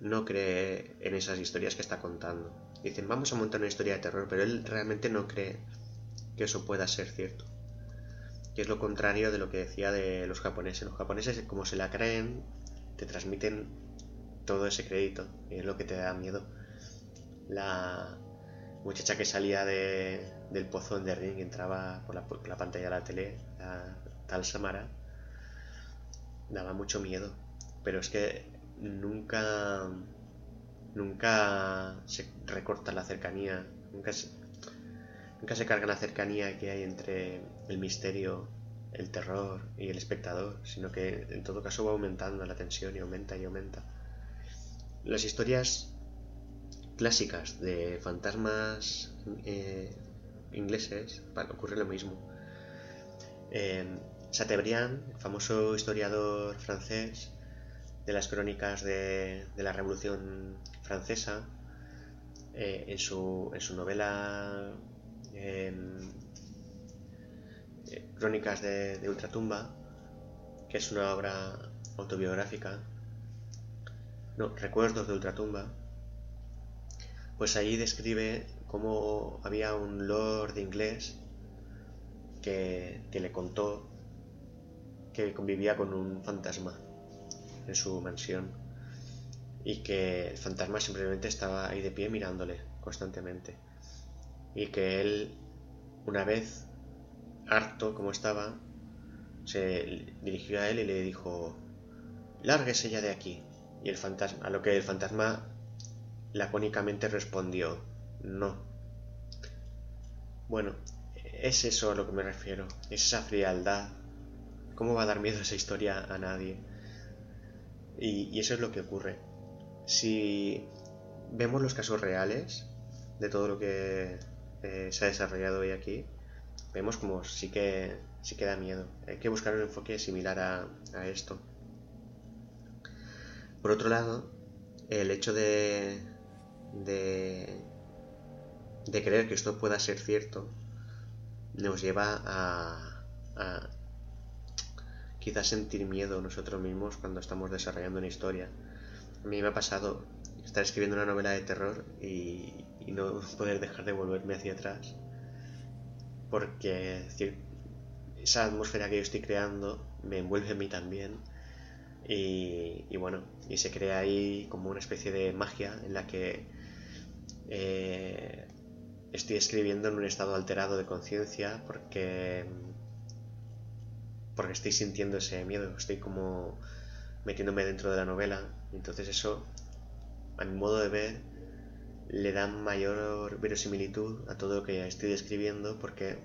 no cree en esas historias que está contando. Dicen, vamos a montar una historia de terror, pero él realmente no cree que eso pueda ser cierto. Que es lo contrario de lo que decía de los japoneses. Los japoneses, como se la creen, te transmiten todo ese crédito y es lo que te da miedo. La, muchacha que salía de, del pozo de ring entraba por la, la, pantalla de la tele, la tal Samara, daba mucho miedo. Pero es que nunca, nunca se recorta la cercanía, nunca se, nunca se carga la cercanía que hay entre el misterio, el terror y el espectador, sino que en todo caso va aumentando la tensión y aumenta y aumenta. Las historias clásicas de fantasmas eh, ingleses ocurre lo mismo. Eh, Chateaubriand, famoso historiador francés de las crónicas de, la Revolución Francesa, eh, en, su, en, su, novela em, eh, Crónicas de, Ultratumba, que es una obra autobiográfica, no, Recuerdos de Ultratumba, pues ahí describe cómo había un lord inglés que, le contó que convivía con un fantasma en su mansión y que el fantasma simplemente estaba ahí de pie mirándole constantemente y que él una vez harto como estaba se dirigió a él y le dijo lárguese ya de aquí y el fantasma a lo que el fantasma lacónicamente respondió, no. Bueno, es eso a lo que me refiero, es esa frialdad. ¿Cómo va a dar miedo esa historia a nadie? Y, eso es lo que ocurre. Si vemos los casos reales de todo lo que eh, se ha desarrollado hoy aquí, vemos como sí que, sí que da miedo. Hay que buscar un enfoque similar a, a esto. Por otro lado, el hecho de, de, de creer que esto pueda ser cierto nos lleva a, a quizás sentir miedo nosotros mismos cuando estamos desarrollando una historia. A mí me ha pasado estar escribiendo una novela de terror y, y no poder dejar de volverme hacia atrás porque esa atmósfera que yo estoy creando me envuelve a mí también y, y bueno, y se crea ahí como una especie de magia en la que eh, estoy escribiendo en un estado alterado de conciencia porque porque estoy sintiendo ese miedo, estoy como metiéndome dentro de la novela, entonces eso, a mi modo de ver, le da mayor verosimilitud a todo lo que estoy describiendo porque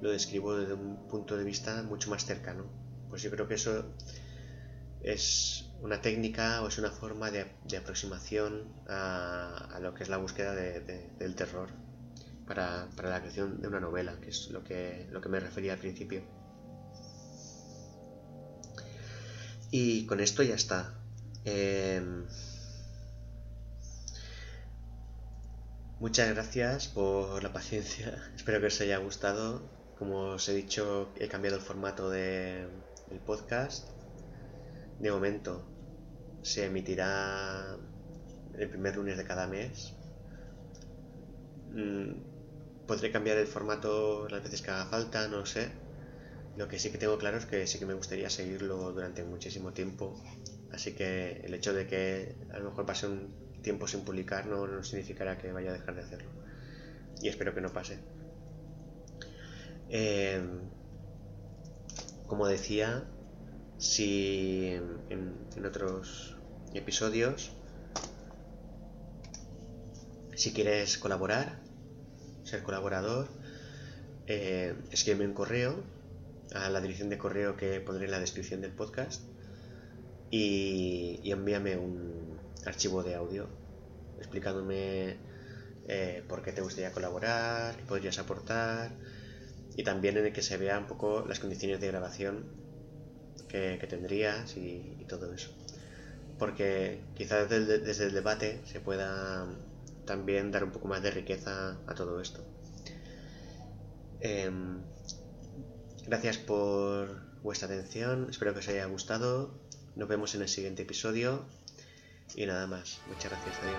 lo describo desde un punto de vista mucho más cercano. Pues yo creo que eso es una técnica o es una forma de, aproximación a, lo que es la búsqueda del terror para, la creación de una novela, que es lo que, lo que me refería al principio. Y con esto ya está. Em, muchas gracias por la paciencia. Espero que os haya gustado. Como os he dicho, he cambiado el formato del podcast. De momento se emitirá el primer lunes de cada mes. Mm, podré cambiar el formato las veces que haga falta, no sé. Lo que sí que tengo claro es que sí que me gustaría seguirlo durante muchísimo tiempo. Así que el hecho de que a lo mejor pase un tiempo sin publicar no, no significará que vaya a dejar de hacerlo. Y espero que no pase. Eh, como decía, si en, otros episodios, si quieres colaborar, ser colaborador, eh, escríbeme un correo a la dirección de correo que pondré en la descripción del podcast y, envíame un archivo de audio explicándome eh, por qué te gustaría colaborar, qué podrías aportar y también en el que se vea un poco las condiciones de grabación que, tendrías y, todo eso. Porque quizás desde, el debate se pueda también dar un poco más de riqueza a todo esto. Em, gracias por vuestra atención, espero que os haya gustado. Nos vemos en el siguiente episodio. Y nada más, muchas gracias, adiós.